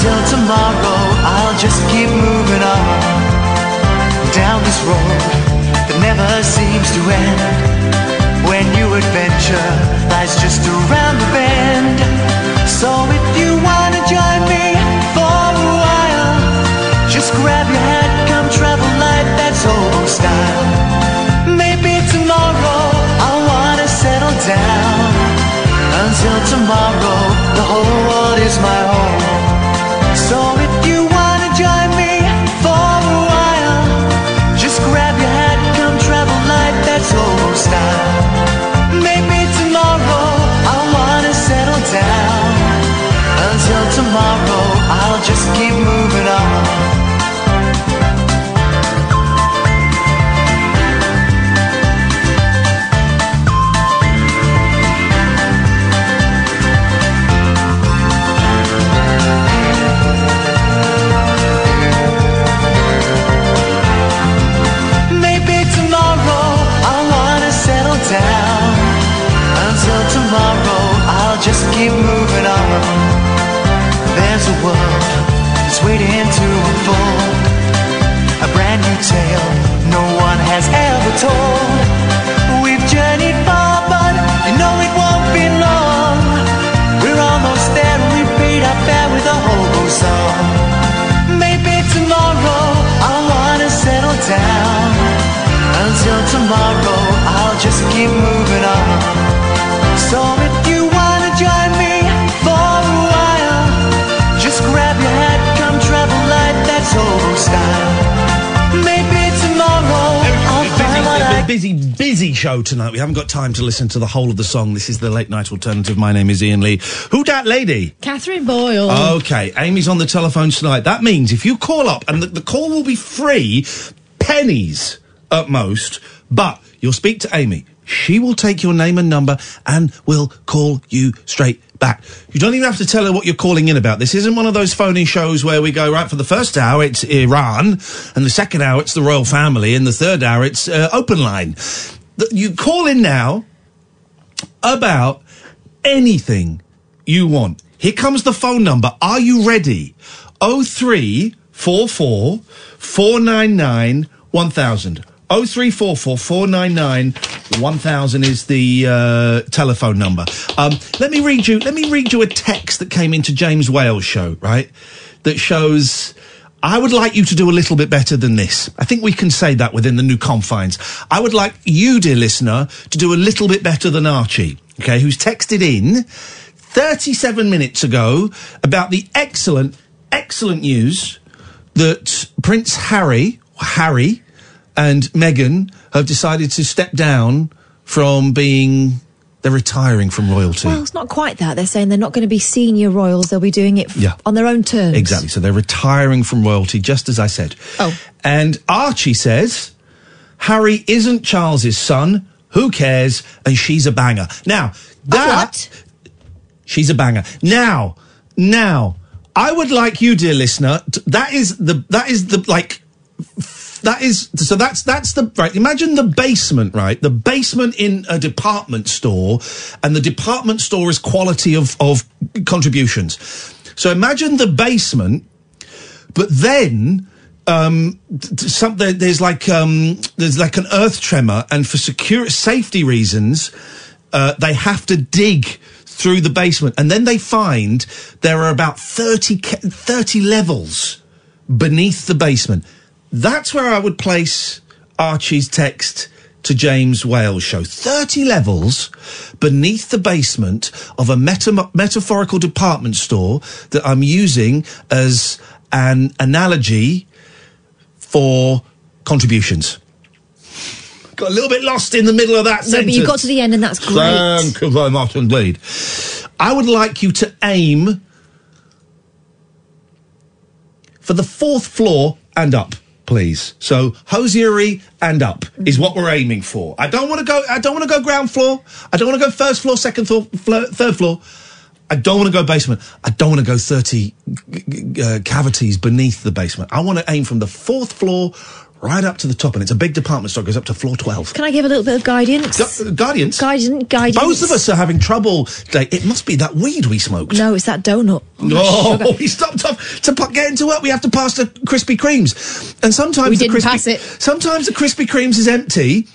Until tomorrow, I'll just keep moving on. Down this road that never seems to end when new adventure lies just around the bend. So if you wanna join me for a while, just grab your hat, come travel light, that's old style. Maybe tomorrow I'll wanna settle down. Until tomorrow, the whole world is my waiting to unfold. A brand new tale no one has ever told. We've journeyed far, but you know it won't be long. We're almost there, we paid our fare with a hobo song. Maybe tomorrow I'll wanna settle down. Until tomorrow, I'll just keep moving on. So if busy, busy show tonight. We haven't got time to listen to the whole of the song. This is the late night alternative. My name is Iain Lee. Who dat lady? Catherine Boyle. Okay, Amy's on the telephone tonight. That means if you call up, and the, the call will be free, pennies at most, but you'll speak to Amy. She will take your name and number and will call you straight back. You don't even have to tell her what you're calling in about. This isn't one of those phony shows where we go, right, for the first hour it's Iran, and the second hour it's the royal family, and the third hour it's uh, open line. You call in now about anything you want. Here comes the phone number. Are you ready? 0344 499 1000. 0344 499 1000 is the uh, telephone number. Um, let me read you. Let me read you a text that came into James Whale's show. Right, that shows. I would like you to do a little bit better than this. I think we can say that within the new confines. I would like you, dear listener, to do a little bit better than Archie. Okay, who's texted in 37 minutes ago about the excellent, excellent news that Prince Harry, Harry, and Meghan have decided to step down from being. They're retiring from royalty. Well, it's not quite that. They're saying they're not going to be senior royals. They'll be doing it f- Yeah. on their own terms. Exactly. So they're retiring from royalty, just as I said. Oh. And Archie says Harry isn't Charles's son. Who cares? And she's a banger. Now that she's a banger. Now, now, I would like you, dear listener. To, that is the that is the like. That is so. That's that's the right. Imagine the basement, right? The basement in a department store, and the department store is quality of of contributions. So imagine the basement, but then um some, there, there's like um there's like an earth tremor and for secure safety reasons uh, they have to dig through the basement and then they find there are about 30 30 levels beneath the basement that's where i would place archie's text to James Whale's show. 30 levels beneath the basement of a meta- metaphorical department store that I'm using as an analogy for contributions. got a little bit lost in the middle of that No, sentence. but you got to the end, and that's great. Thank you very much indeed. I would like you to aim for the fourth floor and up, please. So hosiery and up is what we're aiming for. I don't want to go. I don't want to go ground floor. I don't want to go first floor, second floor, flo- third floor. I don't want to go basement. I don't want to go 30 g- g- uh, cavities beneath the basement. I want to aim from the fourth floor right up to the top. And it's a big department store, it goes up to floor 12. Can I give a little bit of guidance? Gu- uh, Guardians. Guidance. Guidance. Both of us are having trouble today. It must be that weed we smoked. No, it's that donut. Oh, Sugar. we stopped off to pu- get into work. We have to pass the Krispy Kremes, and sometimes We the didn't Krispy, pass it. Sometimes the Krispy Kremes is empty,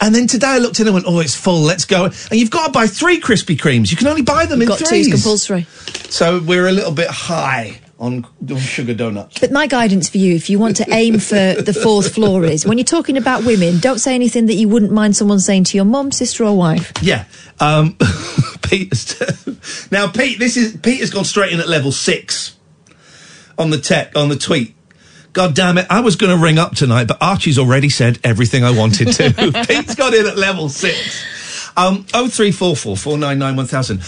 and then today I looked in and went, "Oh, it's full. Let's go." And you've got to buy three Krispy Kremes. You can only buy them in Got threes. two's compulsory. So we're a little bit high on sugar donuts. But my guidance for you, if you want to aim for the fourth floor, is when you're talking about women, don't say anything that you wouldn't mind someone saying to your mum, sister, or wife. Yeah. Um, Pete. now, Pete, this is Pete has gone straight in at level six on the tech on the tweet. God damn it! I was going to ring up tonight, but Archie's already said everything I wanted to. Pete's got in at level six. Um, oh three four four four nine nine one thousand.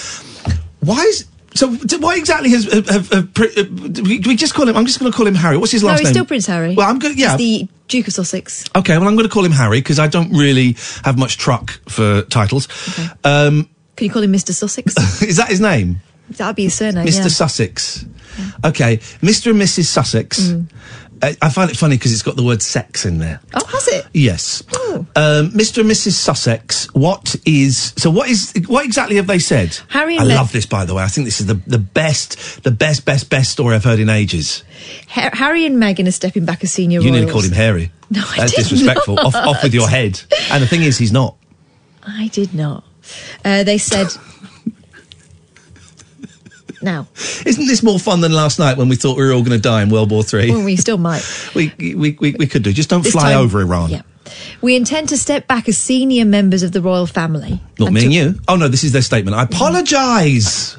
Why is so? Why exactly has have, have, have, uh, do we, just call him? I'm just going to call him Harry. What's his last No, he's name? still Prince Harry. Well, I'm good. Yeah. He's the Duke of Sussex. Okay, well, I'm going to call him Harry because I don't really have much truck for titles. Um, Can you call him Mr. Sussex? is that his name? That'd be his surname. Mr. Yeah. Sussex. Okay, Mr. and Mrs. Sussex. Mm. I, I find it funny because it's got the word sex in there. Oh, has it? Yes. Oh. Um, Mr. and Mrs. Sussex. What is so? What is what exactly have they said? Harry I love this, by the way. I think this is the the best, the best, best, best story I've heard in ages. Ha- Harry and Meghan are stepping back as senior You royals. nearly called him Harry. No, I That's did disrespectful. not. Off, off with your head. And the thing is, he's not. I did not. Uh, they said. Now, Isn't this more fun than last night when we thought we were all going to die in World War Three? well, we still might. we, we, we, we could do. Just don't This fly time- over Iran. Yeah. We intend to step back as senior members of the royal family. Not me to- and you. Oh no, this is their statement. I apologise.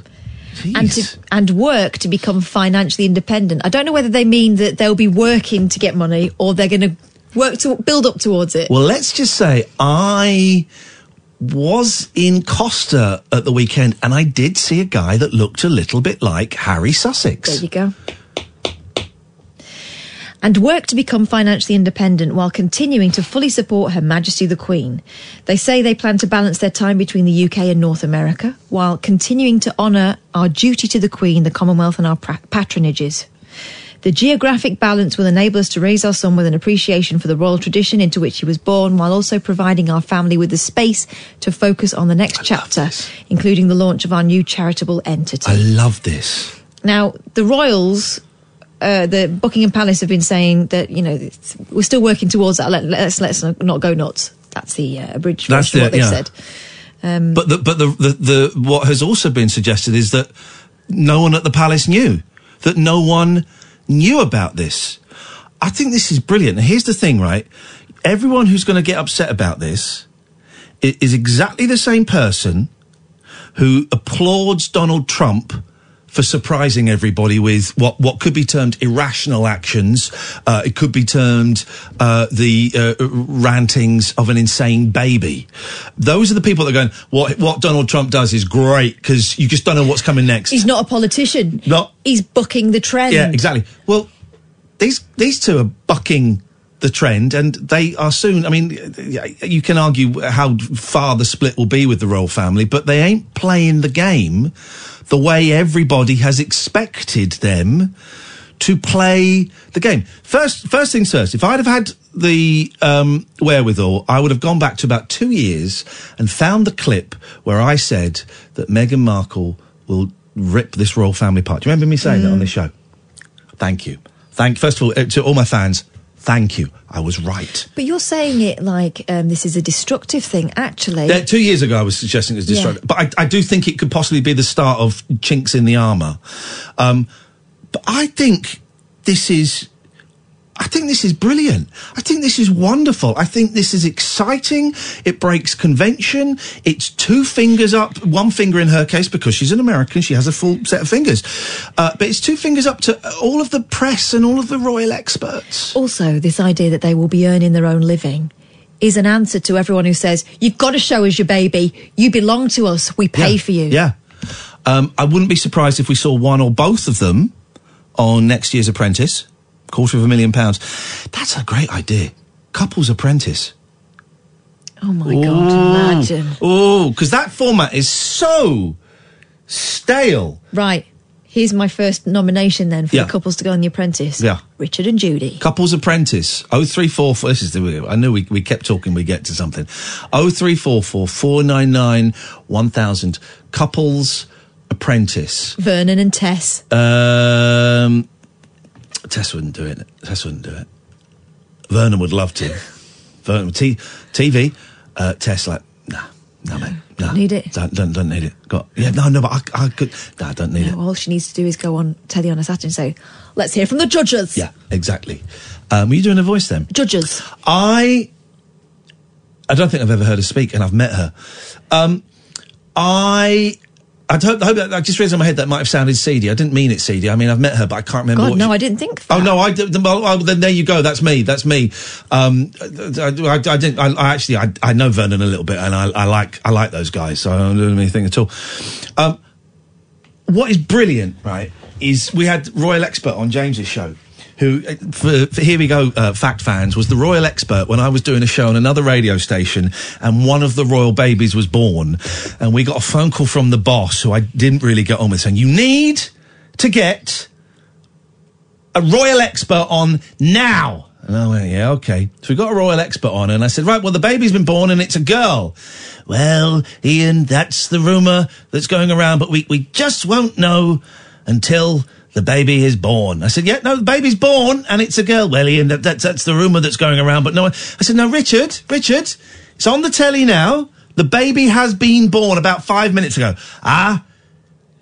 and to and work to become financially independent. I don't know whether they mean that they'll be working to get money or they're going to work to build up towards it. Well, let's just say I was in Costa at the weekend and I did see a guy that looked a little bit like Harry Sussex. there you go. And work to become financially independent while continuing to fully support Her Majesty the Queen. They say they plan to balance their time between the UK and North America while continuing to honour our duty to the Queen, the Commonwealth, and our pra- patronages. The geographic balance will enable us to raise our son with an appreciation for the royal tradition into which he was born, while also providing our family with the space to focus on the next chapter, including the launch of our new charitable entity. I love this. Now, the royals, uh, the Buckingham Palace have been saying that you know we're still working towards that. Let, let's let's not go nuts. That's the uh, abridged That's version of what the- they yeah. said. But the, but the, the the what has also been suggested is that no one at the palace knew that no one knew about this. I think this is brilliant. And here's the thing, right? Everyone who's going to get upset about this is exactly the same person who applauds Donald Trump for surprising everybody with what, what could be termed irrational actions. Uh, it could be termed uh, the uh, rantings of an insane baby. Those are the people that are going, what, what Donald Trump does is great because you just don't know what's coming next. He's not a politician. No. He's bucking the trend. Yeah, exactly. Well, these these two are bucking the trend, and they are soon. I mean, you can argue how far the split will be with the royal family, but they ain't playing the game the way everybody has expected them to play the game. First, first things first. If I'd have had the um, wherewithal, I would have gone back to about two years and found the clip where I said that Meghan Markle will rip this royal family apart. Do you remember me saying that on this show? Thank you. Thank first of all uh, to all my fans. Thank you. I was right. But you're saying it like um, this is a destructive thing. Actually, two years ago, I was suggesting it was Yeah. destructive, but I, I do think it could possibly be the start of chinks in the armour. Um, but I think this is. I think this is brilliant. I think this is wonderful. I think this is exciting. It breaks convention. It's two fingers up, one finger in her case because she's an American. She has a full set of fingers. Uh, but it's two fingers up to all of the press and all of the royal experts. also this idea that they will be earning their own living is an answer to everyone who says, You've got to show us your baby. You belong to us. We pay yeah. for you. Yeah. Um, I wouldn't be surprised if we saw one or both of them on next year's Apprentice. Quarter of a million pounds. That's a great idea. Couples Apprentice. Oh my God, imagine. Oh, because that format is so stale. Right. Here's my first nomination then for Yeah. the couples to go on The Apprentice. Yeah. Richard and Judy. Couples Apprentice. Oh three four four. This is the. I knew we, we kept talking. We get to something. Oh three four four four nine nine one thousand. Couples Apprentice. Vernon and Tess. Um, Tess wouldn't do it. Tess wouldn't do it. Vernon would love to. Vernon T, TV. Uh, Tess like nah, nah, mate, nah. need it. Don't, don't don't need it. Got yeah no no but I, I could nah I don't need it. No, all she needs to do is go on telly on a Saturday and say, let's hear from the judges. Yeah exactly. Um, were you doing a voice then? Judges. I I don't think I've ever heard her speak, and I've met her. Um, I. I hope, I hope that, I just raised in my head that might have sounded seedy. I didn't mean it seedy. I mean, I've met her, but I can't remember. God, no, she- I didn't think Oh no, I did. Well, well, then there you go. That's me. That's me. Um, I, I, I didn't. I, I actually, I, I know Vernon a little bit, and I, I like, I like those guys. So I don't do anything at all. Um, what is brilliant, right, is we had Royal Expert on James's show. Who, uh, for, for here we go, uh, fact fans, was the royal expert when I was doing a show on another radio station and one of the royal babies was born. And we got a phone call from the boss who I didn't really get on with saying, You need to get a royal expert on now. And I went, yeah, okay. So we got a royal expert on, and I said, right, well, the baby's been born and it's a girl. Well, Iain, that's the rumour that's going around, but we, we just won't know until the baby is born. I said, yeah, no, the baby's born and it's a girl. Well, Iain, that, that's, that's the rumour that's going around, but no one. I said, no, Richard, Richard, it's on the telly now. The baby has been born about five minutes ago. Ah,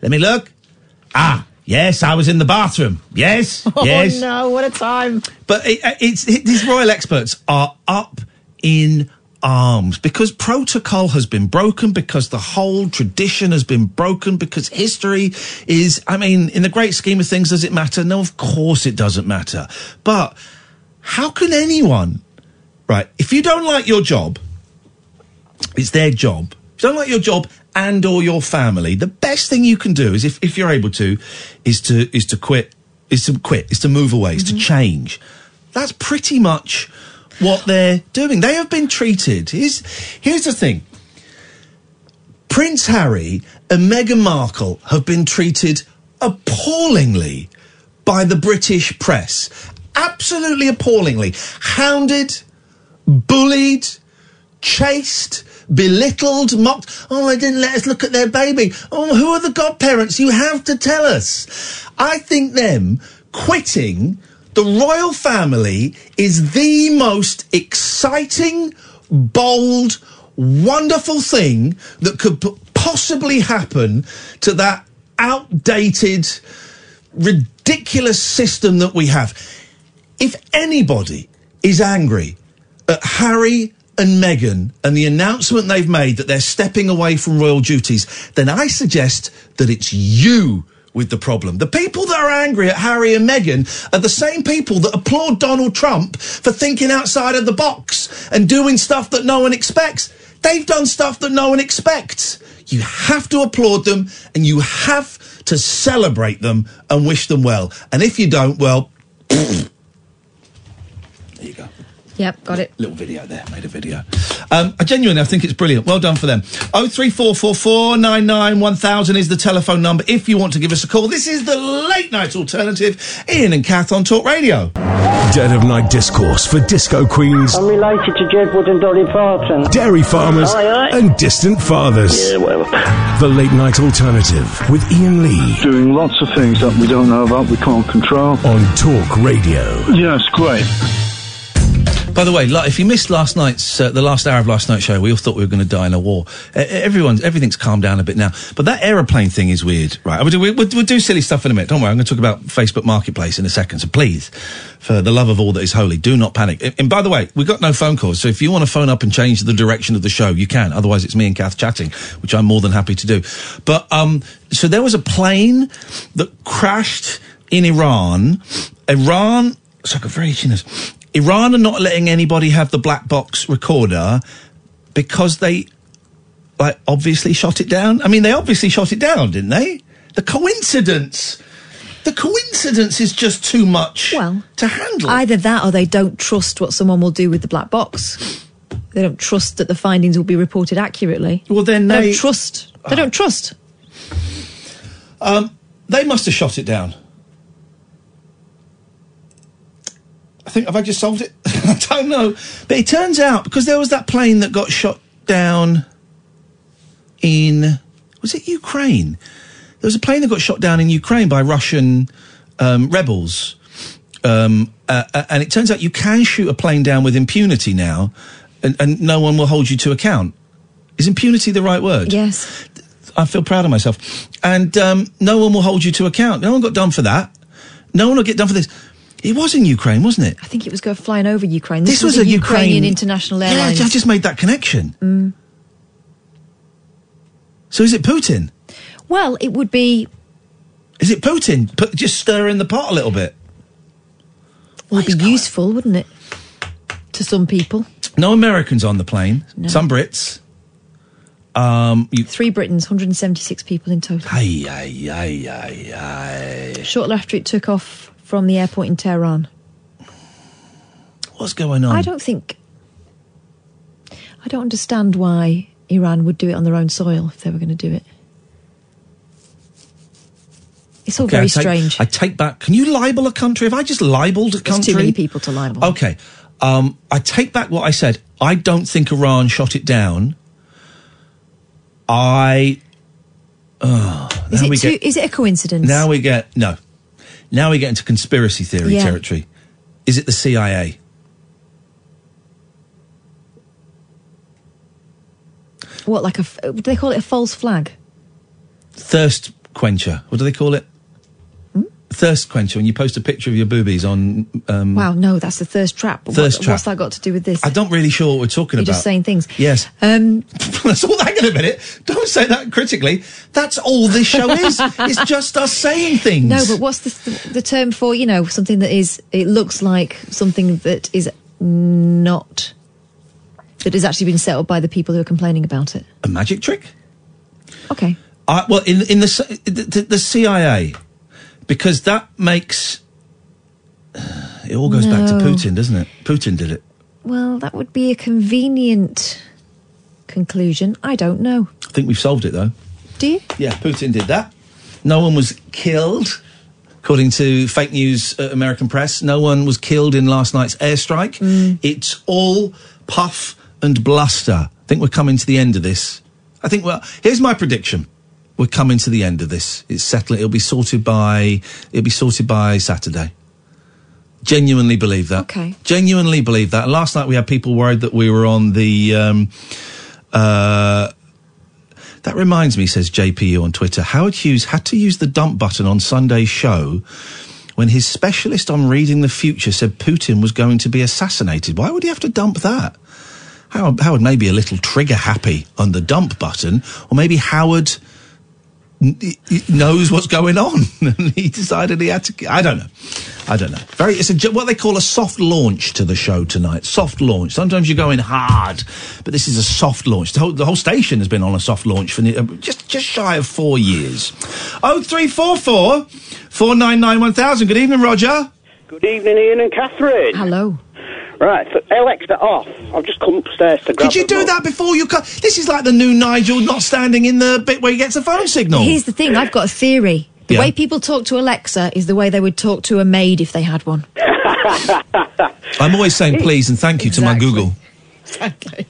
let me look. Ah, yes, I was in the bathroom. Yes, yes. Oh no, what a time. But it, it's it, these royal experts are up in arms because protocol has been broken, because the whole tradition has been broken, because history is. I mean, in the great scheme of things, does it matter? No, of course it doesn't matter. But how can anyone, right? If you don't like your job, it's their job. If you don't like your job and or your family, the best thing you can do is if, if you're able to, is to is to quit, is to quit, is to move away, is to mm-hmm. change. That's pretty much what they're doing. They have been treated. Here's here's the thing. Prince Harry and Meghan Markle have been treated appallingly by the British press. Absolutely appallingly. Hounded, bullied, chased, belittled, mocked. Oh, they didn't let us look at their baby. Oh, who are the godparents? You have to tell us. I think them quitting the royal family is the most exciting, bold, wonderful thing that could possibly happen to that outdated, ridiculous system that we have. If anybody is angry at Harry and Meghan and the announcement they've made that they're stepping away from royal duties, then I suggest that it's you with the problem. The people that are angry at Harry and Meghan are the same people that applaud Donald Trump for thinking outside of the box and doing stuff that no one expects. They've done stuff that no one expects. You have to applaud them and you have to celebrate them and wish them well. And if you don't, well, there you go Yep, got it. little video there, made a video. Um, I genuinely, I think it's brilliant. Well done for them. Oh three four four four nine nine one thousand is the telephone number if you want to give us a call. This is the late night alternative. Iain and Kath on Talk Radio. Dead of night discourse for disco queens, I'm related to Jed Wood and Dolly Parton. dairy farmers, Aye, aye. and distant fathers. Yeah, well, The late night alternative with Iain Lee doing lots of things that we don't know about, we can't control. on Talk Radio. Yeah, it's great. By the way, if you missed last night's, uh, the last hour of last night's show, we all thought we were going to die in a war. Everyone's, everything's calmed down a bit now. But that aeroplane thing is weird, right? We'll do, we'll, we'll do silly stuff in a minute. Don't worry, I'm going to talk about Facebook Marketplace in a second. So please, for the love of all that is holy, do not panic. And, by the way, we've got no phone calls. So if you want to phone up and change the direction of the show, you can. Otherwise, it's me and Kath chatting, which I'm more than happy to do. But, um, so there was a plane that crashed in Iran. Iran, it's like a very chinese. Iran are not letting anybody have the black box recorder because they, like, obviously shot it down. I mean, they obviously shot it down, didn't they? The coincidence, the coincidence is just too much Well, to handle. Either that or they don't trust what someone will do with the black box. They don't trust that the findings will be reported accurately. well, then They they, don't trust. They don't trust. um, they must have shot it down. Think have I just solved it? I don't know, but it turns out because there was that plane that got shot down in was it Ukraine? There was a plane that got shot down in Ukraine by Russian um, rebels, um, uh, uh, and it turns out you can shoot a plane down with impunity now, and, and no one will hold you to account. Is impunity the right word? Yes. I feel proud of myself. And um, no one will hold you to account. No one got done for that. No one will get done for this. It was in Ukraine, wasn't it? I think it was go flying over Ukraine. This, was, a a Ukrainian Ukraine international airline. Yeah. I just made that connection. Mm. So is it Putin? Well, it would be Is it Putin? Put, just stir in the pot a little bit. would be useful, wouldn't it? To some people. No Americans on the plane. No. Some Brits. Um, you, Three Britons, 176 people in total. ay, ay, ay, ay, ay. Shortly after it took off from the airport in Tehran. What's going on? I don't think. I don't understand why Iran would do it on their own soil if they were going to do it. It's all Okay, very I take, strange. I take back. Can you libel a country? Have I just libelled a There's country? too many people to libel. Okay. Um, I take back what I said. I don't think Iran shot it down. I. Uh, is, it we too, get, is it a coincidence? now we get no. Now we get into conspiracy theory Yeah. territory. Is it the CIA? what, like a, Do they call it a false flag? Thirst quencher. What do they call it? Thirst quencher. When you post a picture of your boobies on. Um, Wow, no, that's the thirst trap. But Thirst what, trap. What's that got to do with this? I'm not really sure what we're talking You're about. just saying things. Yes. Um, That's all. Hang on a minute. Don't say that critically. That's all this show is. it's just us saying things. no, but what's the, the term for, you know, something that is, it looks like something that is not, that has actually been set up by the people who are complaining about it? a magic trick. Okay. I, well, in in the the the CIA, because that makes it all goes back to Putin, doesn't it? Putin did it. Well, that would be a convenient conclusion. I don't know. I think we've solved it though. Do you? Yeah, Putin did that. No one was killed, according to fake news uh, American press. No one was killed in last night's airstrike. It's all puff and bluster. I think we're coming to the end of this. I think. Well, here's my prediction. We're coming to the end of this. It's settling. It'll be sorted by. It'll be sorted by Saturday. Genuinely believe that. Okay. Genuinely believe that. Last night we had people worried that we were on the. Um, uh, that reminds me, says JPU on Twitter, Howard Hughes had to use the dump button on Sunday's show when his specialist on reading the future said Putin was going to be assassinated. Why would he have to dump that? Howard, Howard may be a little trigger happy on the dump button, or maybe Howard knows what's going on and he decided he had to. I don't know. I don't know. Very. It's a, what they call a soft launch to the show tonight. Soft launch. Sometimes you're going hard, but this is a soft launch. The whole, the whole station has been on a soft launch for uh, just just shy of four years. Oh three four four four nine nine one thousand. Good evening, Roger. Good evening, Iain and Catherine. Hello. Right, so Alexa off. I've just come upstairs to grab Could you do book. that before you cut? This is like the new Nigel not standing in the bit where he gets a phone signal. Here's the thing I've got a theory. The Yeah. way people talk to Alexa is the way they would talk to a maid if they had one. I'm always saying please and thank you to my Google. Exactly.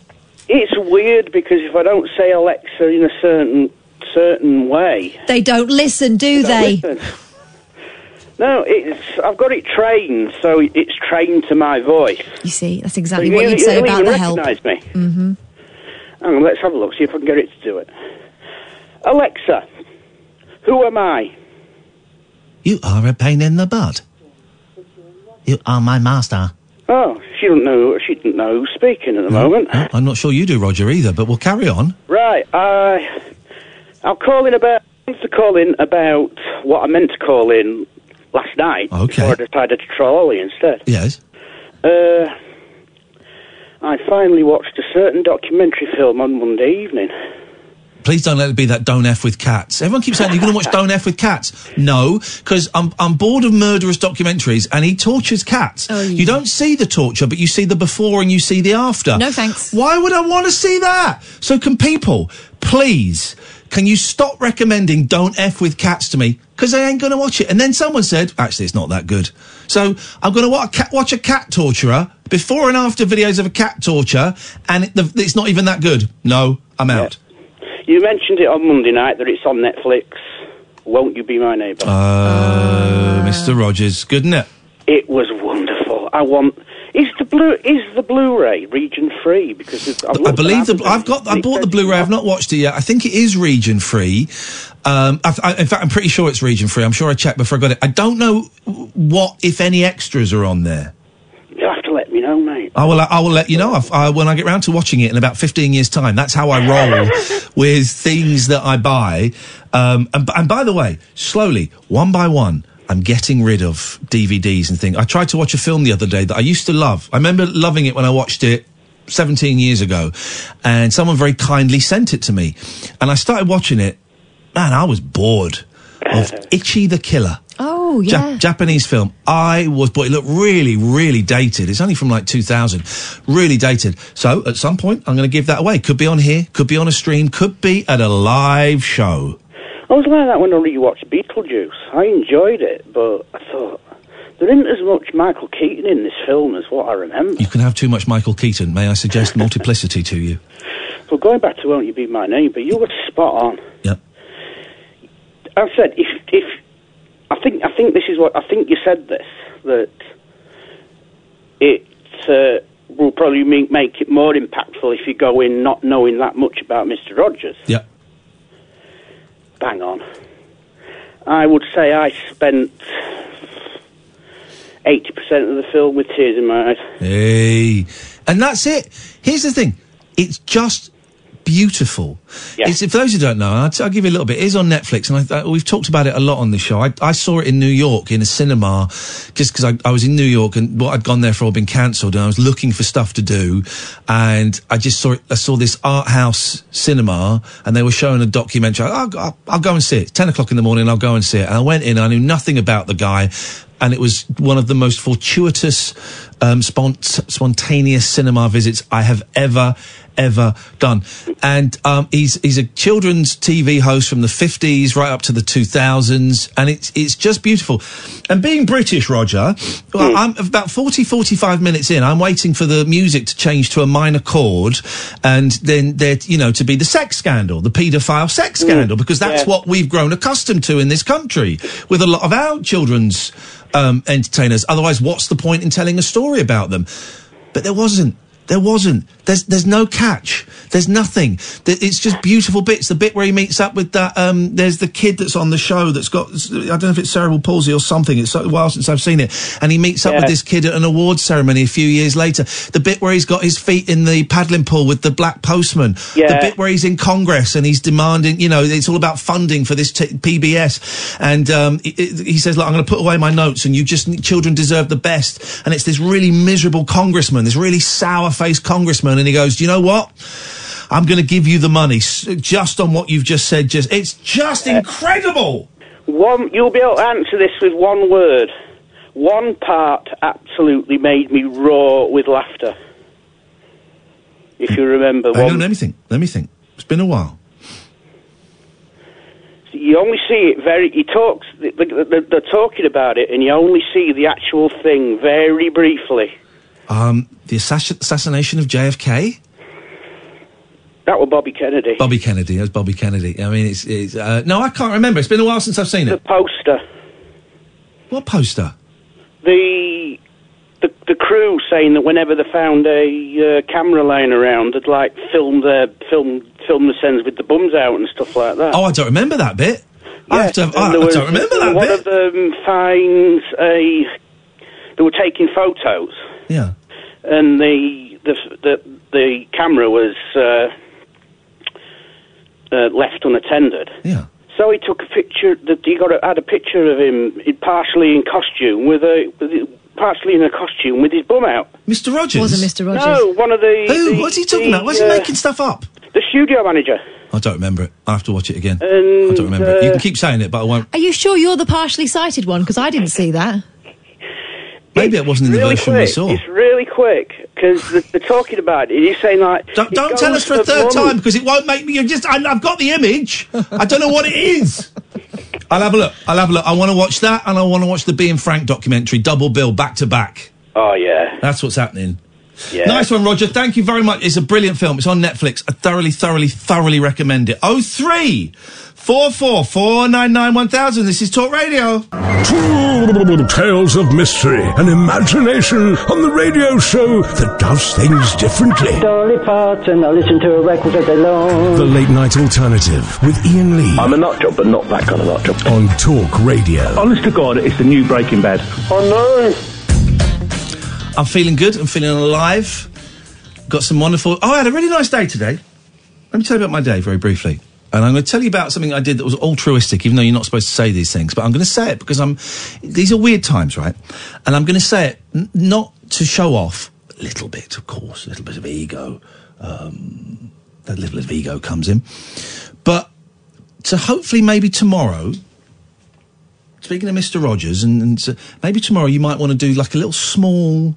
It's weird because if I don't say Alexa in a certain certain way, They don't listen, do they? Listen. No, it's I've got it trained, so it's trained to my voice. You see, that's So exactly you, what you'd say you about even the help. recognise me. Mm-hmm. Hang on, let's have a look. See if I can get it to do it. Alexa, who am I? You are a pain in the butt. You are my master. Oh, she doesn't know. She didn't know who's speaking at the moment. No, I'm not sure you do, Roger, either, but we'll carry on. Right. Uh, I'm calling about. I'm to call in about what I meant to call in last night. Okay. Before I decided to troll Ollie instead. Yes. Uh, I finally watched a certain documentary film on Monday evening. Please don't let it be that don't F with cats. Everyone keeps saying you're going to watch Don't F with cats. No, because I'm, I'm bored of murderous documentaries and he tortures cats. Oh, You don't see the torture, but you see the before and you see the after. No thanks. Why would I want to see that? So can people, please, can you stop recommending Don't F with cats to me? Because I ain't going to watch it. And then someone said, actually, it's not that good. So I'm going to watch a cat, watch a cat torturer, before and after videos of a cat torture, and it, the, it's not even that good. No, I'm out. You mentioned it on Monday night that it's on Netflix. Won't you be my neighbour? Uh, Mr. Rogers, good isn't it? It was wonderful. I want. Is the blue is the Blu-ray region free? Because I believe the I've got I bought the Blu-ray. I've not watched it yet. I think it is region free. Um, I, I, in fact, I'm pretty sure it's region free. I'm sure I checked before I got it. I don't know what, if any, extras are on there. You'll have to let me know, mate. I will. I will let you know uh, when I get round to watching it in about 15 years' time. That's how I roll with things that I buy. Um, and, and by the way, slowly, one by one, I'm getting rid of DVDs and things. I tried to watch a film the other day that I used to love. I remember loving it when I watched it 17 years ago, and someone very kindly sent it to me, and I started watching it. Man, I was bored of Ichi the Killer. Oh, Ja- yeah. Japanese film. I was, but it looked really, really dated. It's only from like 2000. Really dated. So at some point, I'm going to give that away. Could be on here, could be on a stream, could be at a live show. I was like that when I rewatched Beetlejuice. I enjoyed it, but I thought there isn't as much Michael Keaton in this film as what I remember. You can have too much Michael Keaton. May I suggest multiplicity to you? Well, going back to Won't You Be My Neighbour, you were spot on. Yep. I said if if I think I think this is what I think you said this that it uh, will probably make, make it more impactful if you go in not knowing that much about Mister Rogers. Yep. Bang on. I would say I spent eighty percent of the film with tears in my eyes. Hey. And that's it. Here's the thing. It's just beautiful. It's, for those who don't know, I'll, t- I'll give you a little bit. It is on Netflix, and I, I, we've talked about it a lot on the show. I, I saw it in New York in a cinema, just because I, was in New York and what I'd gone there for had been cancelled, and I was looking for stuff to do, and I just saw it. I saw this art house cinema, and they were showing a documentary. I'll, I'll, I'll go and see it. Ten o'clock in the morning, I'll go and see it. And I went in, I knew nothing about the guy and it was one of the most fortuitous, um, spont- spontaneous cinema visits I have ever, ever done. And um, he's he's a children's TV host from the fifties right up to the two thousands, and it's it's just beautiful. And being British, Roger, well, I'm about 40, 45 minutes in. I'm waiting for the music to change to a minor chord, and then there, you know, to be the sex scandal, the paedophile sex scandal, because that's Yeah. what we've grown accustomed to in this country with a lot of our children's um, entertainers. Otherwise, what's the point in telling a story about them? But there wasn't. There wasn't. There's there's no catch. There's nothing. It's just beautiful bits. The bit where he meets up with that. Um, there's the kid that's on the show that's got. I don't know if it's cerebral palsy or something. It's so a while since I've seen it. And he meets up with this kid at an awards ceremony a few years later. The bit where he's got his feet in the paddling pool with the black postman. Yeah. The bit where he's in Congress and he's demanding. You know, it's all about funding for this t- PBS. And um, he, he says, "Look, I'm going to put away my notes, and you just children deserve the best." And it's this really miserable congressman, this really sour-faced congressman, and he goes, "Do you know what?" I'm going to give you the money just on what you've just said. Just it's just incredible. One, you'll be able to answer this with one word. One part absolutely made me roar with laughter. If you remember, Hang one, on, let me think. Let me think. It's been a while. you only see it very. He talks. th- th- th- They're talking about it, and you only see the actual thing very briefly. Um, the assassi- assassination of JFK. That was Bobby Kennedy. Bobby Kennedy. That's Bobby Kennedy. I mean, it's, it's uh, no, I can't remember. It's been a while since I've seen The it. The poster. What poster? The the, the crew saying that whenever they found a uh, camera laying around, they'd like film their film film the scenes with the bums out and stuff like that. Oh, I don't remember that bit. I, have to have, I, I was- don't remember that One bit. of them finds a. They were taking photos, yeah. And the the the, the camera was uh, uh, left unattended. Yeah. So he took a picture. That he got a, had a picture of him, partially in costume, with a with a- partially in a costume with his bum out. Mr. Rogers? Wasn't Mr. Rogers? No, one of the. Who? the- What's he talking the, about? Why is he uh, making stuff up? The studio manager. I don't remember it. I have to watch it again. And, I don't remember it. You uh, can keep saying it, but I won't. Are you sure you're the partially sighted one? Because I didn't see that. Maybe it wasn't in the really version quick. we saw. It's really quick because they're, they're talking about it. He's saying like, Don't, don't tell us for a third time because it won't make me. You just. I, I've got the image. I don't know what it is. I'll have a look. I'll have a look. I want to watch that, and I want to watch the Being Frank documentary, double bill, back to back. Oh yeah, That's what's happening. yeah. Nice one, Roger. Thank you very much. It's a brilliant film. It's on Netflix. I thoroughly, thoroughly, thoroughly recommend it. Oh three four four four nine nine one thousand. This is Talk Radio. Tales of mystery and imagination on the radio show that does things differently. Dolly Parton, I listen to a record all day long. The Late Night Alternative with Iain Lee I'm a nut job, but not that kind of nut job. on Talk Radio. Honest to God, it's the new Breaking Bad. Oh I'm feeling good. I'm feeling alive. Got some wonderful. Oh, I had a really nice day today. Let me tell you about my day very briefly. And I'm going to tell you about something I did that was altruistic, even though you're not supposed to say these things. But I'm going to say it because I'm. These are weird times, right? And I'm going to say it n- not to show off. A little bit, of course, a little bit of ego. Um, that little bit of ego comes in, but to hopefully maybe tomorrow speaking of Mr. Rogers, and, and so maybe tomorrow you might want to do like a little small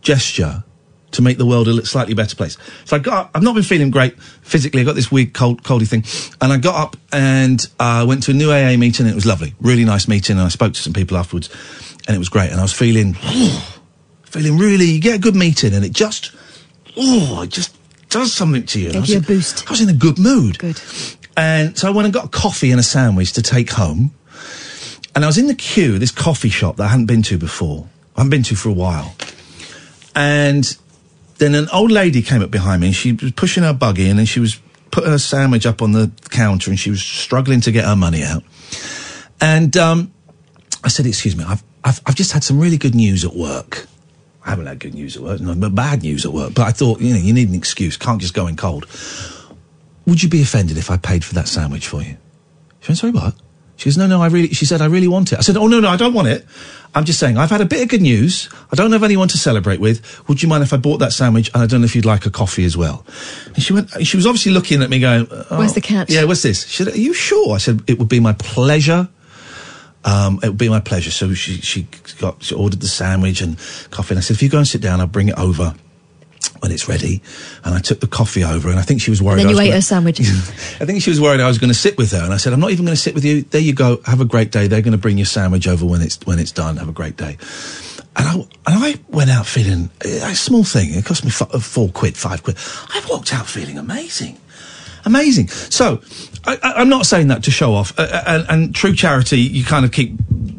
gesture to make the world a slightly better place. So I got up, I've not been feeling great physically. I got this weird cold, coldy thing. And I got up and uh, went to a new AA meeting. And it was lovely. Really nice meeting. And I spoke to some people afterwards. And it was great. And I was feeling, feeling really, you get a good meeting and it just, oh, it just does something to you. And I was you a in- boost. I was in a good mood. Good. And so I went and got a coffee and a sandwich to take home. And I was in the queue, this coffee shop that I hadn't been to before. I hadn't been to for a while. And then an old lady came up behind me and she was pushing her buggy and then she was putting her sandwich up on the counter and she was struggling to get her money out. And um, I said, Excuse me, I've, I've, I've just had some really good news at work. I haven't had good news at work, no, but bad news at work. But I thought, you know, you need an excuse. Can't just go in cold. Would you be offended if I paid for that sandwich for you? She went, sorry, what? She goes, no, no, I really, she said, I really want it. I said, oh, no, no, I don't want it. I'm just saying, I've had a bit of good news. I don't have anyone to celebrate with. Would you mind if I bought that sandwich? And I don't know if you'd like a coffee as well. And she went, she was obviously looking at me going, oh, Where's the catch? Yeah, what's this? She said, are you sure? I said, it would be my pleasure. Um, it would be my pleasure. So she, she got, she ordered the sandwich and coffee. And I said, if you go and sit down, I'll bring it over when it's ready. And I took the coffee over and I think she was worried. then you ate gonna- her sandwich. I think she was worried I was going to sit with her, and I said, "I'm not even going to sit with you. There you go. Have a great day. They're going to bring your sandwich over when it's when it's done. Have a great day." And I and I went out feeling a small thing. It cost me f- uh, four quid, five quid. I walked out feeling amazing, amazing. So I, I, I'm not saying that to show off. Uh, uh, and, and true charity, you kind of keep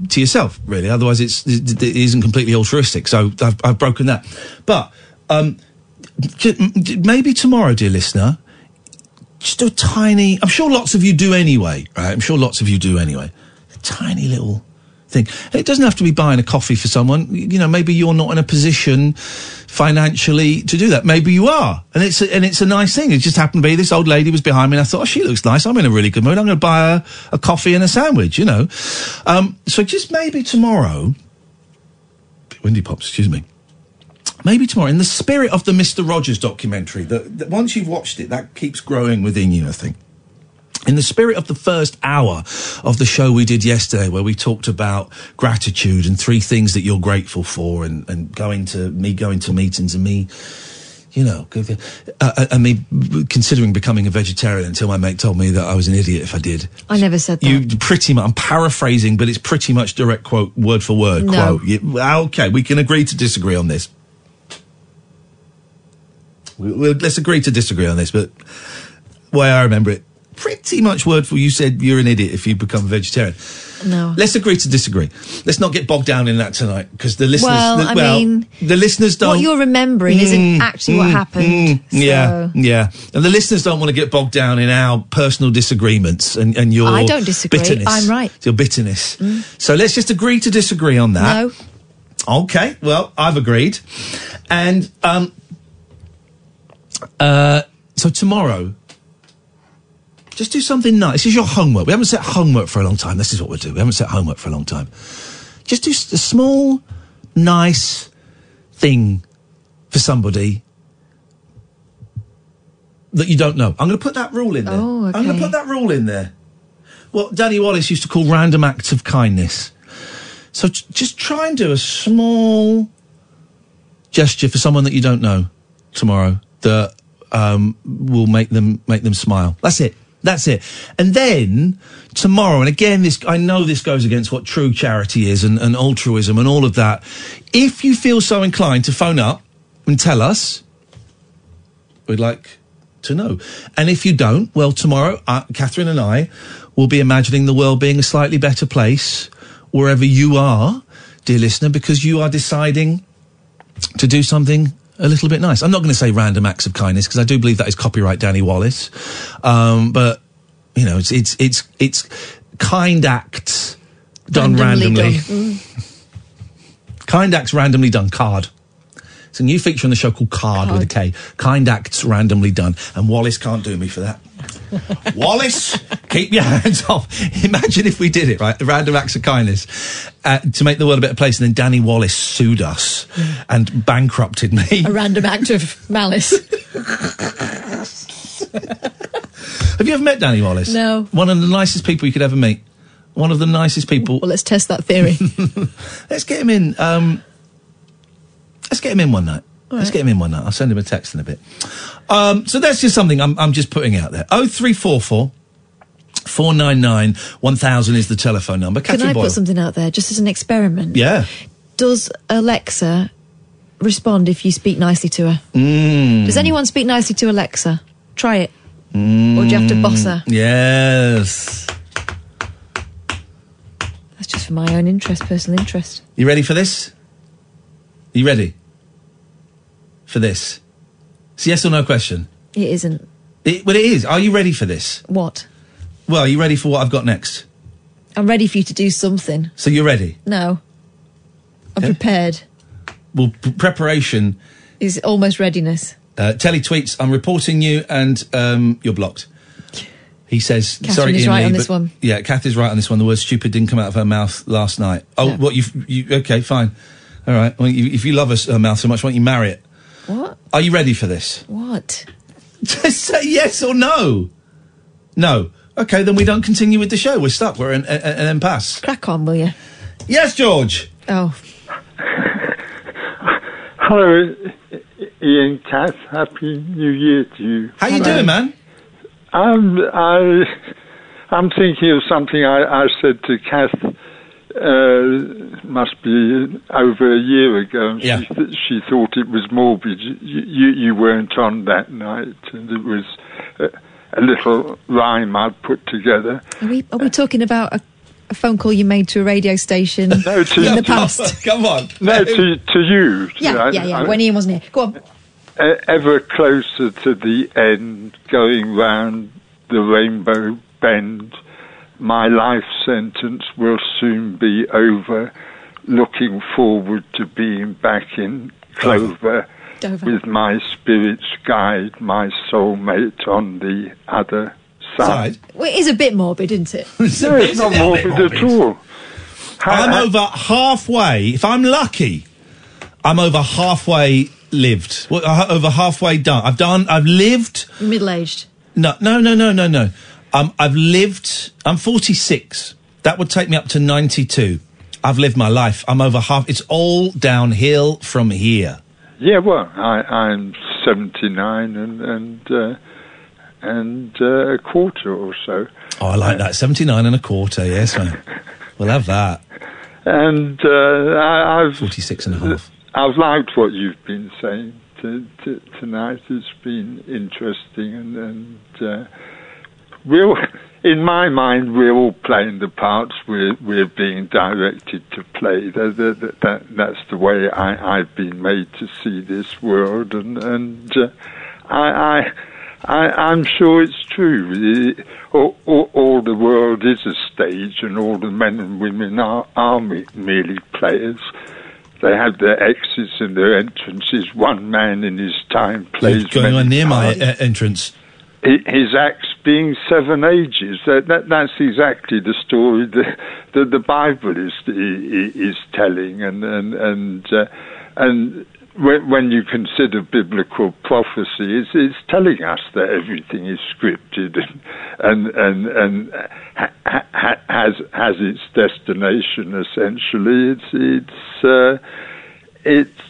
to yourself, really. Otherwise, it's it, it isn't completely altruistic. So I've, I've broken that. But um, j- m- j- maybe tomorrow, dear listener, just a tiny. I'm sure lots of you do anyway, right? I'm sure lots of you do anyway. A tiny little thing. It doesn't have to be buying a coffee for someone. You know, maybe you're not in a position financially to do that. Maybe you are, and it's a, and it's a nice thing. It just happened to be this old lady was behind me, and I thought, oh, she looks nice. I'm in a really good mood. I'm going to buy her a coffee and a sandwich. You know, um, so just maybe tomorrow. Windy pops, excuse me maybe tomorrow, in the spirit of the Mr. Rogers documentary, that, that once you've watched it, that keeps growing within you, I think. In the spirit of the first hour of the show we did yesterday, where we talked about gratitude and three things that you're grateful for, and, and going to me going to meetings and me, you know, uh, uh, and me considering becoming a vegetarian until my mate told me that I was an idiot if I did. I never said that. You pretty much. I'm paraphrasing, but it's pretty much direct quote, word for word No. quote. You, okay, we can agree to disagree on this. We, we'll, let's agree to disagree on this, but way I remember it, pretty much word for you said you're an idiot if you become a vegetarian. no. Let's agree to disagree. Let's not get bogged down in that tonight because the listeners. Well, the, I mean, the listeners don't. what you're remembering isn't actually what happened. Mm, yeah, so- yeah. And the listeners don't want to get bogged down in our personal disagreements and, and your I don't disagree. bitterness. I'm right. Mm. Your bitterness. So let's just agree to disagree on that. No. Okay, well, I've agreed. And um uh so tomorrow just do something nice. This is your homework. We haven't set homework for a long time. This is what we'll do. We haven't set homework for a long time. Just do a small nice thing for somebody that you don't know. I'm going to put that rule in there. Oh, I'm going to put that rule in there. What Danny Wallace used to call random acts of kindness. So just try and do a small gesture for someone that you don't know tomorrow that um, will make them make them smile. That's it. That's it. And then tomorrow, and again, this I know this goes against what true charity is and, and altruism and all of that. If you feel so inclined to phone up and tell us, we'd like to know. And if you don't, well, tomorrow, uh, Catherine and I will be imagining the world being a slightly better place wherever you are, dear listener, because you are deciding to do something a little bit nice. I'm not going to say random acts of kindness because I do believe that is copyright Danny Wallace. Um, but you know, it's it's it's it's kind acts done randomly. done. Mm. Kind acts randomly done. Card. It's a new feature on the show called Card, with a K. Kind acts randomly done, and Wallace can't do me for that. Wallace, keep your hands off. Imagine if we did it, right? Random acts of kindness uh, to make the world a better place, and then Danny Wallace sued us and bankrupted me. A random act of malice. Have you ever met Danny Wallace? No. One of the nicest people you could ever meet. One of the nicest people. Well, let's test that theory. Let's get him in. Um, let's get him in one night. Let's right. get him in one night. I'll send him a text in a bit. Um, so that's just something I'm, I'm just putting out there. Oh three four four. 499 1000 is the telephone number. Can Catherine I Boyle. put something out there just as an experiment? Yeah. Does Alexa respond if you speak nicely to her? Mm. Does anyone speak nicely to Alexa? Try it. Or do you have to boss her? Mm. Yes. That's just for my own interest, personal interest. You ready for this? you ready for this? It's a yes or no question. It isn't. It, well, it is. Are you ready for this? What? Well, are you ready for what I've got next? I'm ready for you to do something. So you're ready? No. I'm Yeah. prepared. Well, p- preparation. Is almost readiness. Uh, Telly tweets, I'm reporting you and um, you're blocked. He says, Catherine sorry, is Iain right Lee, on this but- one. Yeah, Kath is right on this one. The word stupid didn't come out of her mouth last night. Oh, No. what, you, you, okay, fine. All right. Well, you, if you love us, her mouth so much, why don't you marry it? What? Are you ready for this? What? Just say yes or no. No. Okay, then we don't continue with the show. We're stuck. We're in an, an impasse. Crack on, will you? Yes, George. Oh. Hello, Iain Cass. Happy New Year to you. How you doing, man? I'm I, I'm thinking of something I, I said to Kath. Uh, must be over a year ago. and Yeah. She, th- she thought it was morbid. You, you, you weren't on that night, and it was a, a little rhyme I'd put together. Are we, are we talking about a, a phone call you made to a radio station No, to- in the past? Come on. No, to, to you. Yeah, I- yeah, yeah. I- When Iain wasn't here. Go on. e- ever closer to the end, going round the rainbow bend. My life sentence will soon be over. Looking forward to being back in Clover Dover. with my spirit's guide, my soulmate on the other side. Side. Well, it is a bit morbid, isn't it? No, it's not morbid at all. How- I'm over halfway. If I'm lucky, I'm over halfway lived. Well, uh, over halfway done. I've done. I've lived. Middle aged. No, no, no, no, no, no. Um, I've lived. I'm 46. That would take me up to 92. I've lived my life. I'm over half. It's all downhill from here. Yeah, well, I, I'm 79 and and uh, and uh, a quarter or so. Oh, I like that. 79 and a quarter. Yes. We'll have that. And uh, I, I've 46 and a half. I've liked what you've been saying to, to, tonight. It's been interesting, and, and uh, we're in my mind we're all playing the parts we're we're being directed to play. That, that, that, that's the way I, I've been made to see this world, and and uh, I. I I, I'm sure it's true. Uh, All, all, all the world is a stage, and all the men and women are, are me- merely players. They have their exits and their entrances. One man in his time plays. You're going on near my uh, entrance. Hi- his acts being seven ages. That, that that's exactly the story that, that the Bible is is telling, and and and uh, and when, when you consider biblical prophecy, it's, it's telling us that everything is scripted and and and, and ha, ha- has has its destination. Essentially, it's it's uh, it's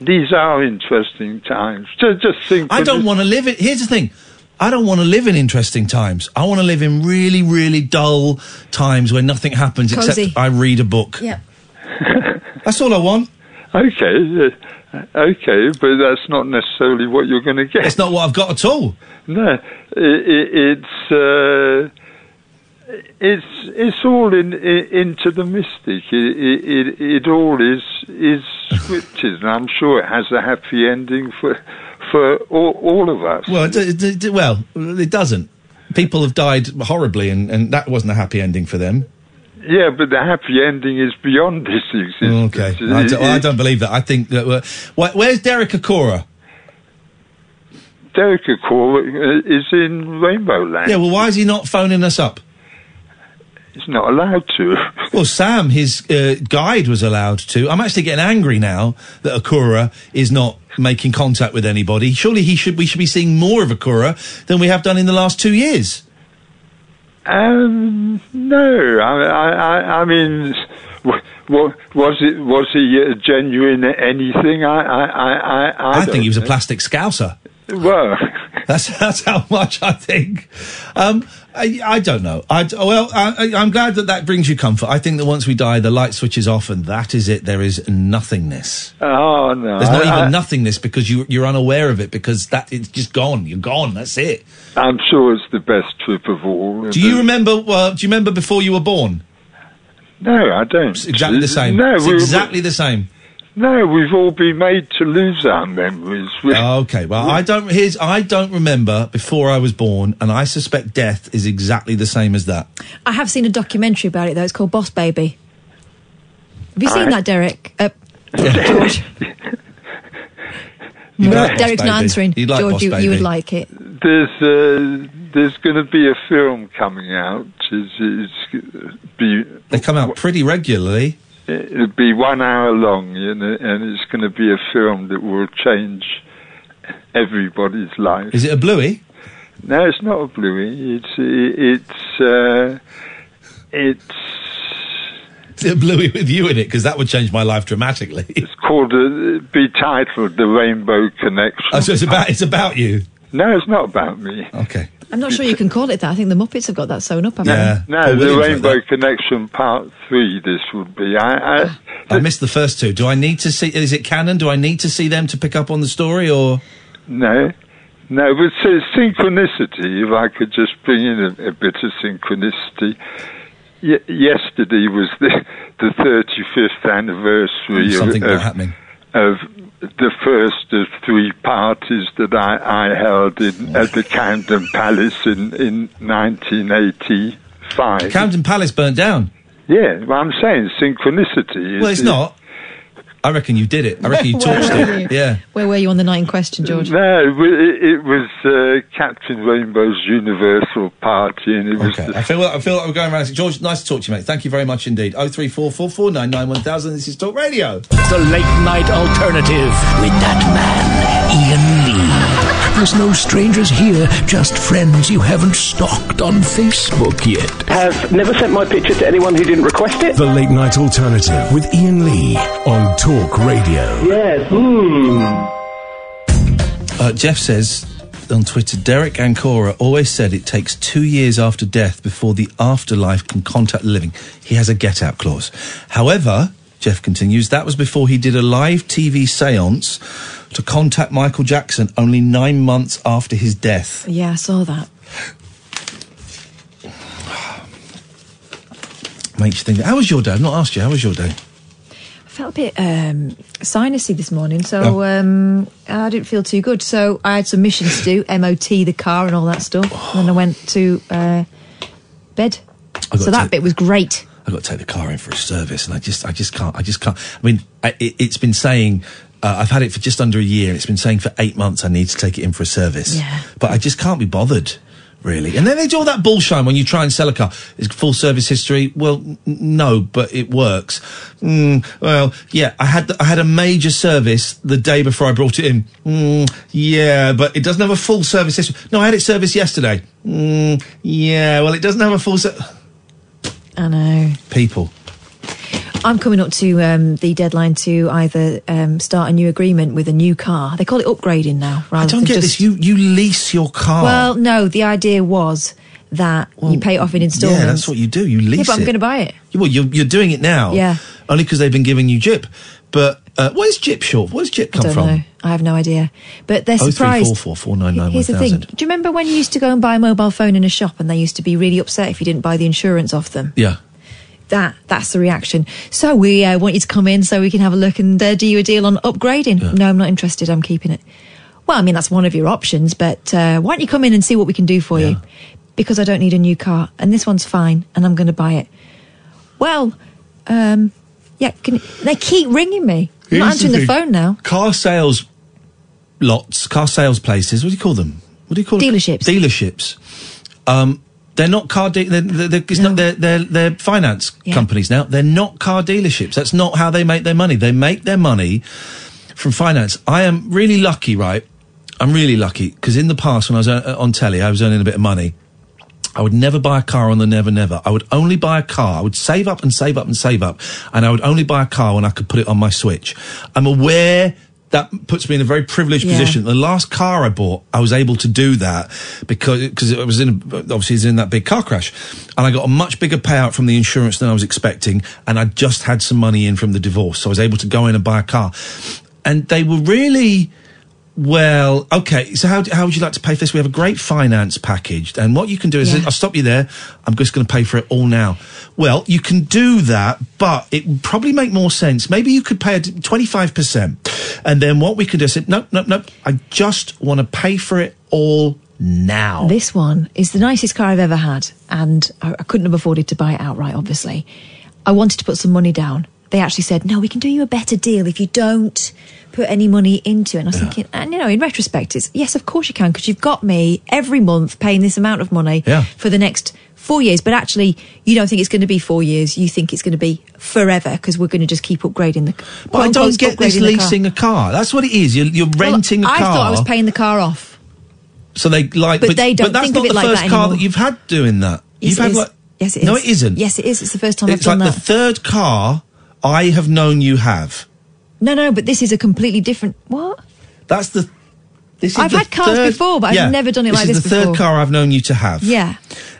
these are interesting times. Just just think. I don't want to live it. Here's the thing. I don't want to live in interesting times. I want to live in really, really dull times where nothing happens Cozy. except I read a book. Yeah. That's all I want. Okay, okay, but that's not necessarily what you're going to get. It's not what I've got at all. No, i i it's uh, it's it's all in, i into the mystic. It, it, it, it all is is scripted, and I'm sure it has a happy ending for for all, all of us. Well, it, d- d- well, it doesn't. People have died horribly, and, and that wasn't a happy ending for them. Yeah, but the happy ending is beyond this existence. Okay, I, It- d- I it- don't believe that. I think that. Uh, wh- where's Derek Acorah? Derek Acorah is in Rainbow Land. Yeah, well, why is he not phoning us up? He's not allowed to. Well, Sam, his uh, guide, was allowed to. I'm actually getting angry now that Acorah is not making contact with anybody. Surely he should. We should be seeing more of Acorah than we have done in the last two years. Um, no, I, I, I, mean, wa- wa- was it was he genuine anything? I, I, I, I, I, think he was a plastic scouser. Well, That's that's how much I think. Um, I, I don't know. I well, I, I'm glad that that brings you comfort. I think that once we die, the light switches off, and that is it. There is nothingness. oh no, There's not I, even nothingness because you you're unaware of it because that it's just gone. You're gone. That's it. I'm sure it's the best trip of all. Do you remember? Well, do you remember before you were born? No, I don't. It's exactly the same. No, it's we- exactly the same. No, we've all been made to lose our memories. We- Okay, well, I don't. Here's I don't remember before I was born, and I suspect death is exactly the same as that. I have seen a documentary about it though. It's called Boss Baby. Have you seen Alright. that, Derek? Uh, Yeah. George. You No, like Boss Derek's not Baby. answering. You'd like George, Boss you, you would Baby. like it. There's uh, there's going to be a film coming out. It's, it's be They come out pretty regularly. It'll be one hour long, you know, and it's going to be a film that will change everybody's life. Is it a bluey? No, it's not a bluey. It's it's uh, it's Is it a bluey with you in it? Because that would change my life dramatically. it's called uh, be titled the Rainbow Connection. Oh, so it's about it's about you. No, it's not about me. Okay. I'm not sure you can call it that. I think the Muppets have got that sewn up. haven't Yeah. No, Paul the Williams wrote Rainbow Connection Part Three. This would be. I, I ah. I missed the first two. Do I need to see? Is it canon? Do I need to see them to pick up on the story, or No, no, but so synchronicity, if I could just bring in a, a bit of synchronicity. Y- yesterday was the, the 35th anniversary of, something more of, happening? Of the first of three parties that I, I held in, at the Camden Palace in, in 1985. Camden Palace burnt down? yeah, well, I'm saying synchronicity. is- Well, it's not. I reckon you did it. I reckon you Where torched it. you? Yeah. Where were you on the night in question, George? No, it, it was uh, Captain Rainbow's Universal Party, and it was Okay. the I feel I feel like we're going around. George, nice to talk to you, mate. Thank you very much indeed. Oh three four four four nine nine one thousand. This is Talk Radio. The late night alternative with that man, Iain Lee. There's no strangers here, just friends you haven't stalked on Facebook yet. Have never sent my picture to anyone who didn't request it. The late night alternative with Iain Lee on Talk Radio. Yes. Hmm. Uh, Jeff says on Twitter, Derek Acorah always said it takes two years after death before the afterlife can contact the living. He has a get out clause. However, Jeff continues, that was before he did a live TV seance to contact Michael Jackson only nine months after his death. Yeah, I saw that. Makes you think, how was your day? I've not asked you, how was your day? I felt a bit um, sinusy this morning, so Oh. um, I didn't feel too good. So I had some missions to do, MOT the car and all that stuff. And then I went to uh, bed. So that bit was great. I got to take the car in for a service, and I just, I just can't, I just can't. I mean, I- it, it's been saying Uh, I've had it for just under a year. It's been saying for eight months I need to take it in for a service. Yeah. But I just can't be bothered, really. And then they do all that bullshine when you try and sell a car. Is full service history? Well, n- no, but it works. Mm, well, yeah, I had the, I had a major service the day before I brought it in. Mm, yeah, but it doesn't have a full service history. No, I had it serviced yesterday. Mm, yeah, well, it doesn't have a full. Ser- I know. People. I'm coming up to um, the deadline to either um, start a new agreement with a new car. They call it upgrading now. I don't get just, this. You you lease your car. Well, no. The idea was that you pay it off in instalments. Yeah, that's what you do. You lease Yeah, but I'm going to buy it. Well, you're, you're doing it now. Yeah. Only because they've been giving you JIP. But uh, where's JIP short? Where's JIP I come don't from? know. I have no idea. But they're Oh three surprised. four four four nine nine one Here's the thing. Do you remember when you used to go and buy a mobile phone in a shop and they used to be really upset if you didn't buy the insurance off them? Yeah. That that's the reaction. So we uh, want you to come in so we can have a look and uh, do you a deal on upgrading. No, I'm not interested. I'm keeping it. Well, I mean that's one of your options, but uh, why don't you come in and see what we can do for you? Because I don't need a new car and this one's fine and I'm going to buy it. Well, um, yeah. Can, they keep ringing me. I'm not Here's the answering the, phone now. Car sales lots, car sales places. What do you call them? What do you call Dealerships. Dealerships. Um, they're not car. De- they're, they're, they're, it's not, they're, they're, they're finance Yeah. companies now. They're not car dealerships. That's not how they make their money. They make their money from finance. I am really lucky, right? I'm really lucky because in the past, when I was uh, on telly, I was earning a bit of money. I would never buy a car on the Never Never. I would only buy a car. I would save up and save up and save up, and I would only buy a car when I could put it on my Switch. I'm aware that puts me in a very privileged Yeah. position. The last car I bought, I was able to do that because because it was in obviously it was in that big car crash, and I got a much bigger payout from the insurance than I was expecting, and I just had some money in from the divorce, so I was able to go in and buy a car, and they were really. Well, okay. So how, how would you like to pay for this? We have a great finance package, and what you can do is Yeah. I'll stop you there. I'm just going to pay for it all now. Well, you can do that, but it would probably make more sense. Maybe you could pay twenty five percent, and then what we can do is say, nope, nope, nope. I just want to pay for it all now. This one is the nicest car I've ever had, and I, I couldn't have afforded to buy it outright, obviously. I wanted to put some money down. They actually said, no, we can do you a better deal if you don't put any money into it. And I was thinking, and you know, in retrospect, it's yes, of course you can, because you've got me every month paying this amount of money Yeah. for the next four years. But actually, you don't think it's going to be four years. You think it's going to be forever because we're going to just keep upgrading the but I don't get this leasing a car. That's what it is. You're, you're Well, renting a car. I thought I was paying the car off. So they like, But they don't But that's think not of it the like first that car anymore. that you've had doing that. Yes, you've it had is. like, Yes, it no, it isn't. Yes, it is. It's the first time I've It's like the third car I have known you have. No, no, but this is a completely different. What? That's the. This is I've the had cars third- before, but I've never done it like this is this the third car I've known you to have. Yeah,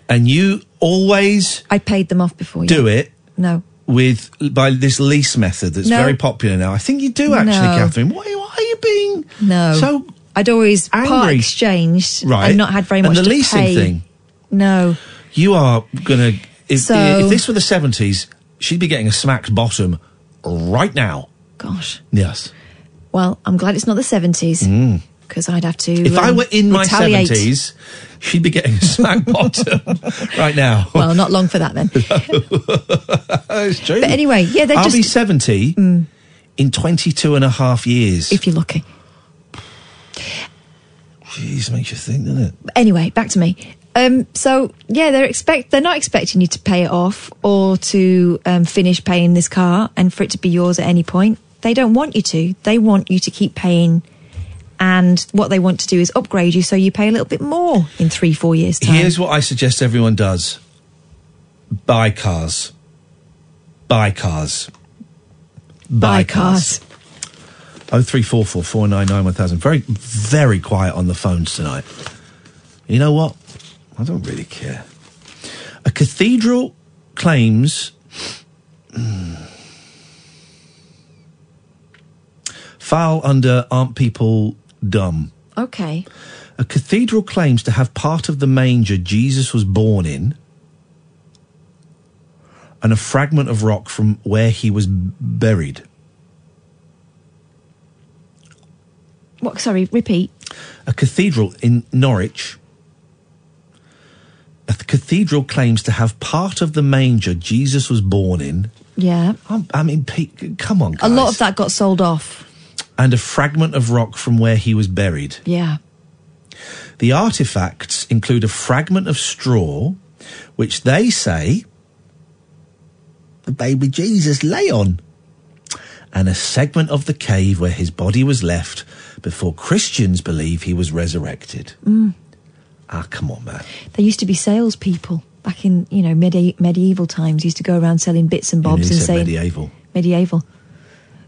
And you always I paid them off before. do yeah. it No. with by this lease method that's No. very popular now. I think you do actually, No. Catherine. Why, why are you being No. so I'd always part angry? exchanged Right. and not had very much And the to leasing pay. thing. No. You are gonna. If, So- if this were the seventies, she'd be getting a smacked bottom right now. Gosh. Yes. Well, I'm glad it's not the 70s because I'd have to. Mm. If I um, were in my seventies, she'd be getting a smack bottom right now. Well, not long for that then. it's true. But anyway, yeah, they're I'll be just- Mm. 70 in 22 and a half years. if you're lucky. Jeez, makes you think, doesn't it? Anyway, back to me. Um, so yeah, they're expect they're not expecting you to pay it off or to um, finish paying this car and for it to be yours at any point. They don't want you to. They want you to keep paying, and what they want to do is upgrade you so you pay a little bit more in three, four years time. Here's what I suggest everyone does buy cars. Buy cars. Buy cars. Oh three four four four nine nine one thousand. Very very quiet on the phones tonight. You know what? I don't really care. A cathedral claims Hmm. foul under aren't people dumb? Okay. A cathedral claims to have part of the manger Jesus was born in and a fragment of rock from where he was buried. What? Sorry. Repeat. A cathedral in Norwich. A cathedral claims to have part of the manger Jesus was born in. Yeah. I, I mean, Pete, come on, A lot of that got sold off. and a fragment of rock from where he was buried. Yeah. The artifacts include a fragment of straw, which they say the baby Jesus lay on, and a segment of the cave where his body was left before Christians believe he was resurrected. Mm. Ah, come on, man. There used to be salespeople back in, you know, medi- medieval times. Used to go around selling bits and bobs and saying medieval. medieval.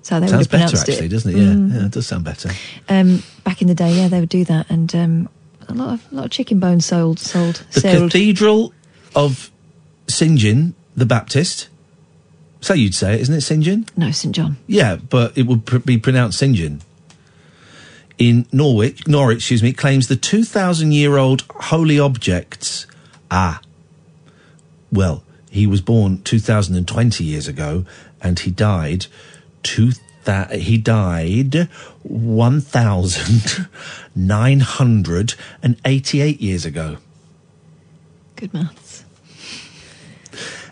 So they would Sounds better, actually, it. doesn't it? Yeah, Mm. yeah, it does sound better. Um, back in the day, yeah, they would do that, and um, a lot of a lot of chicken bones sold. Sold. The sold. Cathedral of St. John the Baptist. So you'd say it, isn't it, St. John? No, St John. Yeah, but it would pr- be pronounced St. John. In Norwich, Norwich, excuse me, claims the 2,000 year old holy objects. Ah. Well, he was born 2,020 years ago and he died two he died 1,988 years ago. Good maths.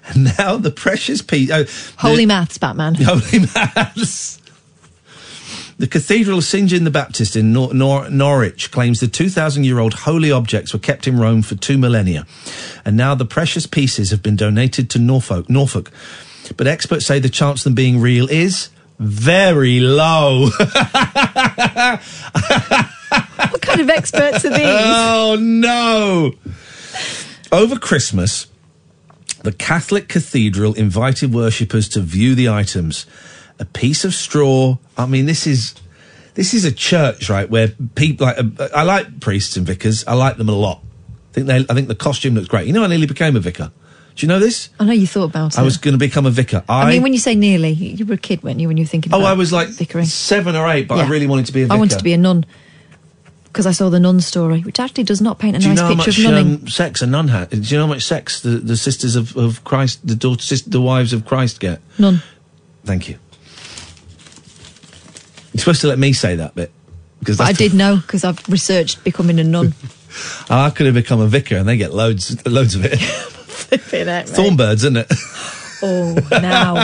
And now the precious piece. Oh, Holy the- maths, Batman. Holy Mass. The Cathedral of St. John the Baptist in Nor- Nor- Norwich claims the 2,000 year old holy objects were kept in Rome for two millennia. And now the precious pieces have been donated to Norfolk. Norfolk. But experts say the chance of them being real is very low. what kind of experts are these? Oh no! Over Christmas, the Catholic Cathedral invited worshippers to view the items. A piece of straw. I mean, this is this is a church, right? Where people like uh, I like priests and vicars. I like them a lot. I think they. I think the costume looks great. You know, I nearly became a vicar. Do you know this? I know you thought about it. I was going to become a vicar. I, mean, when you say nearly, you were a kid, weren't you? When you were thinking. oh, I was like vicaring. seven or eight, but I really wanted to be a vicar. I wanted to be a nun because I saw the nun story, which actually does not paint a Do you nice know how picture much of nunning. um, sex a nun had? Do you know how much sex the, the sisters of, of Christ, the daughter, sis, the wives of Christ get? None. Thank you. You're supposed to let me say that bit because I did know because I've researched becoming a nun. I could have become a vicar and they get loads, loads of it. Flipping it, mate. Thornbirds, isn't it? Oh, now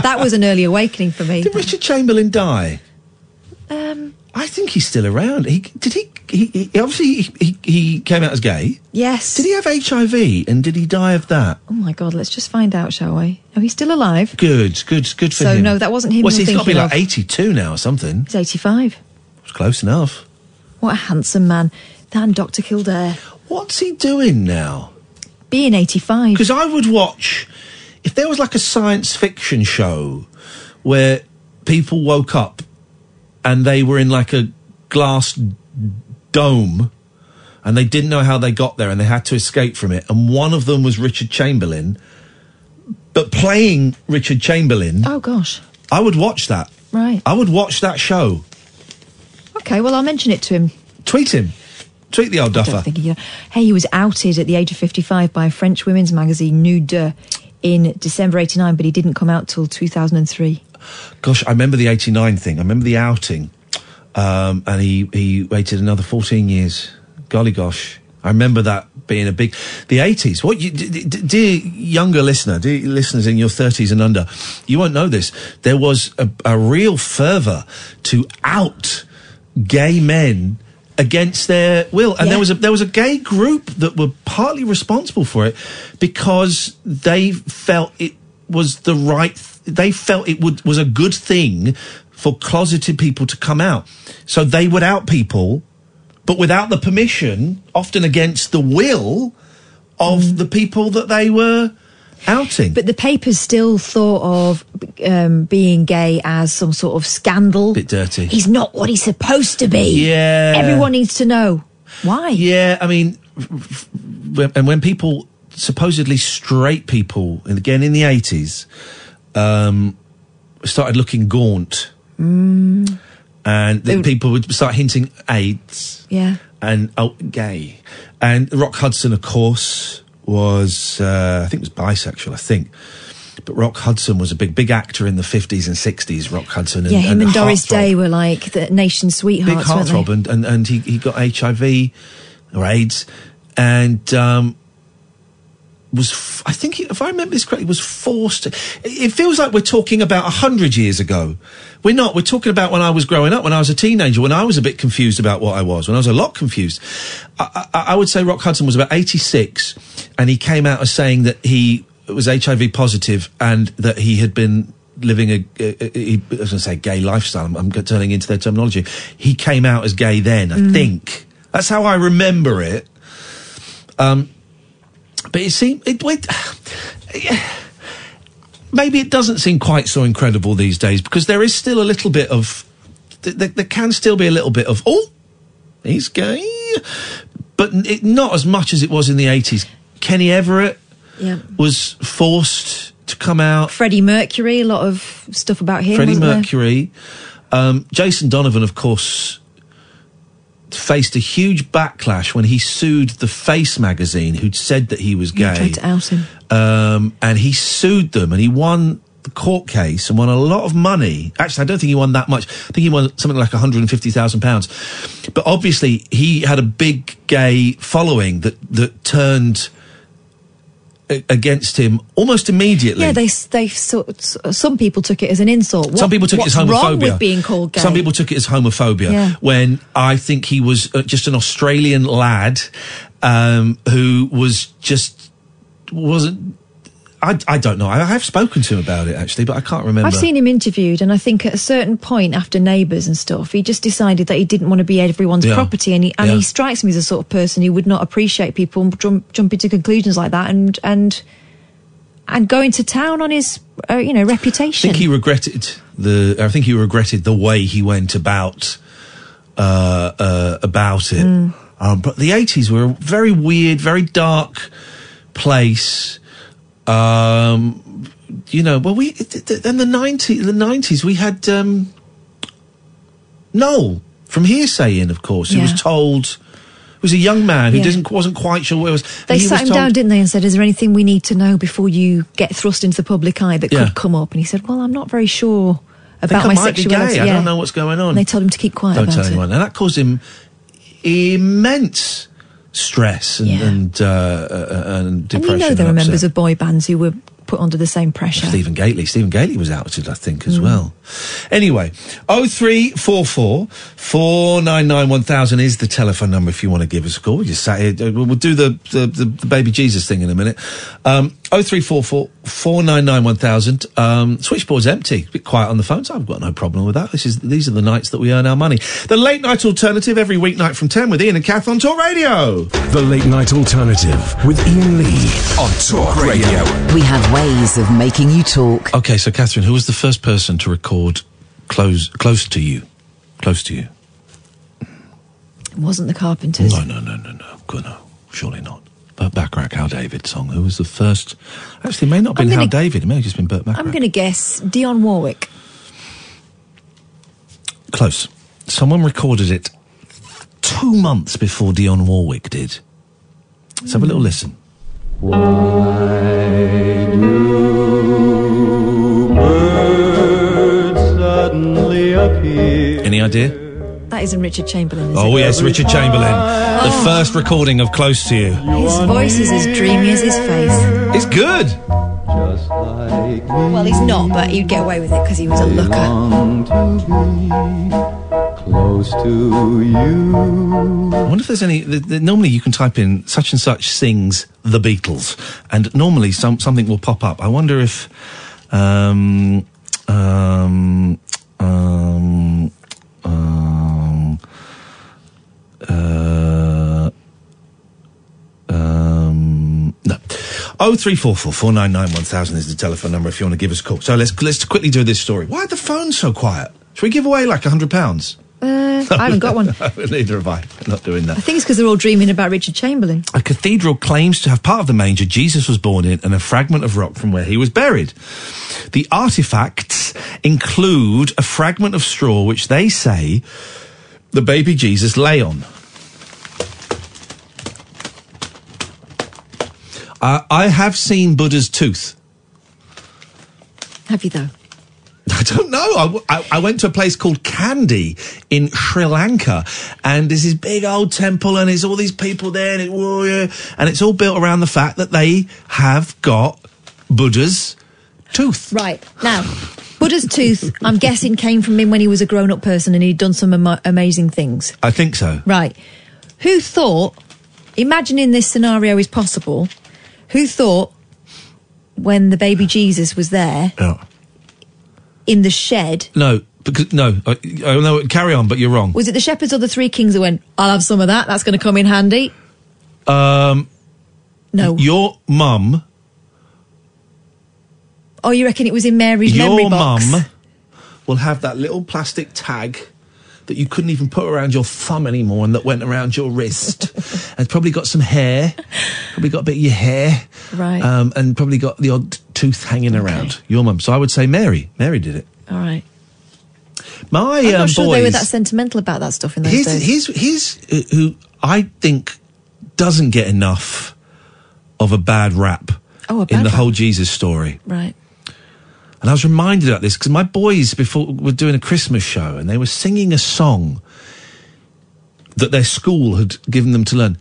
that was an early awakening for me. Did Richard Chamberlain die? Um, I think he's still around. He did he. He, he obviously he, he, he came out as gay. yes. Did he have HIV and did he die of that? Oh my God! Let's just find out, shall we? Oh, he's still alive. Good, good, good for you. So, him. no, that wasn't him Well, he's got to be like of. eighty-two now or something. He's eighty-five. It's close enough. What a handsome man! That and Doctor Kildare. What's he doing now? Being eighty-five. Because I would watch if there was like a science fiction show where people woke up and they were in like a glass dome and they didn't know how they got there and they had to escape from it and one of them was Richard Chamberlain but playing Richard Chamberlain Oh gosh. I would watch that Right. I would watch that show Okay. Well, I'll mention it to him. tweet him tweet the old duffer he. Uh, hey, he was outed at the age of fifty-five by a French women's magazine Nude in December eighty-nine, but he didn't come out till two thousand and three. Gosh, I remember the 89 thing. I remember the outing. Um, and he, he waited another 14 years. Golly gosh. I remember that being a big, the 80s. What you, d- d- dear younger listener, dear listeners in your 30s and under, you won't know this. There was a, a real fervour to out gay men against their will. And Yeah. there was a, there was a gay group that were partly responsible for it because they felt it was the right, th- they felt it would, was a good thing for closeted people to come out. So they would out people, but without the permission, often against the will of the people that they were outing. But the papers still thought of um, being gay as some sort of scandal. Bit dirty. He's not what he's supposed to be. Yeah. Everyone needs to know why. Yeah, I mean, f- f- when- and when people, supposedly straight people, and again in the 80s, um, started looking gaunt, Mm, and then people would start hinting AIDS yeah. and oh, gay. And Rock Hudson, of course, was, uh, I think was bisexual, I think. But Rock Hudson was a big, big actor in the 50s and 60s, Rock Hudson. And, Yeah, him and, Doris Heartthrob. Day were like the nation's big sweethearts, weren't heartthrob, and, and, and he, he got HIV or AIDS, and um, was, I think, if I remember this correctly, was forced. To, it- feels like we're talking about a hundred years ago. We're not. We're talking about when I was growing up, when I was a teenager, when I was a bit confused about what I was, when I was a lot confused. I, I, I would say Rock Hudson was about 86, and he came out as saying that he was HIV positive and that he had been living a, a, a, I was going to say gay lifestyle. I'm, I'm turning into their terminology. He came out as gay then, I think. That's how I remember it. Um, but it seemed it went. Maybe it doesn't seem quite so incredible these days because there is still a little bit of. th- th- there can still be a little bit of oh, he's gay, but it, not as much as it was in the eighties. Kenny Everett Yeah. was forced to come out. Freddie Mercury, a lot of stuff about him. Freddie there? Mercury, um, Jason Donovan, of course, faced a huge backlash when he sued the Face magazine, who'd said that he was gay. tried to out him. um, and he sued them, and he won the court case and won a lot of money. Actually, I don't think he won that much. I think he won something like one hundred and fifty thousand pounds. But obviously, he had a big gay following that that turned against him almost immediately. Yeah, they they sort some people took it as an insult. What- Some people took it as homophobia. wrong with being called gay? Some people took it as homophobia. Yeah. When I think he was uh, just an Australian lad um, who was just wasn't. I, I don't know. I, have spoken to him about it actually, but I can't remember. I've seen him interviewed, and I think at a certain point after Neighbours and stuff, he just decided that he didn't want to be everyone's Yeah. property, and he and Yeah. he strikes me as a sort of person who would not appreciate people jump, jumping to conclusions like that, and and and going to town on his uh, you know reputation. I think he regretted the. I think he regretted the way he went about uh, uh, about it. Mm. Um, but the eighties were a very weird, very dark place. Um, you know, well, we then the nineties. The nineties, we had um, Noel from Hear'Say in, of course, who Yeah. was told. Was a young man who Yeah. didn't wasn't quite sure where it was. They he sat was him down, didn't they, and said, "Is there anything we need to know before you get thrust into the public eye that Yeah. could come up?" And he said, "Well, I'm not very sure about my sexuality. gay. I don't know what's going on. And they told him to keep quiet Don't tell it. anyone. And that caused him immense stress and Yeah. and, uh, uh, and And depression. you know there are members of boy bands who were put under the same pressure. Stephen Gately. Stephen Gately was outed, I think, Mm. as well. Anyway, 0344 499 1000 is the telephone number if you want to give us a call. We just sat here. uh, We'll do the, the, the, the baby Jesus thing in a minute. Um, 0344 499 1000. Um, switchboard's empty. A bit quiet on the phones. I've got no problem with that. This is, these are the nights that we earn our money. The late night alternative every weeknight from 10 with Iain and Kath on Talk Radio. The Late Night Alternative with Iain Lee on Talk Radio. We have ways of making you talk. Okay, so Catherine, who was the first person to record close, close to you? Close to you. It wasn't the Carpenters. No, no, no, no, no. Good, no. Surely not. Burt Bacharach, Hal David song. Who was the first? Actually, it may not have been I'm Hal gonna- David. It may have just been Burt Bacharach. I'm going to guess Dionne Warwick. Close. Someone recorded it two months before Dionne Warwick did. Let's have a little listen. Why do birds suddenly appear. Any idea? That isn't Richard Chamberlain. Is Oh, it? yes, Richard Chamberlain. The first recording of Close to You. His voice is as dreamy as his face. It's good. Just like me. Well, he's not, but he'd get away with it because he was a looker. to close to you. I wonder if there's any. th th normally, you can type in such and such sings the Beatles, and normally some something will pop up. I wonder if. Um, um, um, um, uh, um, no. Oh three four four four nine nine one thousand is the telephone number if you want to give us a call. So let's let's quickly do this story. Why are the phones so quiet? Should we give away like a hundred pounds? Uh, I haven't got one. Neither have I. I'm not doing that. I think it's because they're all dreaming about Richard Chamberlain. A cathedral claims to have part of the manger Jesus was born in and a fragment of rock from where he was buried. The artifacts include a fragment of straw which they say the baby Jesus lay on. I, I have seen Buddha's tooth. Have you though? I don't know. I went to a place called Kandy in Sri Lanka, and there's this big old temple, and there's all these people there, and, it, whoa, yeah, and it's all built around the fact that they have got Buddha's tooth. Right. Now, Buddha's tooth, I'm guessing, came from him when he was a grown up person and he'd done some ama- amazing things. I think so. Right. Who thought, imagining this scenario is possible, who thought when the baby Jesus was there Yeah. in the shed, No, because no, I, I know. Carry on, but you're wrong. was it the shepherds or the three kings that went, I'll have some of that, that's going to come in handy? Um, No. your mum, Oh, you reckon it was in Mary's memory your box? mum will have that little plastic tag that you couldn't even put around your thumb anymore, and that went around your wrist, and probably got some hair, probably got a bit of your hair, Right. um, and probably got the odd tooth hanging around. Your mum. So I would say Mary. Mary did it. All right. My I'm um, not sure boys. they were that sentimental about that stuff in those here's, days. here's, here's uh, who I think doesn't get enough of a bad rap Oh, a in the rap. whole Jesus story. Right. And I was reminded about this because my boys before were doing a Christmas show and they were singing a song that their school had given them to learn.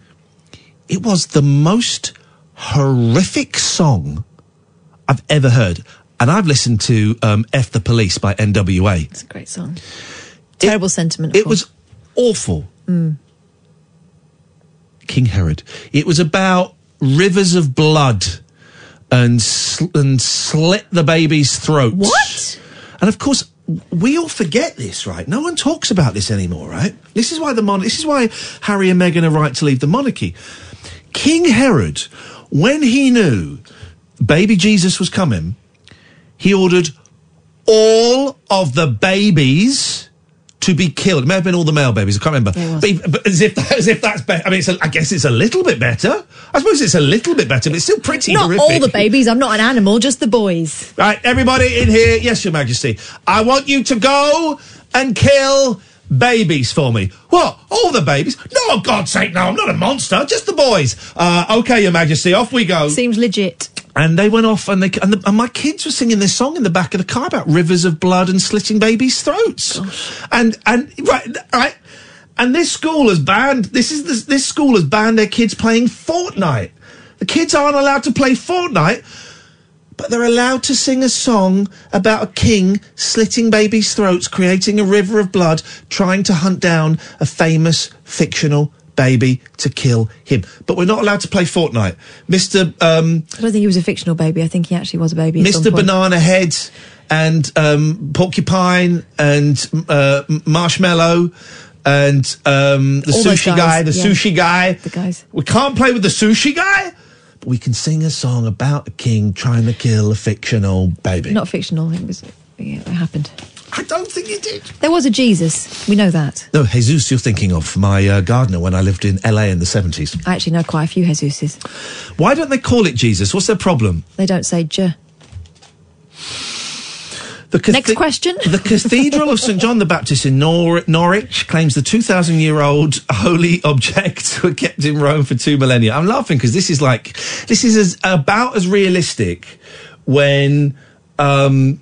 It was the most horrific song I've ever heard. And I've listened to um, F the Police by NWA. It's a great song. Terrible sentiment. It was awful. Mm. King Herod. It was about rivers of blood and sl- and slit the baby's throat. What? And of course, we all forget this, right? No one talks about this anymore, right? This is why the mon- This is why Harry and Meghan are right to leave the monarchy. King Herod, when he knew baby Jesus was coming, he ordered all of the babies to be killed. It may have been all the male babies. I can't remember. Yeah, it was. but, but as if that, as if that's better. I mean, it's a, I guess it's a little bit better. I suppose it's a little bit better, but it's still pretty Not horrific. all the babies. I'm not an animal, just the boys. Right, everybody in here, yes, Your Majesty. I want you to go and kill babies for me. What? All the babies? No, God's sake, no, I'm not a monster, just the boys. Uh, okay, Your Majesty, off we go. Seems legit. And they went off, and they and, the, and my kids were singing this song in the back of the car about rivers of blood and slitting babies' throats. And and right right. And this school has banned this is this, this school has banned their kids playing Fortnite. The kids aren't allowed to play Fortnite, but they're allowed to sing a song about a king slitting babies' throats, creating a river of blood, trying to hunt down a famous fictional baby to kill him. But we're not allowed to play Fortnite. Mr. Um, I don't think he was a fictional baby. I think he actually was a baby. Mr. Banana Head and um, Porcupine and uh, Marshmallow and um, the All sushi guy, the yeah. sushi guy. The guys. We can't play with the sushi guy, but we can sing a song about a king trying to kill a fictional baby. Not fictional. It was. Yeah, it happened. I don't think he did. There was a Jesus. We know that. No, Jesus, you're thinking of my uh, gardener when I lived in LA in the 70s. I actually know quite a few Jesuses. Why don't they call it Jesus? What's their problem? They don't say J. The cathe- Next question. The Cathedral of St John the Baptist in Nor- Norwich claims the 2,000 year old holy objects were kept in Rome for two millennia. I'm laughing because this is like, this is as, about as realistic when, um,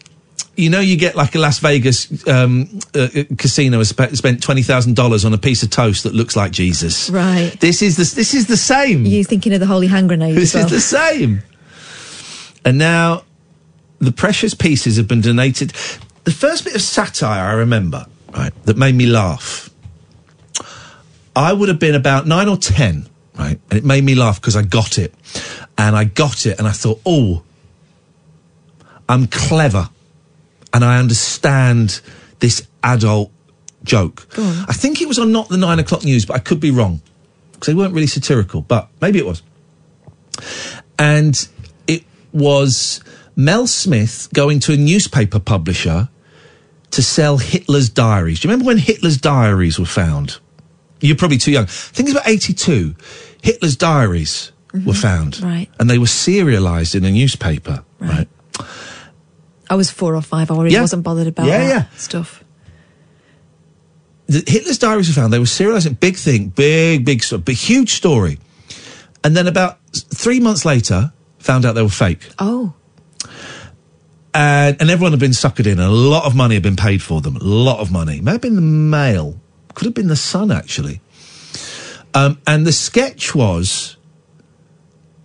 you know, you get like a Las Vegas um, uh, uh, casino has spe- spent twenty thousand dollars on a piece of toast that looks like Jesus. Right. This is the this is the same. You're thinking of the holy hand grenade This well. is the same. And now the precious pieces have been donated. The first bit of satire I remember, right, that made me laugh. I would have been about nine or ten, right, and it made me laugh because I got it, and I got it, and I thought, oh, I'm clever, and I understand this adult joke. I think it was on not the nine o'clock news, but I could be wrong because they weren't really satirical, but maybe it was. And it was Mel Smith going to a newspaper publisher to sell Hitler's diaries. Do you remember when Hitler's diaries were found? You're probably too young. I think it's about 82. Hitler's diaries were mm-hmm. found. Right. And they were serialized in a newspaper. Right. I was four or five. I already Yeah. wasn't bothered about Yeah, that yeah. stuff. the Hitler's diaries were found. They were serialized. Big thing, big, big, big, huge story. And then about three months later, found out they were fake. Oh, and, and everyone had been suckered in. And a lot of money had been paid for them. A lot of money. May have been the Mail. Could have been the Sun, actually. Um, and the sketch was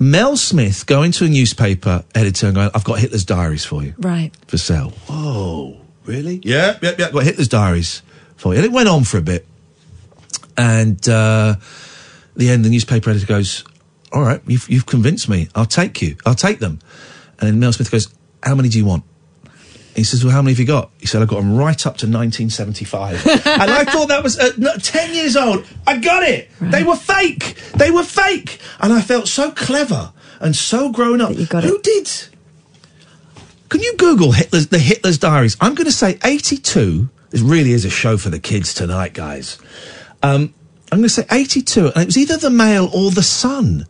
Mel Smith going to a newspaper editor and going, I've got Hitler's diaries for you Right. for sale. Whoa, really? Yeah, yeah, yeah. Got Hitler's diaries for you. And it went on for a bit. And uh, the end, the newspaper editor goes, All right, you've, you've convinced me. I'll take you. I'll take them. And then Mel Smith goes, How many do you want? He says, Well, how many have you got? He said, I've got them right up to 1975. and I thought that was uh, no, 10 years old. I got it. They were fake. They were fake. And I felt so clever and so grown up. Who did? Can you Google Hitler's, the Hitler's diaries? I'm going to say 82. This really is a show for the kids tonight, guys. Um, I'm going to say 82. And it was either the Mail or the Sun.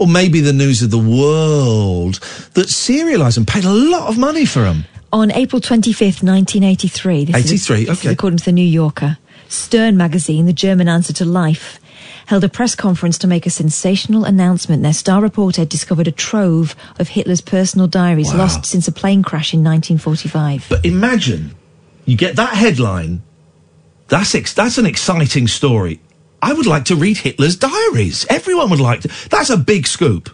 Or maybe the News of the World that serialised and paid a lot of money for them. On April 25th, 1983, this, 83, is, this is according to the New Yorker, Stern magazine, the German answer to Life, held a press conference to make a sensational announcement. Their star reporter had discovered a trove of Hitler's personal diaries Wow. lost since a plane crash in 1945. But imagine you get that headline. That's ex- that's an exciting story. I would like to read Hitler's diaries. Everyone would like to. That's a big scoop.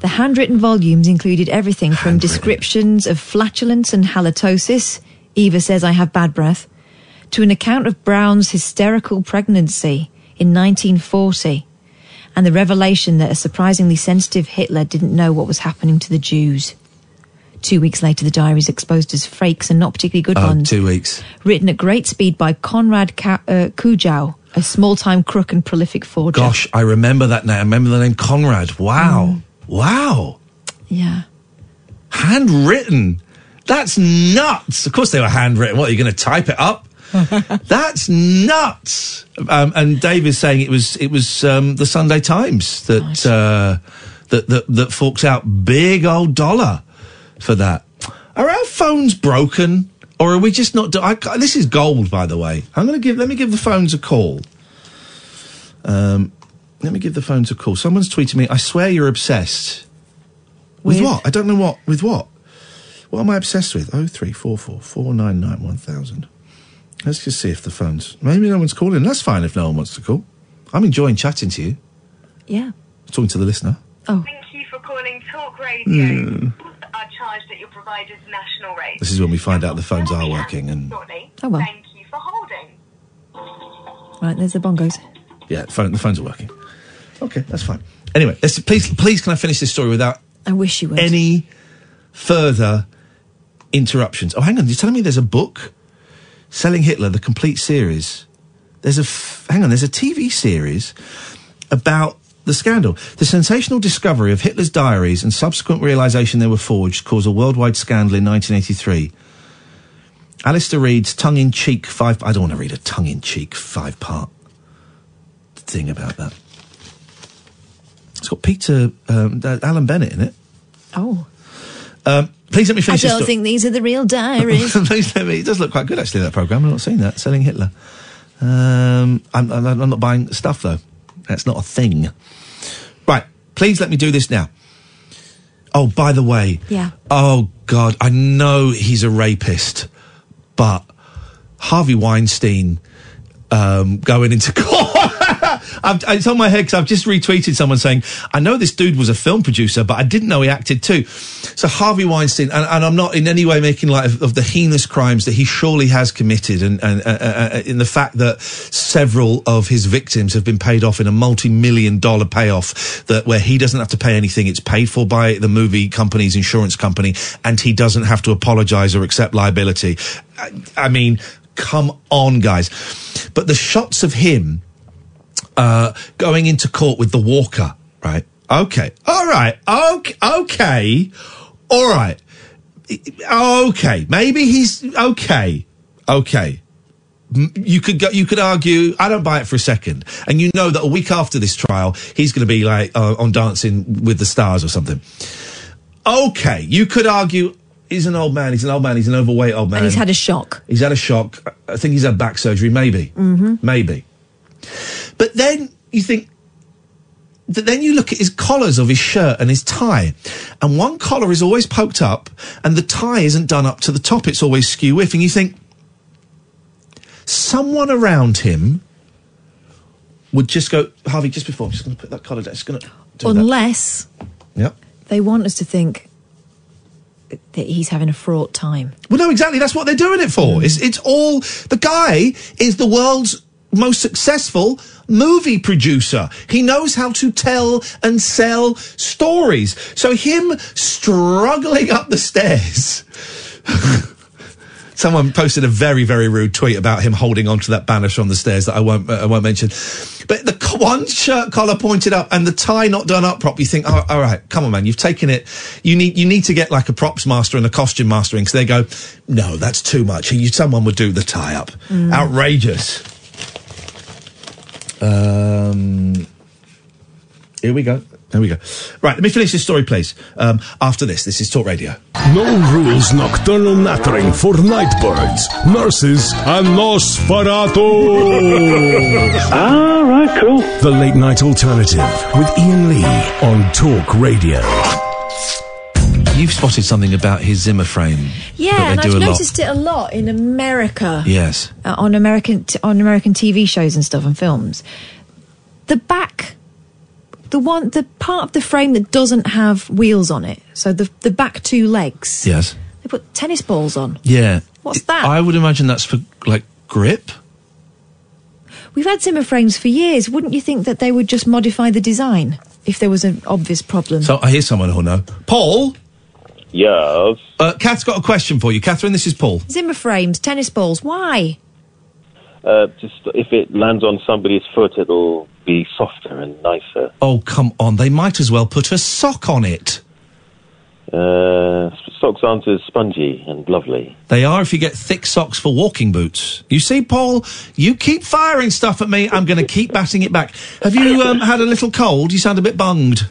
The handwritten volumes included everything from descriptions of flatulence and halitosis, Eva says I have bad breath, to an account of Braun's hysterical pregnancy in 1940, and the revelation that a surprisingly sensitive Hitler didn't know what was happening to the Jews. Two weeks later, the diaries exposed as fakes and not particularly good Oh, ones, two weeks. written at great speed by Konrad Ka- uh, Kujau, a small-time crook and prolific forger. Gosh, I remember that name. I remember the name Conrad. Wow. Wow. Yeah. Handwritten. That's nuts. Of course they were handwritten. What, are you going to type it up? That's nuts. Um, and Dave is saying it was it was um, the Sunday Times that uh, that that that forks out big old dollar for that. Are our phones broken, or are we just not? Do- I, this is gold, by the way. I'm going to give. Let me give the phones a call. Um, let me give the phones a call. Someone's tweeted me. I swear you're obsessed. With, With? what? I don't know what. With what? What am I obsessed with? Oh three four four four nine nine one thousand. Let's just see if the phones. Maybe no one's calling. That's fine if no one wants to call. I'm enjoying chatting to you. Yeah. Talking to the listener. Oh. Thank you for calling Talk Radio. Mm. Are charged at your provider's national rate. This is when we find out the phones are working and Shortly. Oh, well. Thank you for holding. Right, there's the bongos. yeah, the, phone, the phones are working. Okay, that's fine. Anyway, please, please, can I finish this story without I wish you would. any further interruptions? Oh, hang on. You're telling me there's a book, Selling Hitler, the complete series. There's a f- hang on. There's a TV series about the scandal. The sensational discovery of Hitler's diaries and subsequent realization they were forged caused a worldwide scandal in 1983. Alistair Reid's tongue-in-cheek five. I don't want to read a tongue-in-cheek five-part thing about that. It's got Peter um, Alan Bennett in it. Oh. Um, please let me I finish this don't think these are the real diaries. Please let me. It does look quite good actually. That program. I've not seen that. Selling Hitler. Um, I'm, I'm not buying stuff though. That's not a thing. Right. Please let me do this now. Oh, by the way. Yeah. Oh God, I know he's a rapist, but Harvey Weinstein um, going into court. I've, it's on my head because I've just retweeted someone saying, I know this dude was a film producer, but I didn't know he acted too. So Harvey Weinstein, and, and I'm not in any way making light of, of the heinous crimes that he surely has committed, and, and uh, uh, in the fact that several of his victims have been paid off in a multi-million dollar payoff that where he doesn't have to pay anything, it's paid for by the movie company's insurance company, and he doesn't have to apologize or accept liability. I, I mean, come on, guys. But the shots of him uh, going into court with the walker, right? Okay, all right, okay, okay, all right, okay. Maybe he's okay, okay. You could go, you could argue. I don't buy it for a second, and you know that a week after this trial, he's going to be like uh, on Dancing with the Stars or something. Okay, you could argue. He's an old man. He's an old man. He's an overweight old man. and he's had a shock. He's had a shock. I think he's had back surgery, maybe. Mm-hmm. Maybe. But then you think, th- then you look at his collars of his shirt and his tie, and one collar is always poked up, and the tie isn't done up to the top. It's always skew whiff, and you think someone around him would just go, Harvey, just before, I'm just going to put that collar down. Just going to do that. Unless Yep. they want us to think that he's having a fraught time. Well, no, exactly. That's what they're doing it for. It's it's all the guy is the world's most successful movie producer. He knows how to tell and sell stories. So him struggling up the stairs. Someone posted a very, very rude tweet about him holding onto that banister on the stairs that I won't, uh, I won't mention. But the one shirt collar pointed up and the tie not done up properly. You think, oh, all right, come on, man, you've taken it. You need, you need to get like a props master and a costume master in because they go, no, that's too much. You, someone would do the tie up. Mm. Outrageous. Um, here we go. There we go. Right, let me finish this story, please. Um, after this, this is Talk Radio. No rules nocturnal nattering for nightbirds, nurses, and Nosferatu. All right, cool. The Late Night Alternative with Iain Lee on Talk Radio. You've spotted something about his Zimmer frame. Yeah, and I've a lot. noticed it a lot in America. Yes. uh, on American t- on American TV shows and stuff and films. The back, the one, the part of the frame that doesn't have wheels on it, so the the back two legs, Yes. they put tennis balls on. Yeah. What's that? I would imagine that's for like grip. We've had Zimmer frames for years. Wouldn't you think that they would just modify the design if there was an obvious problem? So I hear someone who'll know. Paul. Yes. Uh, Kath's got a question for you, Catherine. This is Paul. Zimmer frames, tennis balls. Why? Uh, just if it lands on somebody's foot, it'll be softer and nicer. Oh come on! They might as well put a sock on it. Uh, socks aren't as spongy and lovely. They are if you get thick socks for walking boots. You see, Paul, you keep firing stuff at me. I'm going to keep batting it back. Have you um, had a little cold? You sound a bit bunged.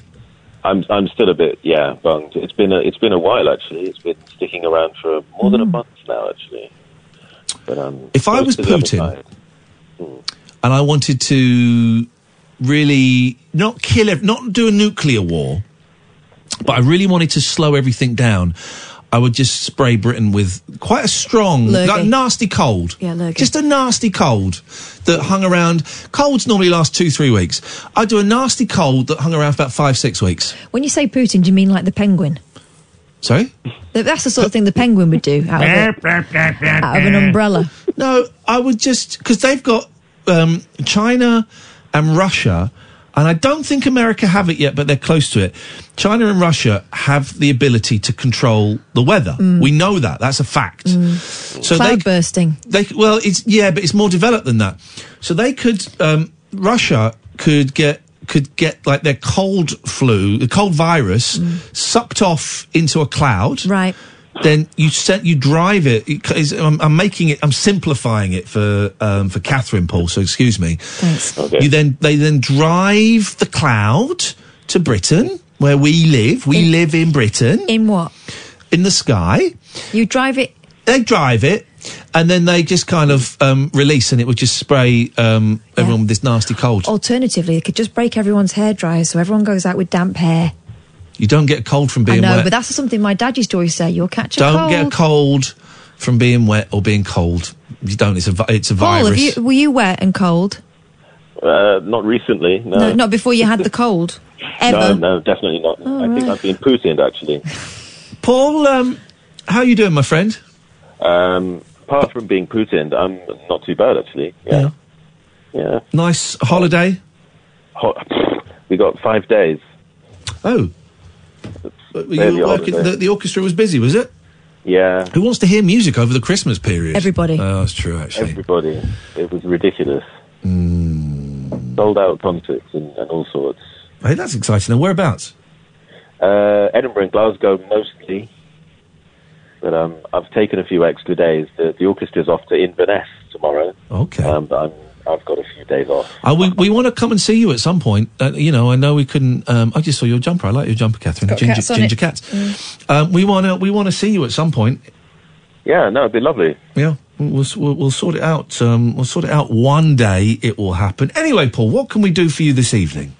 I'm I'm still a bit yeah bunged. It's been a, it's been a while actually. It's been sticking around for more than a month now actually. But um, If I was to the other Putin, side. and I wanted to really not kill, not do a nuclear war, but I really wanted to slow everything down, I would just spray Britain with quite a strong, Lurgy. like nasty cold. Yeah, lurgy. Just a nasty cold that hung around. Colds normally last two, three weeks. I'd do a nasty cold that hung around for about five, six weeks. When you say Putin, do you mean like the penguin? Sorry? That's the sort of thing the penguin would do out of, a, out of an umbrella. No, I would just because they've got um, China and Russia, and I don't think America have it yet, but they're close to it. China and Russia have the ability to control the weather. Mm. We know that. That's a fact. So they Cloud bursting. they well, it's yeah, but it's more developed than that. So they could um, Russia could get could get like their cold flu, the cold virus, sucked off into a cloud. Right. Then you set you drive it. it I'm, I'm making it. I'm simplifying it for um, for Catherine Paul. So excuse me. Thanks. You then they then drive the cloud to Britain, where we live. We live in Britain. In what? In the sky. You drive it. They drive it, and then they just kind of um, release, and it would just spray um, everyone with this nasty cold. Alternatively, they could just break everyone's hair dry so everyone goes out with damp hair. You don't get a cold from being wet. I know, wet. but that's something my dad used to always say. You'll catch a don't cold. get a cold from being wet or being cold. You don't. It's a vi- it's a Paul, virus. have you, were you wet and cold? Uh, not recently. No. No, not before you had the cold. Ever? No, no, definitely not. I think I've been Putined actually. Paul, um, how are you doing, my friend? Um, apart from being Putined, I'm not too bad actually. Yeah. Yeah. Nice holiday. Ho- we got five days. Oh. Were Barely you working? The, the orchestra was busy, was it? Yeah. Who wants to hear music over the Christmas period? Everybody. Oh, that's true, actually. Everybody. It was ridiculous. Hmm. Sold out concerts and, and all sorts. Hey, that's exciting. And whereabouts? Uh, Edinburgh and Glasgow mostly. But um, I've taken a few extra days. The, the orchestra's off to Inverness tomorrow. Okay. Um, but I'm, I've got a few days off. Uh, we we want to come and see you at some point. Uh, you know, I know we couldn't. Um, I just saw your jumper. I like your jumper, Catherine. Got ginger cats on ginger it. cats. Um, we want to we want to see you at some point. Yeah, no, it'd be lovely. Yeah, we'll, we'll, we'll sort it out. Um, we'll sort it out one day. It will happen. Anyway, Paul, what can we do for you this evening?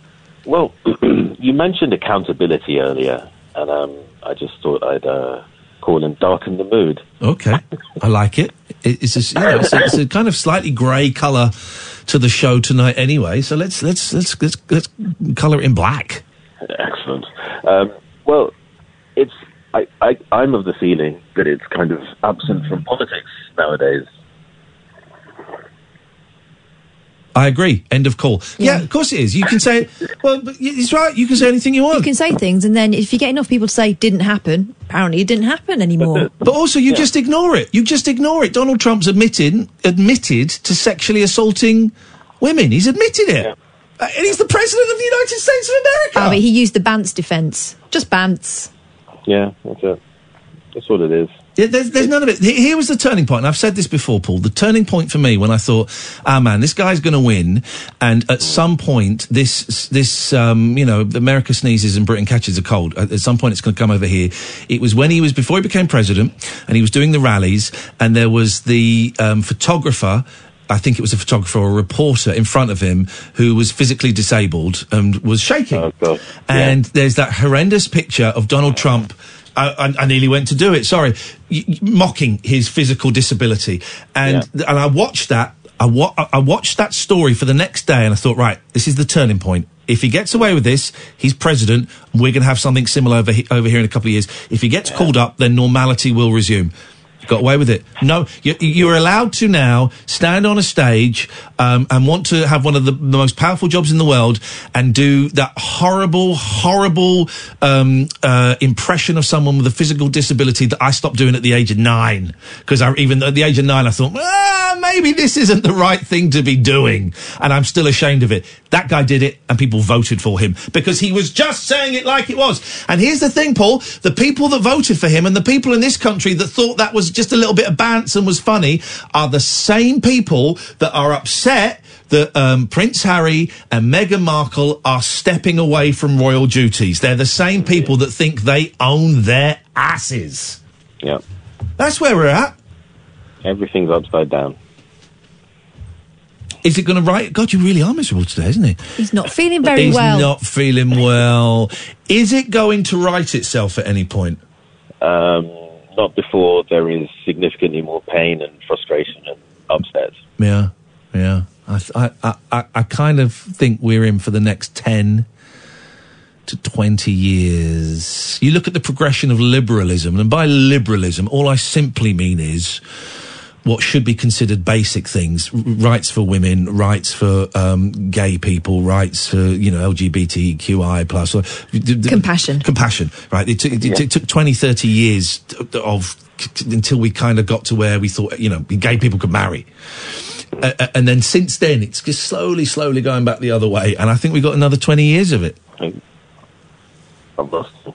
Well, you mentioned accountability earlier, and um, I just thought I'd uh, call and darken the mood. Okay, I like it. It- It's a, you know, it's, a, it's a kind of slightly grey colour to the show tonight, anyway. So let's let's let's let's, let's colour it in black. Excellent. Um, well, it's I, I I'm of the feeling that it's kind of absent from politics nowadays. I agree. End of call. Yeah, of course it is. You can say, well, but it's right. You can say anything you want. You can say things, and then if you get enough people to say didn't happen, apparently it didn't happen anymore. But also, you just ignore it. You just ignore it. Donald Trump's admitted admitted to sexually assaulting women. He's admitted it, Uh, and he's the president of the United States of America. Oh, but he used the Bantz defence. Just Bantz. Yeah, that's it. That's what it is. Yeah, there's, there's none of it. Here was the turning point, and I've said this before, Paul. The turning point for me when I thought, ah, man, this guy's going to win, and at some point, this, this, um, you know, America sneezes and Britain catches a cold. At, some point, it's going to come over here. It was when he was before he became president, and he was doing the rallies, and there was the um, photographer. I think it was a photographer or a reporter in front of him who was physically disabled and was shaking. And there's that horrendous picture of Donald Trump. I, I, nearly went to do it. Sorry, mocking his physical disability, and and I watched that. I, wa- I watched that story for the next day, and I thought, right, this is the turning point. If he gets away with this, he's president. We're going to have something similar over, he- over here in a couple of years. If he gets called up, then normality will resume. Got away with it. No, you, you're allowed to now stand on a stage um, and want to have one of the, the most powerful jobs in the world and do that horrible, horrible um, uh, impression of someone with a physical disability that I stopped doing at the age of nine. Because even at the age of nine, I thought, ah, maybe this isn't the right thing to be doing, and I'm still ashamed of it. That guy did it, and people voted for him because he was just saying it like it was. And here's the thing, Paul: the people that voted for him and the people in this country that thought that was just a little bit of bounce and was funny are the same people that are upset that um, Prince Harry and Meghan Markle are stepping away from royal duties. They're the same people that think they own their asses. Yeah, That's where we're at. everything's upside down. Is it going to right? God, you really are miserable today, isn't he? He's not feeling very He's well. He's not feeling well. Is it going to right itself at any point? Um, not before there is significantly more pain and frustration and upset. Yeah, yeah. I, I, I, I kind of think we're in for the next 10 to 20 years. You look at the progression of liberalism, and by liberalism, all I simply mean is what should be considered basic things r- rights for women, rights for um, gay people, rights for, you know, LGBTQI plus. Or, d- d- Compassion. Compassion, right. It took, it, it took 20, 30 years of until we kind of got to where we thought, you know, gay people could marry. Uh, and then since then, it's just slowly, slowly going back the other way. And I think we've got another 20 years of it. I've lost you.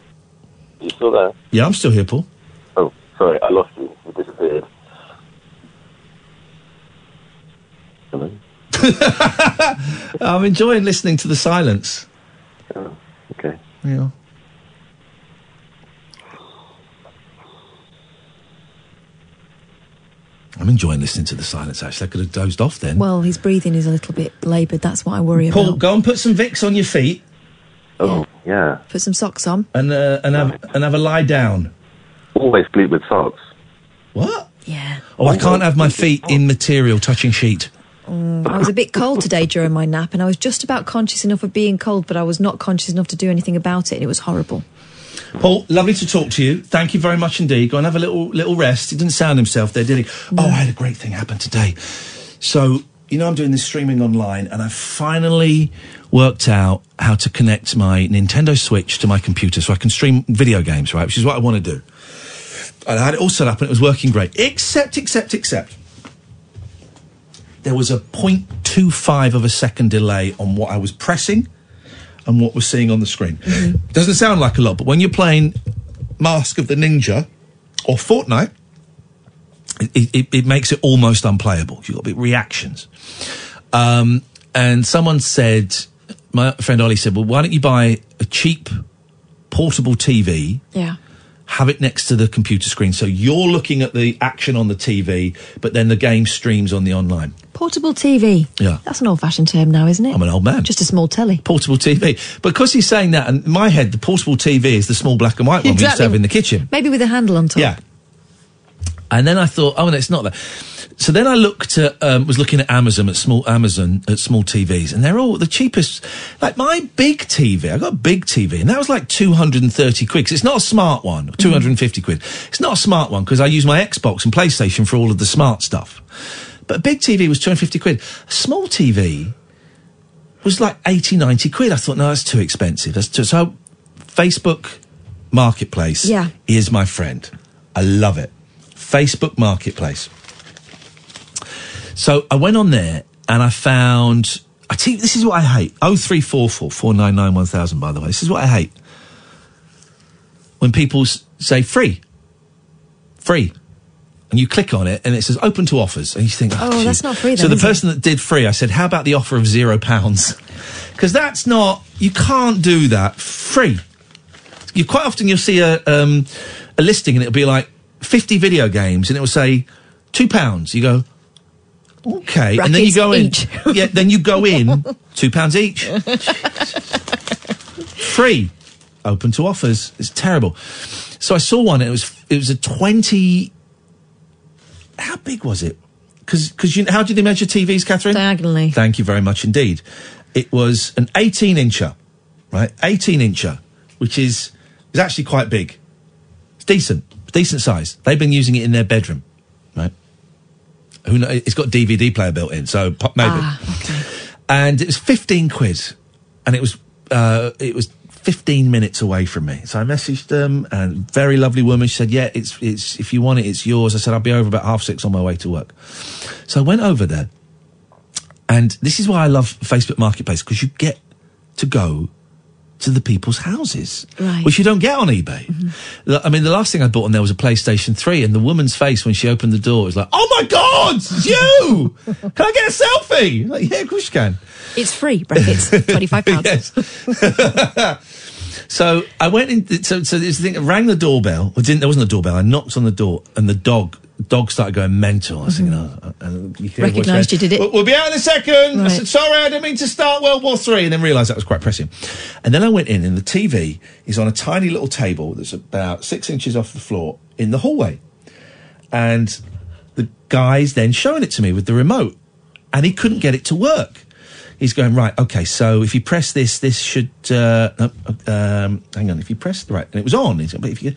You still there? Yeah, I'm still here, Paul. Oh, sorry, I lost you. You disappeared. Hello? I'm enjoying listening to the silence. Okay. Yeah. I'm enjoying listening to the silence, actually. I could have dozed off then. Well, his breathing is a little bit laboured. That's what I worry about. Paul, about. go and put some Vicks on your feet Oh, yeah. Put some socks on. and, uh, and, have, and have a lie down. Always sleep with socks. What? Yeah. Oh, I can't have my feet in material touching sheet. Mm, I was a bit cold today during my nap, and I was just about conscious enough of being cold, but I was not conscious enough to do anything about it, and it was horrible. Paul, lovely to talk to you. Thank you very much indeed. Go and have a little little rest. He didn't sound himself there, did he? Oh, I had a great thing happen today. So, you know, I'm doing this streaming online, and I finally worked out how to connect my Nintendo Switch to my computer so I can stream video games, right? Which is what I want to do. And I had it all set up, and it was working great. Except, except, except, there was a 0.25 of a second delay on what I was pressing and what we're seeing on the screen. Doesn't sound like a lot, but when you're playing Mark of the Ninja or Fortnite, it, it, it makes it almost unplayable. You've got big reactions. Um, and someone said, my friend Ollie said, well, why don't you buy a cheap portable TV Yeah. Have it next to the computer screen. So you're looking at the action on the TV, but then the game streams on the online. Portable TV. Yeah. That's an old-fashioned term now, isn't it? I'm an old man. Just a small telly. Portable TV. Because he's saying that, and in my head, the portable TV is the small black and white one we used to have in the kitchen. Maybe with a handle on top. Yeah. And then I thought, oh, no, it's not that. So then I looked at, um, was looking at Amazon, at small Amazon, at small TVs, and they're all the cheapest. Like my big TV, I got a big TV, and that was like 230 quid. it's not a smart one, 250 quid. It's not a smart one, because I use my Xbox and PlayStation for all of the smart stuff. But a big TV was 250 quid. A small TV was like 80, 90 quid. I thought, no, that's too expensive. That's too, so Facebook Marketplace Yeah. is my friend. I love it. Facebook Marketplace. So I went on there and I found. I tell you, this is what I hate. Oh three four four four nine nine one thousand. By the way, this is what I hate. When people say free, free, and you click on it and it says open to offers, and you think, Oh, geez. that's not free So the is it? person that did free, I said, how about the offer of zero pounds? Because that's not. You can't do that free. You quite often you'll see a um, a listing and it'll be like fifty video games and it will say two pounds. You go, okay, and then you Brackets go in. each. yeah, then you go in two pounds each. Free, open to offers. It's terrible. So I saw one. And it was it was a twenty. How big was it? Because because you how do they measure TVs, Catherine? Diagonally. Thank you very much indeed. It was an 18 incher, right? 18 incher, which is is actually quite big. It's decent, decent size. They've been using it in their bedroom, right? Who knows? It's got DVD player built in, so maybe. Ah, And it was 15 quid, and it was uh, it was 15 minutes away from me. So I messaged them, and very lovely woman. She said, "Yeah, it's it's if you want it, it's yours." I said, "I'll be over about half six on my way to work." So I went over there, and this is why I love Facebook Marketplace because you get to go to the people's houses, Right. which you don't get on eBay. Mm-hmm. The- I mean, the last thing I bought on there was a PlayStation 3, and the woman's face when she opened the door was like, Oh my God, it's you! Can I get a selfie? Like, yeah, of course you can. It's free. Brackets. Twenty-five pounds. So I went in. So, so this thing rang the doorbell. Well, didn't there wasn't a doorbell? I knocked on the door, and the dog dog started going mental. I was thinking, oh, and you a Recognised you, did it? We'll, we'll be out in a second. I Right. said, sorry, I didn't mean to start World War Three, and then realised that was quite pressing. And then I went in, and the TV is on a tiny little table that's about six inches off the floor in the hallway, and the guy's then showing it to me with the remote, and he couldn't get it to work. He's going right. Okay, so if you press this, this should. Uh, no, um, hang on. If you press right, and it was on. He said, but if you,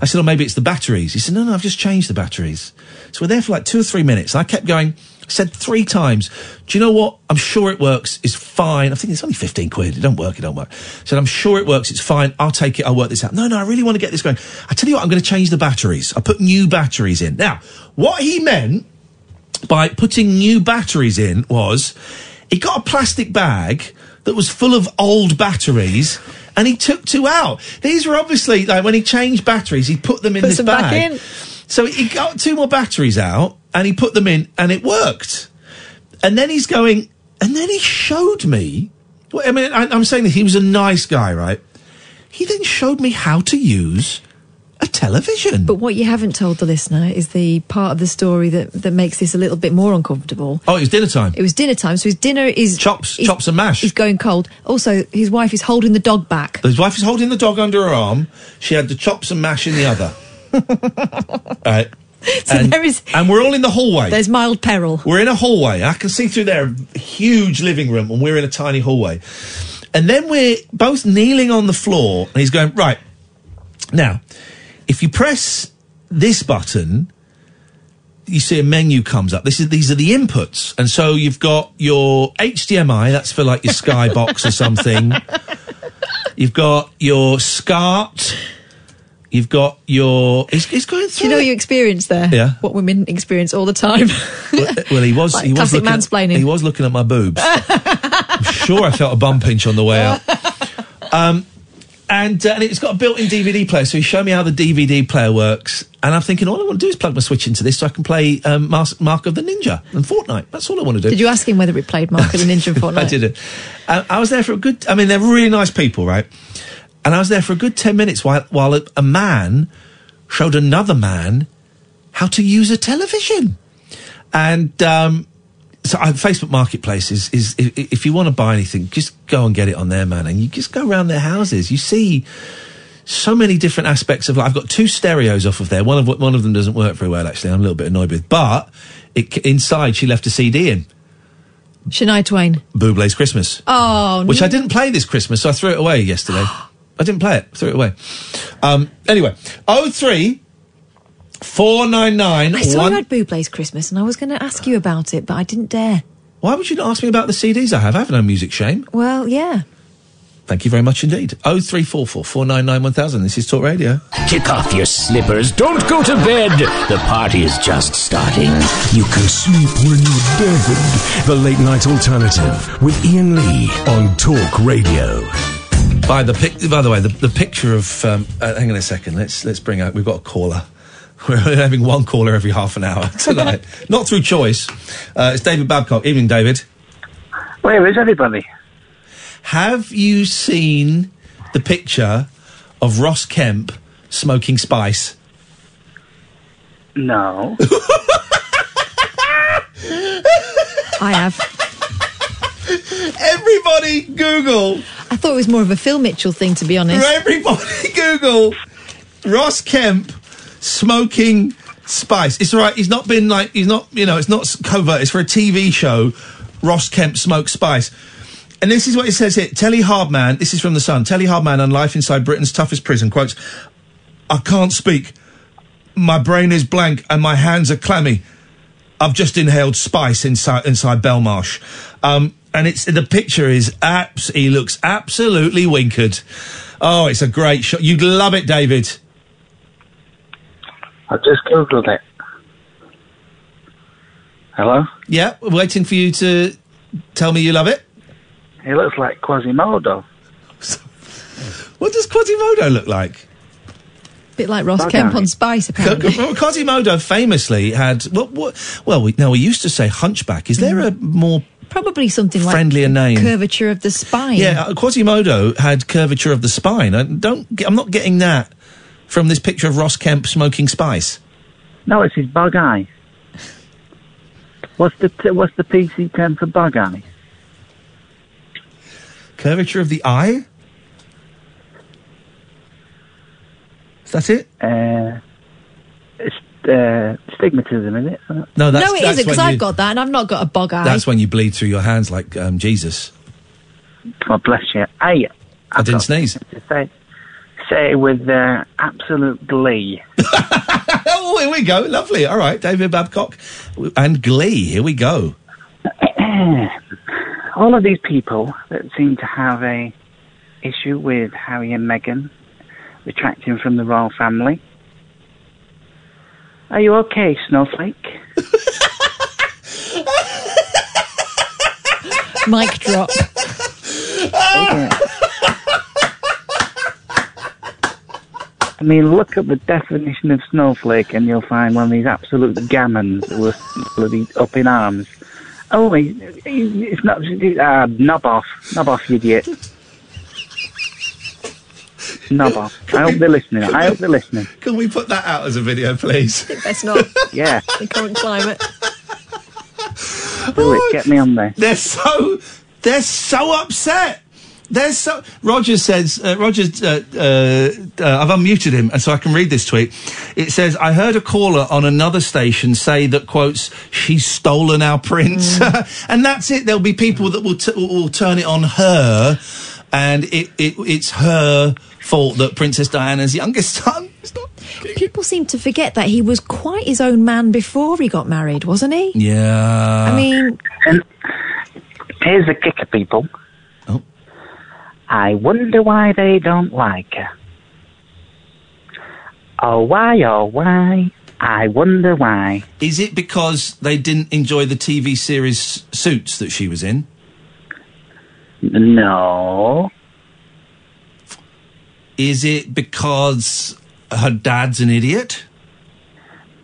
I said, oh, maybe it's the batteries. He said, no, no, I've just changed the batteries. So we're there for like two or three minutes. And I kept going. Said three times. Do you know what? I'm sure it works. It's fine. I think it's only fifteen quid. It don't work. It don't work. I said, I'm sure it works. It's fine. I'll take it. I'll work this out. No, no, I really want to get this going. I tell you what, I'm going to change the batteries. I put new batteries in. Now, what he meant by putting new batteries in was he got a plastic bag that was full of old batteries and he took two out. These were obviously like when he changed batteries, he put them in Puts this them back in. So he got two more batteries out and he put them in and it worked. And then he's going, and then he showed me. Well, I mean, I, I'm saying that he was a nice guy, right? He then showed me how to use television. But what you haven't told the listener is the part of the story that, that makes this a little bit more uncomfortable. Oh, it was dinner time. It was dinner time, so his dinner is Chops, is- chops and mash. Is going cold. Also, his wife is holding the dog back. His wife is holding the dog under her arm. She had the chops and mash in the other. right. So and, there is- and we're all in the hallway. There's mild peril. We're in a hallway. I can see through there huge living room, and we're in a tiny hallway. And then we're both kneeling on the floor, and he's going, Right, now, if you press this button, you see a menu comes up. This is these are the inputs, and so you've got your HDMI. That's for like your Skybox or something. You've got your SCART. You've got your. He's, he's going Do through. you know it. what you experience there? Yeah. What women experience all the time. well, well, he was. Like he was classic looking. mansplaining. He was looking at my boobs. I'm sure I felt a bum pinch on the way out. Um, and, uh, and it's got a built-in DVD player, so he showed me how the DVD player works. And I'm thinking, all I want to do is plug my Switch into this so I can play um, Mark of the Ninja and Fortnite. That's all I want to do. Did you ask him whether it played Mark of the Ninja and Fortnite? I didn't. Uh, I was there for a good. I mean, they're really nice people, right? And I was there for a good ten minutes while while a, a man showed another man how to use a television. And um, so uh, Facebook Marketplace is, is i- i- if you want to buy anything, just go and get it on there, man. And you just go around their houses. You see so many different aspects of life. I've got two stereos off of there. One of one of them doesn't work very well, actually. I'm a little bit annoyed with. But it, inside, she left a CD in Shania Twain. Bublé's Christmas, Oh, which no. I didn't play this Christmas, so I threw it away yesterday. I didn't play it. Threw it away. Um, anyway, oh three four nine nine I saw one. you had Bublé's Christmas, and I was going to ask you about it, but I didn't dare. Why would you not ask me about the CDs I have? I have no music shame. Well, yeah. Thank you very much indeed. Oh three four four four nine nine one thousand. This is Talk Radio. Kick off your slippers. Don't go to bed. The party is just starting. You can sleep when you're dead. The Late Night Alternative with Iain Lee on Talk Radio. By the pic- by the way, the, the picture of um, uh, hang on a second. Let's let's bring out. We've got a caller. We're having one caller every half an hour tonight, not through choice. Uh, it's David Babcock. Evening, David. Where is everybody? Have you seen the picture of Ross Kemp smoking spice? No. I have. Everybody Google. I thought it was more of a Phil Mitchell thing, to be honest. Everybody Google Ross Kemp smoking spice. It's right. He's not been like he's not you know it's not covert. It's for a TV show. Ross Kemp smoked spice. And this is what it says here. Telly Hardman, this is from The Sun. Telly Hardman on life inside Britain's toughest prison quotes, I can't speak. My brain is blank and my hands are clammy. I've just inhaled spice inside inside Belmarsh. Um, and it's the picture is abs he looks absolutely winkered. Oh, it's a great shot. You'd love it, David. I just googled it. Hello? Yeah, we're waiting for you to tell me you love it. He looks like Quasimodo. What does Quasimodo look like? bit like Ross Bug Kemp on Spice, apparently. Quasimodo famously had what? what well, we, no, we used to say hunchback. Is there a more Probably something like Friendlier name. curvature of the spine. Yeah, uh, Quasimodo had curvature of the spine. I don't. I'm not getting that from this picture of Ross Kemp smoking spice. No, it's his bug eye. What's the t- what's the PC term for bug eye? Curvature of the eye. Is that it? Uh, it's uh, stigmatism, is it? No, that's no, it that's isn't, because I've got that, and I've not got a bug eye. That's when you bleed through your hands like um, Jesus. God bless you. Hey, I didn't sneeze. to say, say it with uh, absolute glee. oh, here we go. Lovely. All right, David Babcock and Glee. Here we go. All of these people that seem to have a issue with Harry and Meghan retracting from the royal family. Are you okay, Snowflake? Mic drop. I mean, look at the definition of snowflake, and you'll find one of these absolute gammons who are bloody up in arms. Oh, he, he, it's not. Uh, knob off, knob off, you idiot. Knob off. I hope they're listening. I hope they're listening. Can we put that out as a video, please? That's not Yeah, the current climate. do it. Get me on there. They're so they're so upset. They're so. Roger says. Uh, Roger's. Uh, uh, uh, I've unmuted him, and so I can read this tweet. It says, "I heard a caller on another station say that quotes she's stolen our prince, and that's it. There'll be people that will t- will turn it on her, and it, it it's her fault that Princess Diana's youngest son. People seem to forget that he was quite his own man before he got married, wasn't he? Yeah. I mean, Here's the kicker, people. I wonder why they don't like her. Oh, why, oh, why? I wonder why. Is it because they didn't enjoy the TV series Suits that she was in? No. Is it because her dad's an idiot?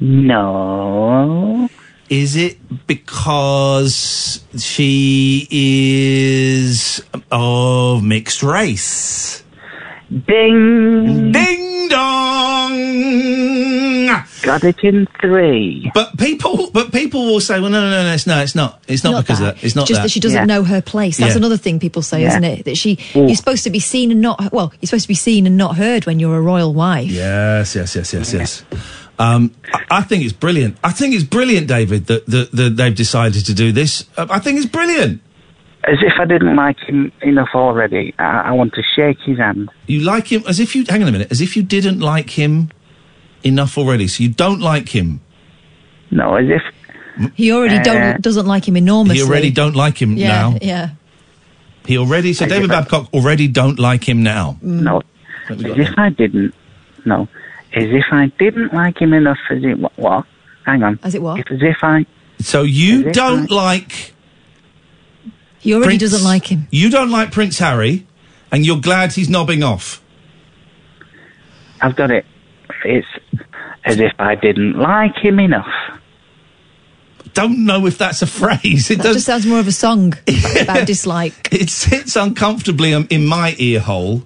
No. Is it because she is of mixed race? Ding! Ding dong! Got it in three. But people, but people will say, "Well, no, no, no, no, it's no, it's not. It's not, because that. of that. It's not just that. that she doesn't know her place. That's Yeah. another thing people say, Yeah. isn't it? That she Ooh. you're supposed to be seen and not well, you're supposed to be seen and not heard when you're a royal wife. Yes, yes, yes, yes, yes. Um, I, I think it's brilliant. I think it's brilliant, David, that, that, that they've decided to do this. Uh, I think it's brilliant. As if I didn't like him enough already. I, I want to shake his hand. You like him as if you hang on a minute, as if you didn't like him enough already. So you don't like him. No, as if He already Uh, don't doesn't like him enormously. He already don't like him yeah, now. Yeah. He already. So As David if I- Babcock already don't like him now. No. As if I didn't. No. As if I didn't like him enough as it what? what? Hang on. As it what? If, as if I. So you don't I- like. He already Prince- doesn't like him. You don't like Prince Harry, and you're glad he's knobbing off. I've got it. It's as if I didn't like him enough. Don't know if that's a phrase. It That does. just sounds more of a song about dislike. It sits uncomfortably um, in my ear hole.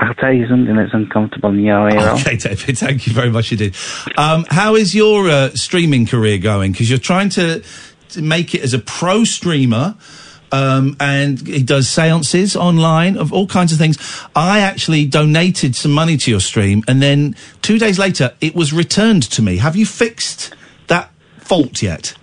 I'll tell you something that's uncomfortable in your ear. Okay, David, thank you very much indeed. Um, how is your uh, streaming career going? Because you're trying to, to make it as a pro streamer. Um, and he does seances online of all kinds of things. I actually donated some money to your stream, and then two days later, it was returned to me. Have you fixed that fault yet?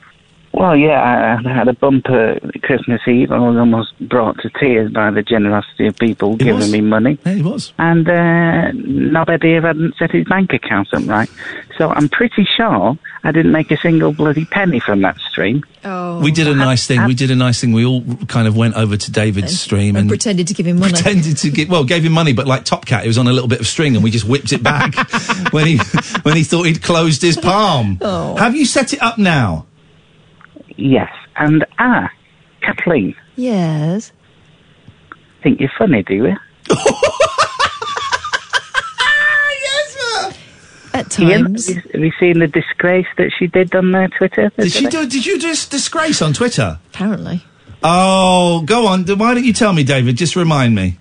Well, yeah, I, I had a bumper Christmas Eve. I was almost brought to tears by the generosity of people giving was. me money. Yeah, he was. And uh, nobody hadn't set his bank account up right. So I'm pretty sure I didn't make a single bloody penny from that stream. Oh. We did a nice thing. We did a nice thing. We all kind of went over to David's stream and and pretended to give him money. pretended to give well gave him money but like top cat it was on a little bit of string and we just whipped it back when he when he thought he'd closed his palm Oh. have you set it up now Yes. And ah, Kathleen, Yes. think you're funny, do you? At Ian, times. have you, have you seen the disgrace that she did on their Twitter? did she do did you just disgrace on twitter Apparently. oh go on why don't you tell me david just remind me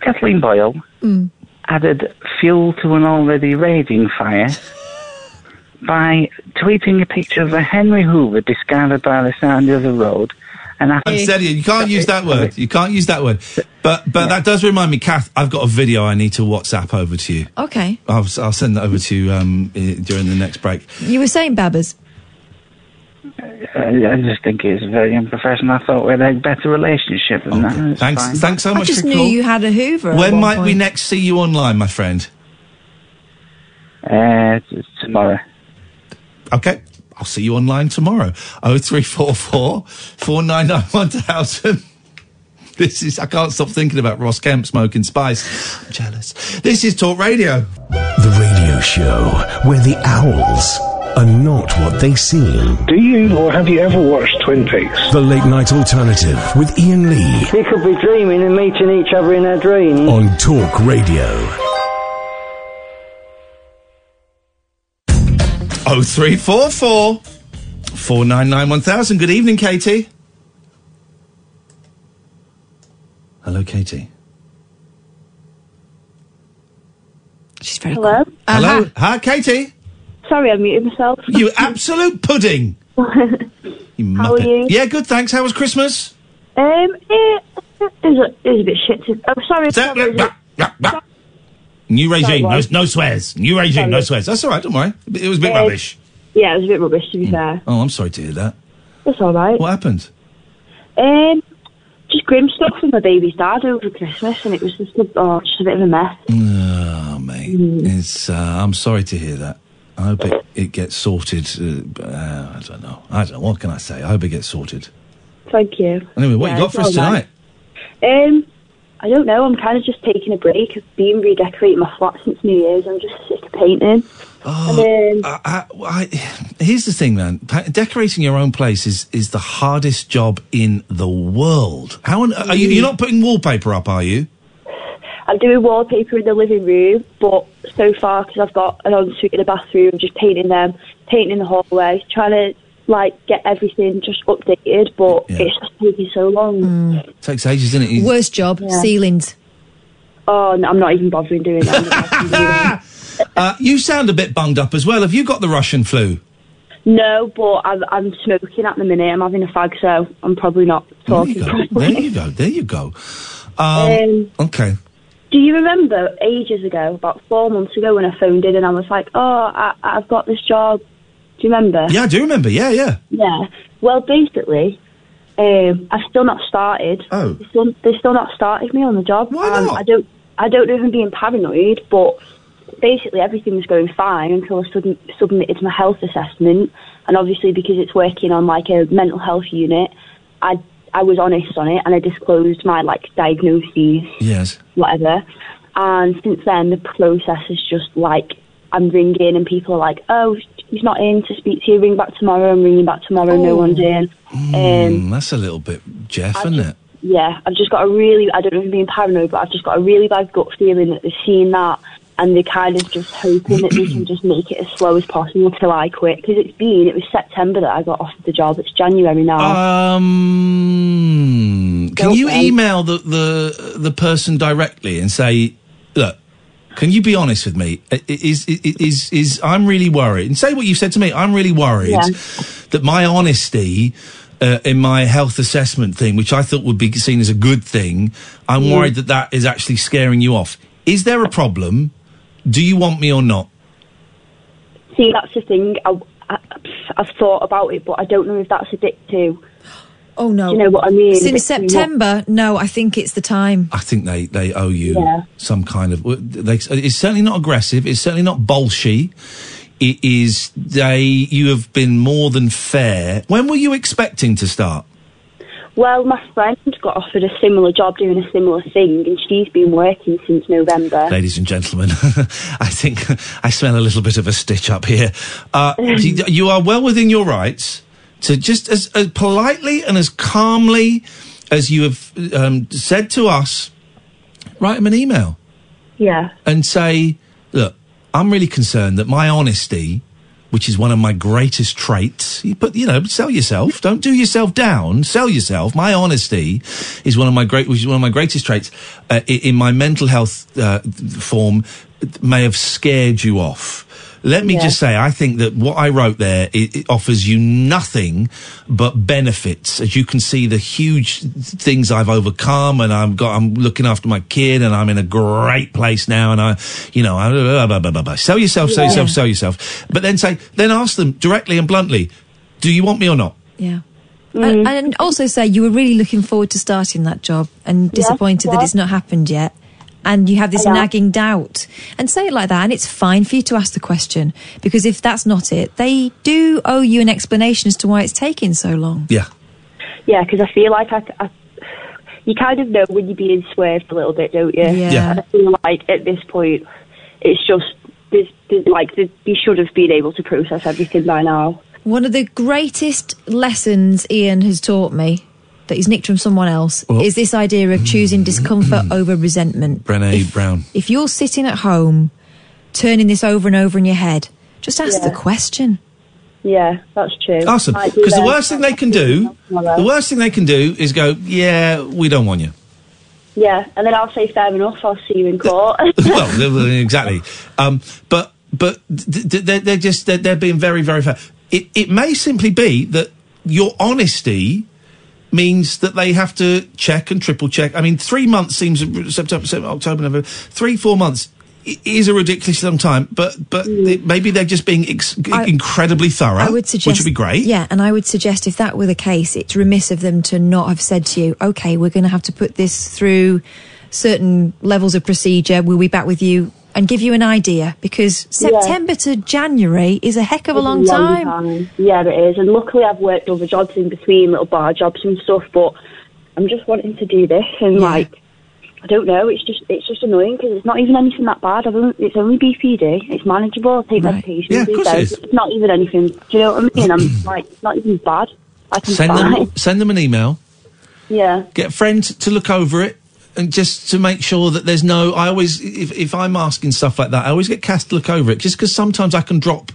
Kathleen Boyle Mm. added fuel to an already raging fire by tweeting a picture of a Henry Hoover discarded by the side of the road. And I I'm. You can't use that word. You can't use that word. But but that does remind me, Kath. I've got a video I need to WhatsApp over to you. Okay. I'll, I'll send that over to you um, during the next break. You were saying Babbers. I just think it's very unprofessional. I thought we had a better relationship than that. It's Thanks. fine. Thanks so much. I just for knew call. you had a Hoover. at When one might we next see you online, my friend? Uh, tomorrow. Okay. I'll see you online tomorrow. Oh three four four four nine nine one thousand. This is I can't stop thinking about Ross Kemp smoking spice. I'm jealous. This is Talk Radio. The radio show where the owls are not what they seem. Do you or have you ever watched Twin Peaks? The late night alternative with Iain Lee We could be dreaming and meeting each other in our dreams. on Talk Radio. Oh three four four four nine nine one thousand. Good evening, Katie. Hello, Katie. She's very Hello? Hello, hi, Katie. Sorry, I muted myself. You absolute pudding. You How are you? Yeah, good. Thanks. How was Christmas? Um, it, it, was a, it was a bit shit. To, I'm sorry. if that was a- New regime, no, no swears. New regime, no swears. That's all right. Don't worry. It was a bit rubbish. Yeah, it was a bit rubbish, to be fair. Oh, I'm sorry to hear that. That's all right. What happened? Um, just grim stuff with my baby's dad over Christmas, and it was just a, oh, just a bit of a mess. Oh, mate. Mm. It's. Uh, I'm sorry to hear that. I hope it, it gets sorted. Uh, uh, I don't know. I don't know. What can I say? I hope it gets sorted. Thank you. Anyway, what Yeah, you got for us right. tonight? Um, I don't know. I'm kind of just taking a break. I've been redecorating my flat since New Year's. I'm just sick of painting. Oh, and, um, I, I, I, here's the thing, man. Decorating your own place is, is the hardest job in the world. How on, are you? You're not putting wallpaper up, are you? I'm doing wallpaper in the living room, but so far because I've got an ensuite in the bathroom, just painting them, painting the hallway, trying to like get everything just updated, but Yeah. it's just taking so long. Takes ages, doesn't it? You- Worst job, ceilings. Oh, no, I'm not even bothering doing that. Uh, you sound a bit bunged up as well. Have you got the Russian flu? no, but I'm, I'm smoking at the minute. I'm having a fag, so I'm probably not There you talking go. properly. There you go. There you go. Um, okay. Do you remember ages ago, about four months ago, when I phoned in and I was like, "Oh, I, I've got this job." Do you remember? Yeah, I do remember. Yeah, yeah. Yeah. Well, basically, um, I've still not started. Oh. They still, they still not started me on the job. Why not? I don't. I don't know if I'm being paranoid, but basically everything was going fine until I sub- submitted my health assessment, and obviously because it's working on like a mental health unit, I I was honest on it and I disclosed my like diagnoses Yes. whatever. And since then, the process is just like I'm ringing and people are like, "Oh, he's not in to speak to you. Ring back tomorrow." I'm ringing back tomorrow. No one's in. Um, Mm, that's a little bit Jeff, isn't it? yeah, I've just got a really, I don't know if I'm being paranoid, but I've just got a really bad gut feeling that they've seen that and they're kind of just hoping that they can just make it as slow as possible till I quit. Because it's been, it was September that I got offered the job. It's January now. Um, can Don't you email the, the the person directly and say, look, can you be honest with me? Is is is, is I'm really worried, and say what you've said to me. I'm really worried Yeah. that my honesty. Uh, in my health assessment thing, which I thought would be seen as a good thing, I'm Mm. worried that that is actually scaring you off. Is there a problem? Do you want me or not? See, that's the thing. I, I, I've thought about it, but I don't know if that's a bit too. Oh no! Do you know what I mean? Since bit too. September, no, I think it's the time. I think they, they owe you Yeah. some kind of. They, it's certainly not aggressive. It's certainly not bolshy. It is they. You have been more than fair. When were you expecting to start? Well, my friend got offered a similar job doing a similar thing, and she's been working since November. Ladies and gentlemen, I think I smell a little bit of a stitch up here. Uh, you, you are well within your rights to just as, as politely and as calmly as you have um, said to us, write him an email. Yeah. and say, look, I'm really concerned that my honesty, which is one of my greatest traits, you- but you know, sell yourself. Don't do yourself down. Sell yourself. My honesty is one of my great, which is one of my greatest traits uh, in my mental health uh, form. May have scared you off. Let me Yeah. just say, I think that what I wrote there it, it offers you nothing but benefits. As you can see, the huge things I've overcome, and I've got, I'm looking after my kid, and I'm in a great place now. And I, you know, I, blah, blah, blah, blah, blah. sell yourself, sell Yeah. yourself, sell yourself. But then say, then ask them directly and bluntly, do you want me or not? Yeah. Mm. And, and also say you were really looking forward to starting that job and disappointed that yeah. it's not happened yet. And you have this I nagging doubt. And say it like that. And it's fine for you to ask the question. Because if that's not it, they do owe you an explanation as to why it's taking so long. Yeah. Yeah, because I feel like I, I, you kind of know when you're being swerved a little bit, don't you? Yeah. Yeah. And I feel like at this point, it's just there's, there's like there's, you should have been able to process everything by now. One of the greatest lessons Iain has taught me that he's nicked from someone else Well- is this idea of choosing discomfort over resentment. Brené Brown. If you're sitting at home turning this over and over in your head, just ask Yeah. the question. Yeah, that's true. Ask them. Might do Because the worst thing they can do, the worst thing they can do is go, yeah, we don't want you. Yeah, and then I'll say fair enough. I'll see you in court. well, exactly. Um, but but th- th- they're, they're just they're, they're being very very fair. It it may simply be that your honesty means that they have to check and triple check. I mean, three months seems September, September October, November, three four months. Is a ridiculously long time, but but mm. it- maybe they're just being ex- I- incredibly thorough, I would suggest, which would be great. Yeah, and I would suggest if that were the case, it's remiss of them to not have said to you, "Okay, we're going to have to put this through certain levels of procedure. We'll be back with you." And give you an idea because September to January is a heck of a It's long time. Yeah, it is. And luckily, I've worked other jobs in between, little bar jobs and stuff. But I'm just wanting to do this, and like, I don't know. It's just it's just annoying because it's not even anything that bad. I've only, it's only BPD. It's manageable. I take medication. Yeah, of course it days. is. It's not even anything. Do you know what I mean? I'm like, it's not even bad. I can Send fine. them send them an email. Yeah. get a friend to look over it and just to make sure that there's no i always if, if i'm asking stuff like that i always get Kath to look over it just because sometimes i can drop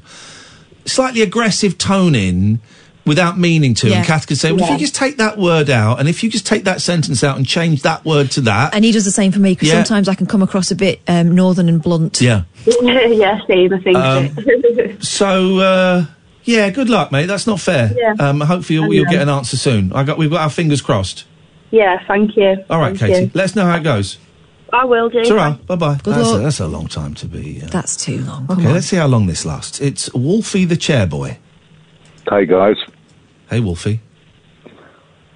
slightly aggressive tone in without meaning to. Yeah. And Kath could say, well, if you just take that word out, and if you just take that sentence out and change that word to that. And he does the same for me because Yeah. sometimes I can come across a bit um, northern and blunt. yeah. yeah, same, I think. Um, So, uh, yeah, good luck, mate. That's not fair. Yeah. Um, hopefully you'll, you'll get an answer soon. I got, we've got our fingers crossed. Yeah, thank you. All right, Thank Katie. you. Let us know how it goes. I will do. It's all right. Bye bye. That's, a- that's a long time to be. Uh... That's too long. Come Okay, on. let's see how long this lasts. It's Wolfie the chairboy. Hey guys, Hey, Wolfie.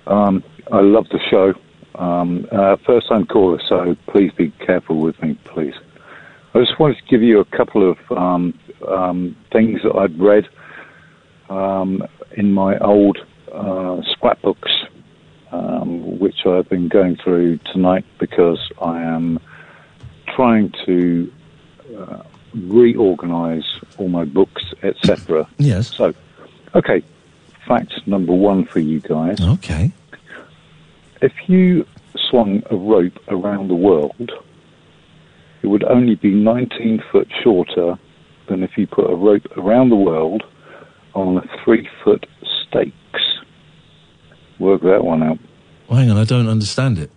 um, I love the show. Um, uh, first time caller, so please be careful with me, please. I just wanted to give you a couple of um, um, things that I'd read um, in my old uh, scrapbooks, um, which I've been going through tonight because I am trying to uh, reorganize all my books, etc. Yes. So, okay, fact number one for you guys. Okay. If you swung a rope around the world, it would only be 19 foot shorter than if you put a rope around the world on a three foot stakes. Work that one out. Well, hang on, I don't understand it.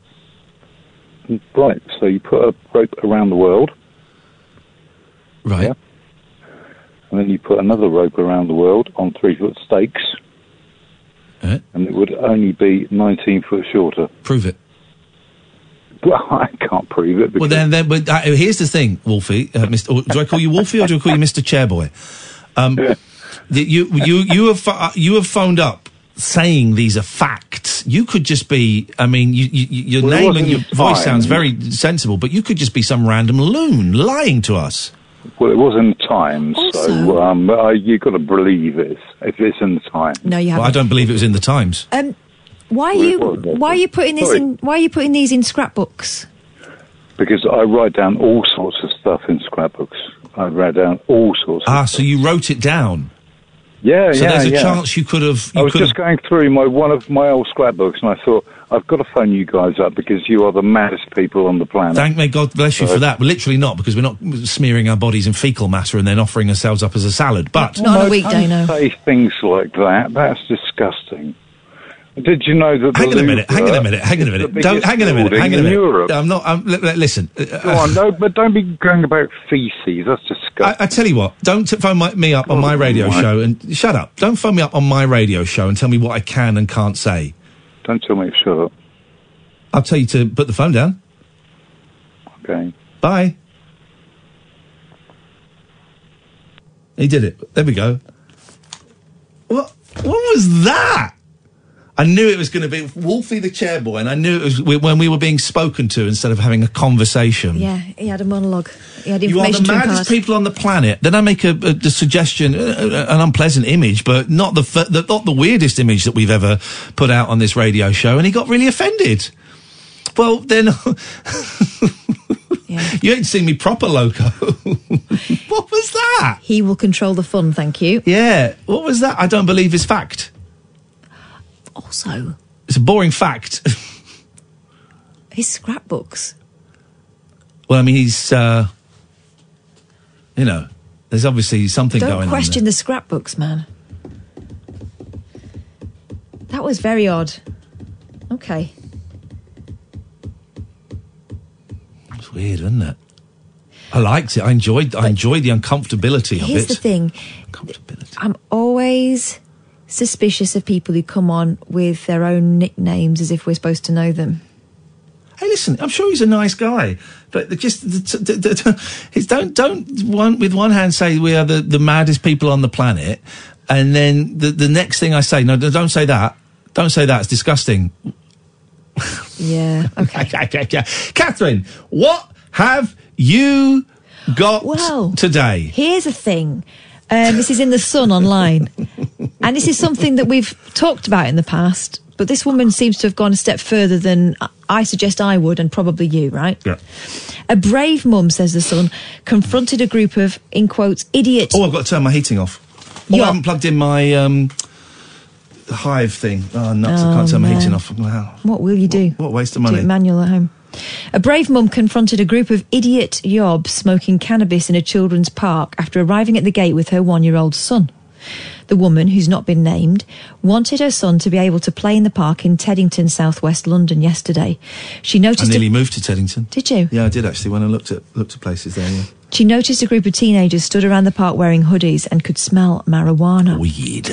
Right, so you put a rope around the world. Right. And then you put another rope around the world on three foot stakes. Eh? And it would only be 19 foot shorter. Prove it. Well, I can't prove it. Well, then, then but, uh, here's the thing, Wolfie. Uh, Mr. or do I call you Wolfie or do I call you Mr. Chairboy? Um, you you you have uh, you have phoned up saying these are facts. You could just be. I mean, you, you, your Well, name and your voice time. sounds very sensible, but you could just be some random loon lying to us. Well, it was in the Times, so um, uh, you've got to believe it if it's in the Times. No, you I haven't. I don't believe it was in the Times. Um, why are Well, you was, why are you putting this Sorry. in? Why are you putting these in scrapbooks? Because I write down all sorts of stuff in scrapbooks. I write down all sorts. Of Ah, so you wrote it down. Yeah, So yeah, there's a yeah. chance you could have. I was could just going through my one of my old scrapbooks, and I thought I've got to phone you guys up because you are the maddest people on the planet. Thank may God bless you So- for that. But literally not, because we're not smearing our bodies in fecal matter and then offering ourselves up as a salad. But No, don't Say things like that. That's disgusting. Did you know that? Hang on a minute. Hang on a minute. Hang on a minute. Don't hang on a minute. Hang on a minute. Europe. I'm not. I'm, li- li- listen. uh, Go on, no, but don't be going about feces. That's disgusting. I, I tell you what. Don't phone my, me up on my radio my- show and shut up. Don't phone me up on my radio show and tell me what I can and can't say. Don't tell me to shut up. I'll tell you to put the phone down. Okay. Bye. He did it. There we go. What? What was that? I knew it was going to be Wolfie the chairboy, and I knew it was when we were being spoken to instead of having a conversation. Yeah, he had a monologue. He had information. You are the maddest impart. people on the planet. Then I make a, a the suggestion, uh, uh, an unpleasant image, but not the, f- the not the weirdest image that we've ever put out on this radio show, and he got really offended. Well, then you ain't seen me proper loco. what was that? He will control the fun. Thank you. Yeah, what was that? I don't believe is fact. Also, It's a boring fact. his scrapbooks. well, I mean, he's, uh, you know, there's obviously something going. Don't question the scrapbooks, man. That was very odd. Okay. It's weird, isn't it? I liked it. I enjoyed. I enjoyed the uncomfortability of it. Here's the thing. I'm always suspicious of people who come on with their own nicknames as if we're supposed to know them. Hey, listen, I'm sure he's a nice guy, but just the, the, the, don't don't one with one hand say we are the, the maddest people on the planet, and then the the next thing I say, no, don't say that, don't say that, it's disgusting. Yeah. Okay. Catherine, what have you got Well, today? Here's a thing. Um, this is in the Sun online, and this is something that we've talked about in the past. But this woman seems to have gone a step further than I- I suggest I would, and probably you, right? Yeah. A brave mum, says the Sun, confronted a group of, in quotes, idiot. Oh, I've got to turn my heating off. Oh, I You're- haven't plugged in my um, hive thing. Oh, nuts! I Oh, can't turn my no. heating off. Wow. What will you do? What a waste of money. Do it manual at home. A brave mum confronted a group of idiot yobs smoking cannabis in a children's park after arriving at the gate with her one year old son. The woman, who's not been named, wanted her Sun to be able to play in the park in Teddington, southwest London yesterday. She noticed. I nearly a- moved to Teddington. Did you? Yeah, I did actually when I looked at looked at places there. Yeah. She noticed a group of teenagers stood around the park wearing hoodies and could smell marijuana. Weed.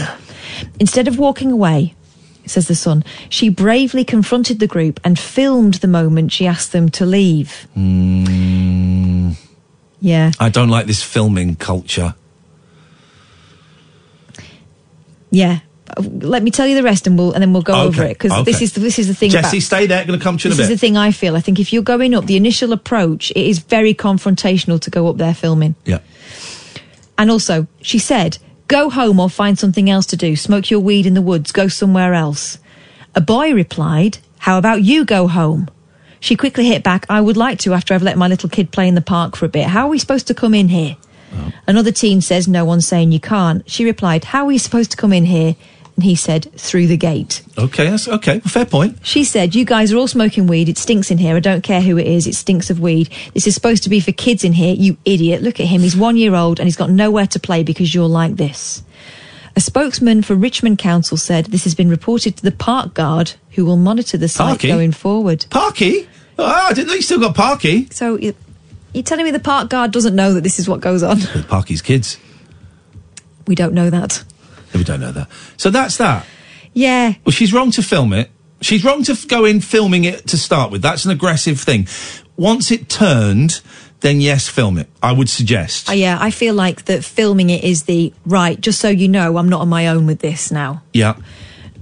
Instead of walking away, says the son, she bravely confronted the group and filmed the moment she asked them to leave. Mm, Yeah. I don't like this filming culture. Yeah. Let me tell you the rest, and we'll and then we'll go over it because this is the, this is the thing. Jesse, about, stay there. Going to come to you in this is the thing I feel. I think if you're going up, the initial approach it is very confrontational to go up there filming. Yeah. And also, she said, "Go home or find something else to do. Smoke your weed in the woods. Go somewhere else." A boy replied, "How about you go home?" She quickly hit back, "I would like to after I've let my little kid play in the park for a bit. How are we supposed to come in here?" Another teen says, "No one's saying you can't." She replied, "How are we supposed to come in here?" And he said, "Through the gate." Okay, that's okay. Fair point. She said, You guys are all smoking weed. It stinks in here. I don't care who it is. It stinks of weed. This is supposed to be for kids in here. You idiot. Look at him. He's one year old and he's got nowhere to play because you're like this. A spokesman for Richmond Council said this has been reported to the park guard who will monitor the site Parky? going forward. Parky? Oh, I didn't know you still got Parky. So you- you're telling me the park guard doesn't know that this is what goes on? Parky's kids. We don't know that. We don't know that. So that's that. Yeah. Well, she's wrong to film it. She's wrong to f- go in filming it to start with. That's an aggressive thing. Once it turned, then yes, film it. I would suggest. Uh, yeah, I feel like that filming it is the right, just so you know, I'm not on my own with this now. Yeah.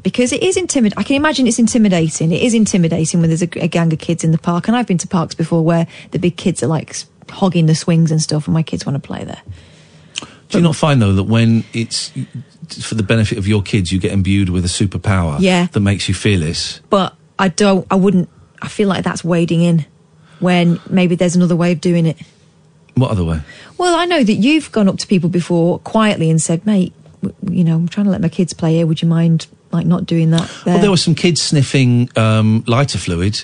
Because it is intimid. I can imagine it's intimidating. It is intimidating when there's a, a gang of kids in the park, and I've been to parks before where the big kids are like hogging the swings and stuff, and my kids want to play there. Do you not find though that when it's for the benefit of your kids, you get imbued with a superpower Yeah. that makes you fearless? But I don't. I wouldn't. I feel like that's wading in when maybe there's another way of doing it. What other way? Well, I know that you've gone up to people before quietly and said, "Mate, you know, I'm trying to let my kids play here. Would you mind like not doing that?" There? Well, there were some kids sniffing um, lighter fluid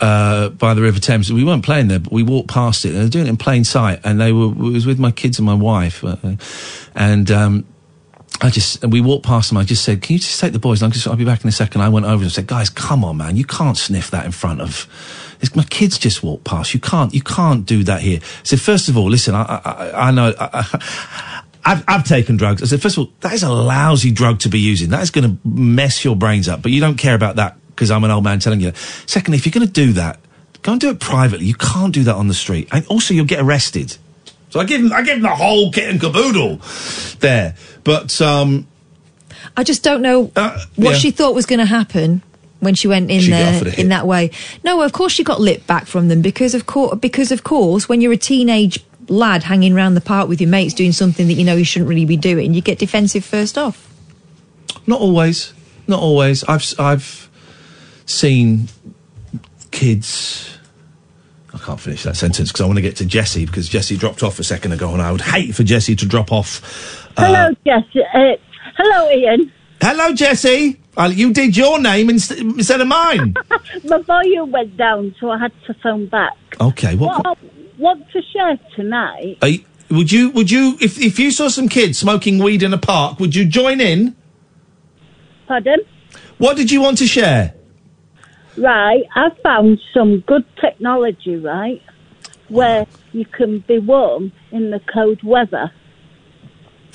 uh, by the River Thames. We weren't playing there, but we walked past it, and they were doing it in plain sight. And they were it was with my kids and my wife, uh, and. Um, I just and we walked past them. I just said, "Can you just take the boys?" And I'm just, I'll be back in a second. I went over and said, "Guys, come on, man! You can't sniff that in front of." It's, my kids just walked past. You can't. You can't do that here. So first of all, listen. I I, I- I know. I, I, I've, I've taken drugs. I said, first of all, that is a lousy drug to be using. That is going to mess your brains up. But you don't care about that because I'm an old man telling you. Secondly, if you're going to do that, go and do it privately. You can't do that on the street. And also, you'll get arrested. So I give him, I give him the whole kit and caboodle there. But um, I just don't know what yeah. she thought was going to happen when she went in She there offered a hit. in that way. No, of course she got lit back from them because of course because of course when you're a teenage lad hanging around the park with your mates doing something that you know you shouldn't really be doing, you get defensive first off. Not always. Not always. I've s- I've seen kids. I can't finish that sentence because I want to get to Jesse because Jesse dropped off a second ago, and I would hate for Jesse to drop off. uh, Hello, Jesse. Uh, hello, Iain. hello, Jesse. Uh, you did your name inst- instead of mine. My volume went down, so I had to phone back. okay. What? What I want to share tonight? Are you- would you? Would you? If if you saw some kids smoking weed in a park, would you join in? Pardon? What did you want to share? Right, I found some good technology, right, where you can be warm in the cold weather.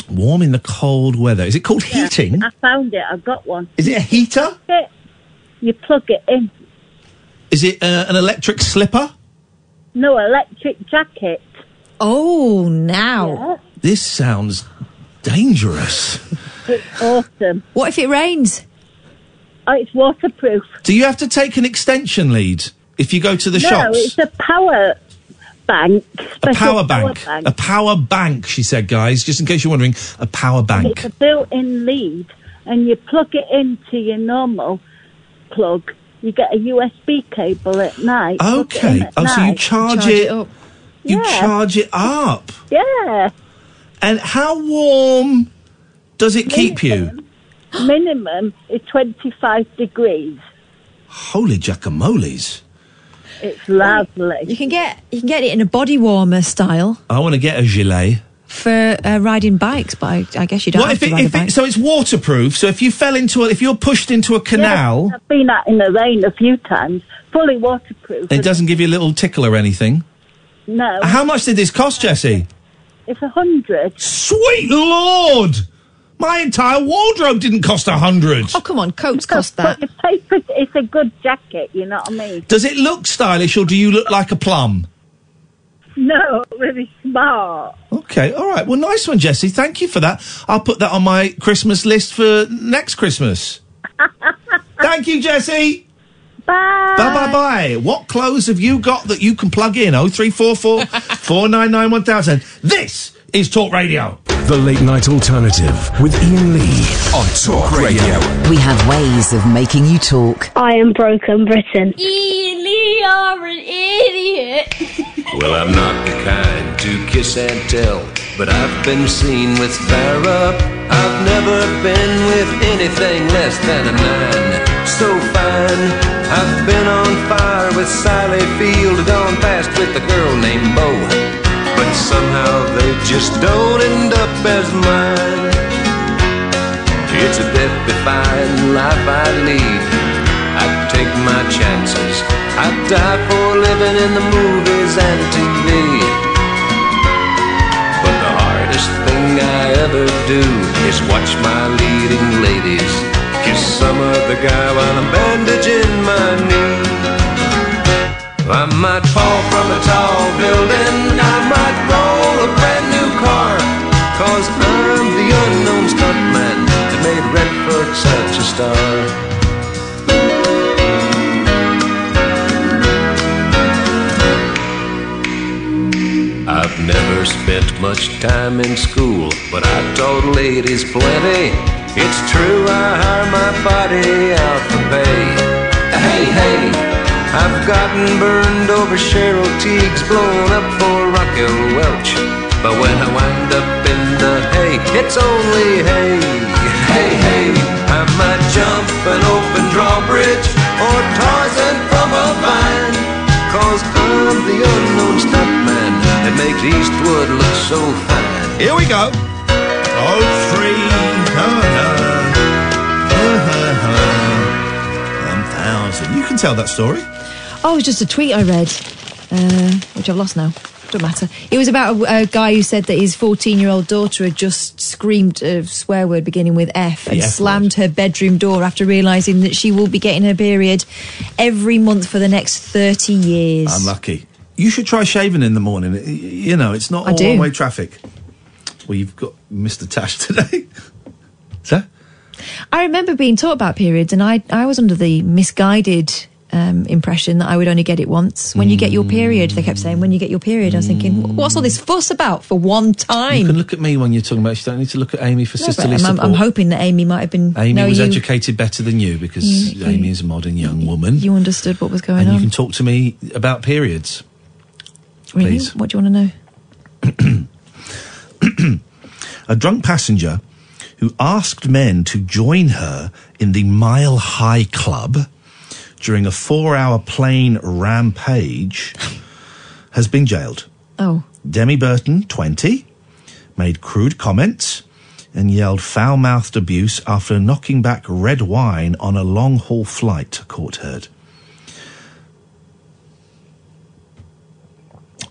Warm in the cold weather. Is it called heating? I found it. I got one. Is it a heater? It, you plug it in. Is it uh, an electric slipper? No electric jacket. Oh, now This sounds dangerous. It's awesome. What if it rains? Oh, it's waterproof. Do you have to take an extension lead if you go to the no, shops? No, it's a power bank. a power bank. bank. A power bank, she said, guys, just in case you're wondering. A power bank. It's a built-in lead, and you plug it into your normal plug. You get a USB cable at night. plug it in Okay. at Oh, so you night. charge, it. You Yeah. charge it up. Yeah. And how warm does it keep you? Minimum is 25 degrees. Holy jackamoles. It's lovely. You can get you can get it in a body warmer style. I want to get a gilet. For uh, riding bikes, but I, I guess you don't What have if to it, ride a if bike. it, so it's waterproof. So if you fell into a, if you're pushed into a canal, Yeah, I've been out in the rain a few times, fully waterproof. it doesn't give you a little tickle or anything. No, How much did this cost, Jesse? it's a hundred. Sweet lord! My entire wardrobe didn't cost a hundred. Oh, come on, coats cost that. But you pay for it, it's a good jacket, you know what I mean? Does it look stylish or do you look like a plum? No, really smart. Okay, all right. Well, nice one, Jesse. Thank you for that. I'll put that on my Christmas list for next Christmas. Thank you, Jesse. Bye. Bye bye bye. What clothes have you got that you can plug in? Oh three four four four nine nine one thousand. This is Talk Radio. The Late Night Alternative with Iain Lee on Talk Radio. We have ways of making you talk. I am broken Britain. Iain Lee, you're an idiot. Well, I'm not the kind to kiss and tell, but I've been seen with Farrah. I've never been with anything less than a nine. So fine. I've been on fire with Sally Field, gone past with a girl named Bo. But somehow they just don't end up as mine. It's a death-defying life I lead. I take my chances. I die for living in the movies and TV. But the hardest thing I ever do is watch my leading ladies kiss some other guy while I'm bandaging my knee. I might fall from a tall building. I might roll a brand new car. Cause I'm the unknown stuntman that made Redford such a star. I've never spent much time in school, but I taught ladies plenty. It's true, I hire my body out for pay. Hey, hey, I've gotten burned over Cheryl Tiegs, blown up for Raquel Welch. But when I wind up in the hay, it's only hay. Hey, hey, I might jump an open drawbridge or Tarzan from a vine. Cause I'm the unknown stuntman that makes Eastwood look so fine. Here we go. Oh three one tell that story. Oh, it was just a tweet I read, uh, which I've lost now. Don't matter. It was about a, a guy who said that his 14 year old daughter had just screamed a swear word beginning with F and F slammed her bedroom door after realising that she will be getting her period every month for the next 30 years. Unlucky. You should try shaving in the morning. You know, it's not I all one way traffic. Well, you've got Mr. Tash today. Sir? I remember being taught about periods, and I, I was under the misguided um, impression that I would only get it once. When you get your period, they kept saying, when you get your period. I was thinking, what's all this fuss about for one time? You can look at me when you're talking about. You don't need to look at Amy for No, sisterly I'm, support. I'm hoping that Amy might have been. Amy no, was you, educated better than you because You- you- Amy is a modern young mm, woman. You understood what was going and on. you can talk to me about periods. really? please. What do you want to know? A drunk passenger who asked men to join her in the Mile High Club during a four hour plane rampage has been jailed. Oh. Demi Burton, 20, made crude comments and yelled foul mouthed abuse after knocking back red wine on a long haul flight, court heard.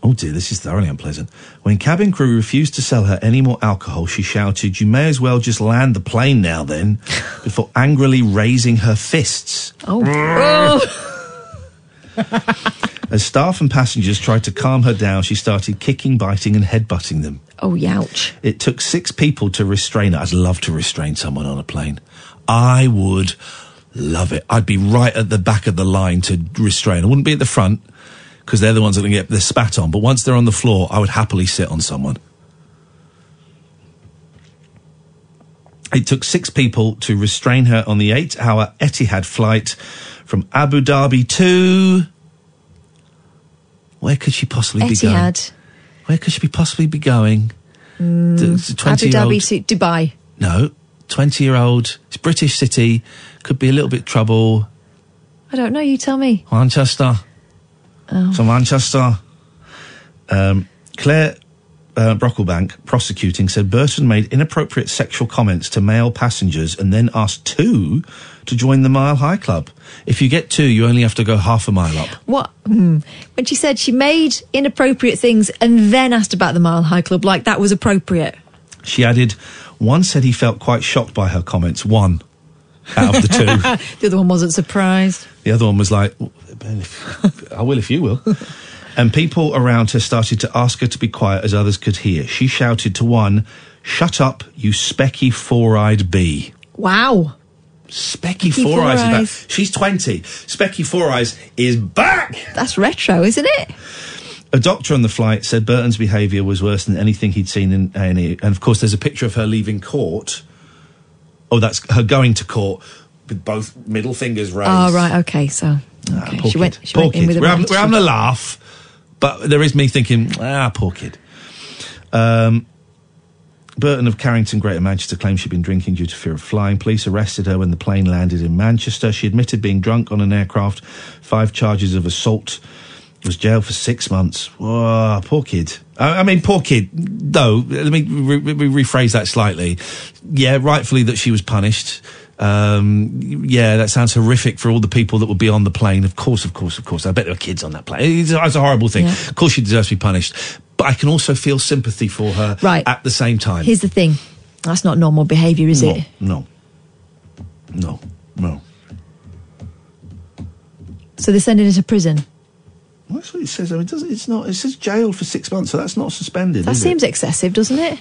Oh dear, this is thoroughly unpleasant. When cabin crew refused to sell her any more alcohol, she shouted, You may as well just land the plane now then, before angrily raising her fists. Oh. As staff and passengers tried to calm her down, she started kicking, biting, and headbutting them. Oh, youch. It took six people to restrain her. I'd love to restrain someone on a plane. I would love it. I'd be right at the back of the line to restrain. I wouldn't be at the front because they're the ones that are going to get the spat on. But once they're on the floor, I would happily sit on someone. It took six people to restrain her on the eight hour Etihad flight from Abu Dhabi to. Where could she possibly be going? Etihad. Where could she be possibly be going? Mm, Abu Dhabi to Dubai. No, 20 year old. It's British city. Could be a little bit trouble. I don't know. You tell me. Manchester. Oh. So Manchester. Um, Claire uh, Brocklebank, prosecuting, said Burton made inappropriate sexual comments to male passengers and then asked two to join the Mile High Club. If you get two, you only have to go half a mile up. What? Hmm. When she said she made inappropriate things and then asked about the Mile High Club, like that was appropriate. She added, one said he felt quite shocked by her comments. One out of the two. the other one wasn't surprised. The other one was like, I will if you will. And people around her started to ask her to be quiet as others could hear. She shouted to one, Shut up, you specky four eyed bee. Wow. Specky Specky Four Eyes is Four-Eyes. back. She's 20. Specky Four Eyes is back! That's retro, isn't it? A doctor on the flight said Burton's behaviour was worse than anything he'd seen in A&E. And of course, there's a picture of her leaving court. Oh, that's her going to court with both middle fingers raised. Oh, right, okay, so. Okay. Poor she went, kid. she Poor went kid. we're, having, we're having a laugh, but there is me thinking, ah, poor kid. Um, Burton of Carrington, Greater Manchester, claims she'd been drinking due to fear of flying. Police arrested her when the plane landed in Manchester. She admitted being drunk on an aircraft. Five charges of assault. Was jailed for six months. Whoa, poor kid. I, I mean, poor kid. No, let me re- re- rephrase that slightly. Yeah, rightfully that she was punished. Um, yeah, that sounds horrific for all the people that would be on the plane. Of course, of course, of course. I bet there were kids on that plane. It's, it's a horrible thing. Yeah. Of course, she deserves to be punished. But I can also feel sympathy for her Right. at the same time. Here's the thing that's not normal behaviour, is no, it? No. No. No. So they're sending her to prison. Well, That's what it says. I mean, it doesn't, it's not. It says jailed for six months, so that's not suspended. That seems It? excessive, doesn't it?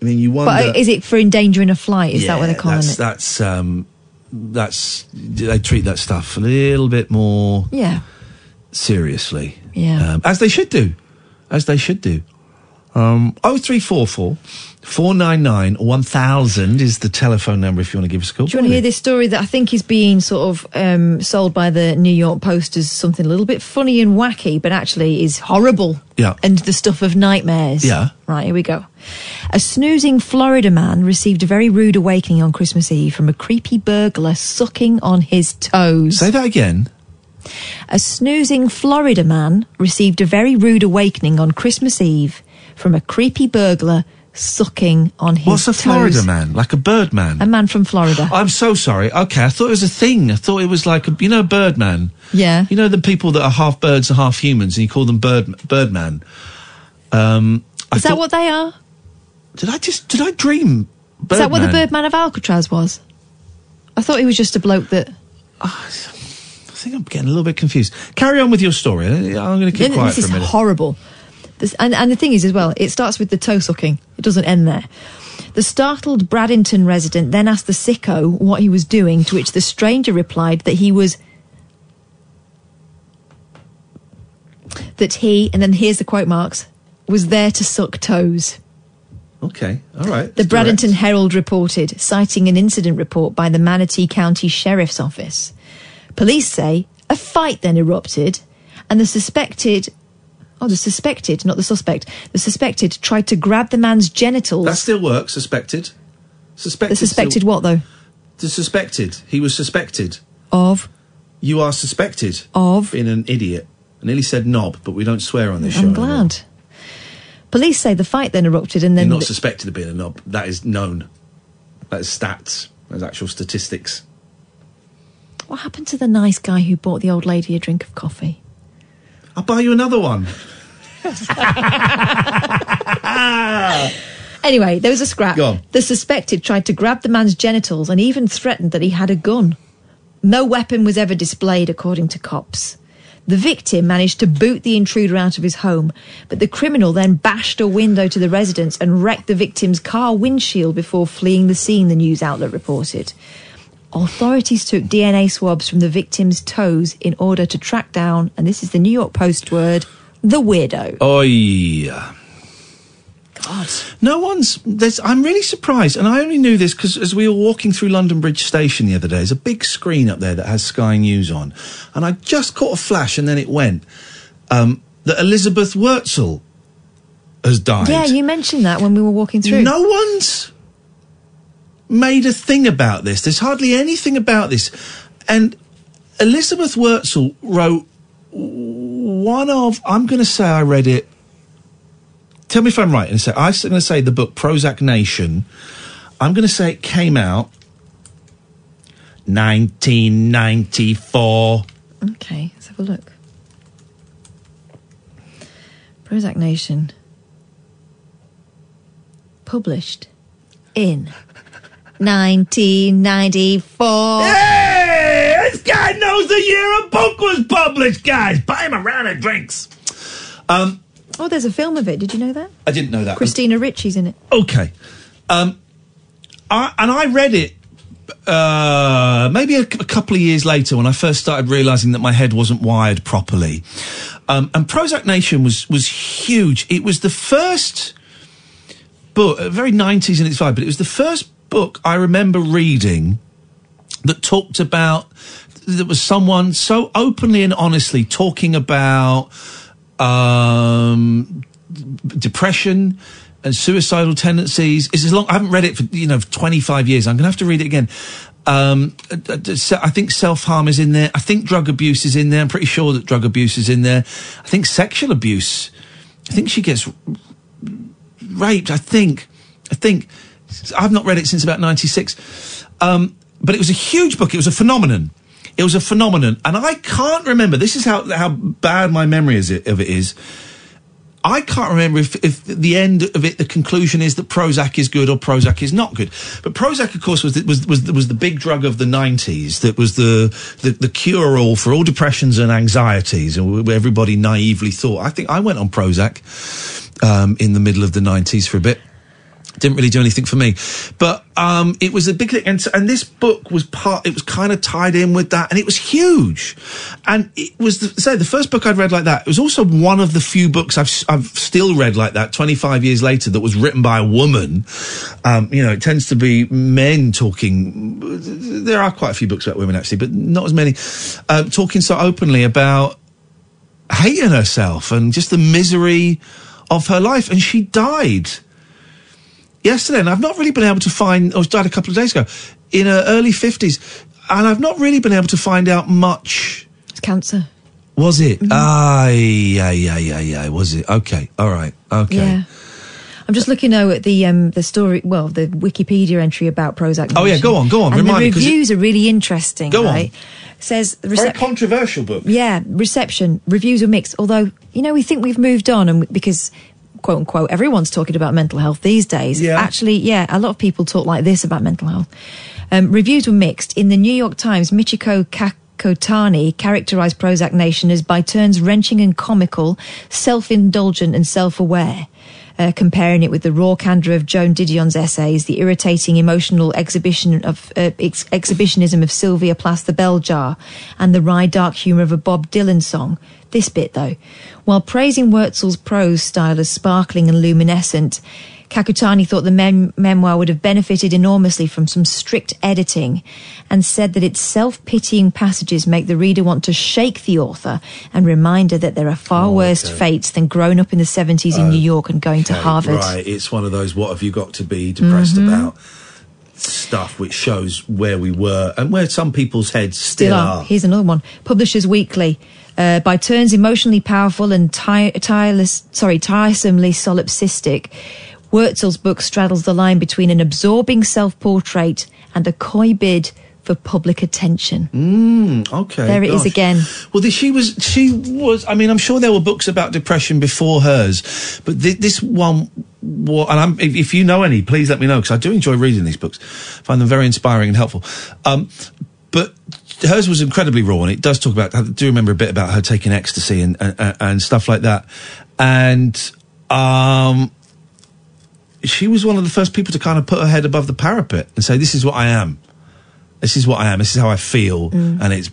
I mean, you wonder. But uh, is it for endangering a flight? Is that what Yeah, they're calling that's, it? That's um, that's they treat that stuff a little bit more Yeah. seriously. Yeah. Um, as they should do, as they should do. Um, oh three four four four nine nine one thousand is the telephone number if you want to give us a call. Do you want to hear this story that I think is being sort of um, sold by the New York Post as something a little bit funny and wacky, but actually is horrible Yeah. and the stuff of nightmares? Yeah. Right, here we go. A snoozing Florida man received a very rude awakening on Christmas Eve from a creepy burglar sucking on his toes. Say that again. A snoozing Florida man received a very rude awakening on Christmas Eve from a creepy burglar sucking on his What's a toes. Florida man? Like a bird man? A man from Florida. I'm so sorry. Okay, I thought it was a thing. I thought it was like a, you know, bird man. Yeah. You know the people that are half birds and half humans, and you call them bird birdman. Um, I Is that thought- what they are? Did I just did I dream? Is that what the Birdman? Of Alcatraz was? I thought he was just a bloke that. I think I'm getting a little bit confused. Carry on with your story. I'm going to keep This quiet is for a minute. This is horrible. And, and the thing is, as well, it starts with the toe sucking. It doesn't end there. The startled Bradenton resident then asked the sicko what he was doing, to which the stranger replied that he was. That he, and then here's the quote marks, was there to suck toes. Okay, all right. The It's Bradenton Herald reported, citing an incident report by the Manatee County Sheriff's Office. Police say a fight then erupted, and the suspected. Oh, the suspected, not the suspect. The suspected tried to grab the man's genitals. That still works. Suspected. Suspected. the suspected still- what, though? The suspected. He was suspected. Of? You are suspected of being an idiot. I nearly said knob, but we don't swear on this show. I'm anymore. glad. Police say the fight then erupted, and You're then. not the- suspected of being a knob. That is known. That is stats. That's actual statistics. what happened to the nice guy who bought the old lady a drink of coffee? I'll buy you another one. Anyway, there was a scrap. The suspected tried to grab the man's genitals and even threatened that he had a gun. No weapon was ever displayed, according to cops. The victim managed to boot the intruder out of his home, but the criminal then bashed a window to the residence and wrecked the victim's car windshield before fleeing the scene, the news outlet reported. Authorities took DNA swabs from the victim's toes in order to track down, and this is the New York Post word, the weirdo. Oi. God. No one's. There's, I'm really surprised, and I only knew this because as we were walking through London Bridge Station the other day, there's a big screen up there that has Sky News on, and I just caught a flash, and then it went um, that Elizabeth Wurtzel has died. Yeah, you mentioned that when we were walking through. No one's made a thing about this. There's hardly anything about this. And Elizabeth Wurtzel wrote one of. I'm going to say I read it. Tell me if I'm right. And say I'm going to say the book Prozac Nation. I'm going to say it came out 1994. Okay, let's have a look. Prozac Nation. Published in 1994. Hey, this guy knows the year a book was published, guys. Buy him a round of drinks. Um, Oh, there's a film of it. Did you know that? I didn't know that. Christina Ricci's in it. Okay. Um, I, and I read it uh, maybe a, a couple of years later when I first started realizing that my head wasn't wired properly. Um, and Prozac Nation was was huge. It was the first book, very 90s in its vibe, but it was the first book I remember reading that talked about there was someone so openly and honestly talking about um, depression and suicidal tendencies. It's as long I haven't read it for you know 25 years. I'm going to have to read it again. Um, I think self harm is in there. I think drug abuse is in there. I'm pretty sure that drug abuse is in there. I think sexual abuse. I think she gets raped. I think. I think. I've not read it since about '96. Um, but it was a huge book. It was a phenomenon. It was a phenomenon, and I can't remember. This is how how bad my memory is of it is. I can't remember if, if the end of it, the conclusion is that Prozac is good or Prozac is not good. But Prozac, of course, was the, was was was the big drug of the nineties. That was the the, the cure all for all depressions and anxieties, and everybody naively thought. I think I went on Prozac um, in the middle of the nineties for a bit didn't really do anything for me. But um it was a big thing. And, so- and this book was part it was kind of tied in with that and it was huge. And it was the, say the first book i'd read like that it was also one of the few books i've i've still read like that 25 years later that was written by a woman. Um you know it tends to be men talking there are quite a few books about women actually but not as many um talking so openly about hating herself and just the misery of her life. And she died yesterday, and I've not really been able to find. Or died a couple of days ago, in her early fifties, and I've not really been able to find out much. It's cancer. Was it? Ah, yeah, yeah, yeah, yeah. Was it? Okay, all right, okay. Yeah. I'm just looking now at the um, the story, well, the Wikipedia entry about Prozac. Oh, yeah, go on, go on, And remind me, the reviews are really interesting. Go on. right? Says the Very recep- controversial book. Yeah, reception reviews were mixed. Although you know we think we've moved on, and because quote unquote everyone's talking about mental health these days. Yeah. Actually, yeah, a lot of people talk like this about mental health. Um, reviews were mixed. In the New York Times, Michiko Kakutani characterized Prozac Nation as by turns wrenching and comical, self-indulgent and self-aware. Uh, comparing it with the raw candor of Joan Didion's essays, the irritating emotional exhibition of uh, ex- exhibitionism of Sylvia Plath the Bell Jar, and the wry dark humour of a Bob Dylan song. This bit, though, while praising Wurtzel's prose style as sparkling and luminescent, Kakutani thought the mem- memoir would have benefited enormously from some strict editing and said that its self pitying passages make the reader want to shake the author and remind her that there are far worse okay. fates than growing up in the 70s in New York and going to Harvard. Right, it's one of those. What have you got to be depressed Mhm. about? Stuff which shows where we were and where some people's heads still, Still are. Here's another one. Publishers Weekly. Uh, by turns emotionally powerful and ti- tireless, sorry, tiresomely solipsistic, Wurtzel's book straddles the line between an absorbing self-portrait and a coy bid for public attention. Mm, okay. There it is gosh. again. Well, she was. She was. I mean, I'm sure there were books about depression before hers, but thi- this one. And I'm, if, if you know any, please let me know because I do enjoy reading these books. find them very inspiring and helpful. Um, but hers was incredibly raw, and it does talk about. I do remember a bit about her taking ecstasy and and, and stuff like that, and um, she was one of the first people to kind of put her head above the parapet and say, "This is what I am. This is what I am. This is how I feel, Mm. and it's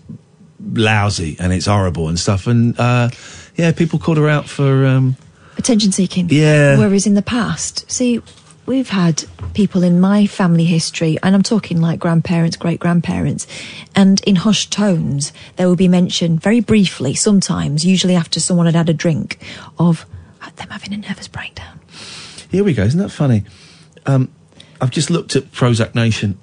lousy and it's horrible and stuff." And uh, yeah, people called her out for. Um, Attention seeking. Yeah. Whereas in the past, see, we've had people in my family history, and I'm talking like grandparents, great grandparents, and in hushed tones, there will be mention very briefly, sometimes, usually after someone had had a drink, of them having a nervous breakdown. Here we go. Isn't that funny? Um, I've just looked at Prozac Nation,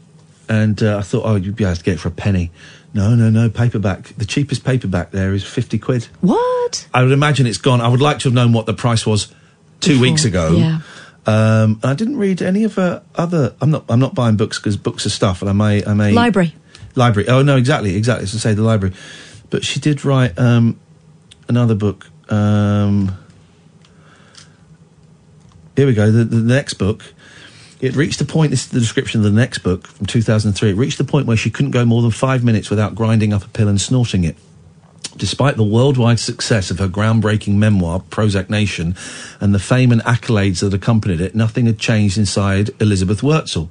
and uh, I thought, oh, you'd be able to get it for a penny No, no, no. Paperback. The cheapest paperback there is fifty quid. What? I would imagine it's gone. I would like to have known what the price was two Before, weeks ago. yeah. Um, and I didn't read any of her other. I'm not. I'm not buying books because books are stuff, and I may. I may. Library. Library. Oh no, exactly, exactly. As I say, the library. But she did write um, another book. Um, here we go. The, the next book. It reached the point. This is the description of the next book from 2003. It reached the point where she couldn't go more than five minutes without grinding up a pill and snorting it. Despite the worldwide success of her groundbreaking memoir, Prozac Nation, and the fame and accolades that accompanied it, nothing had changed inside Elizabeth Wurtzel.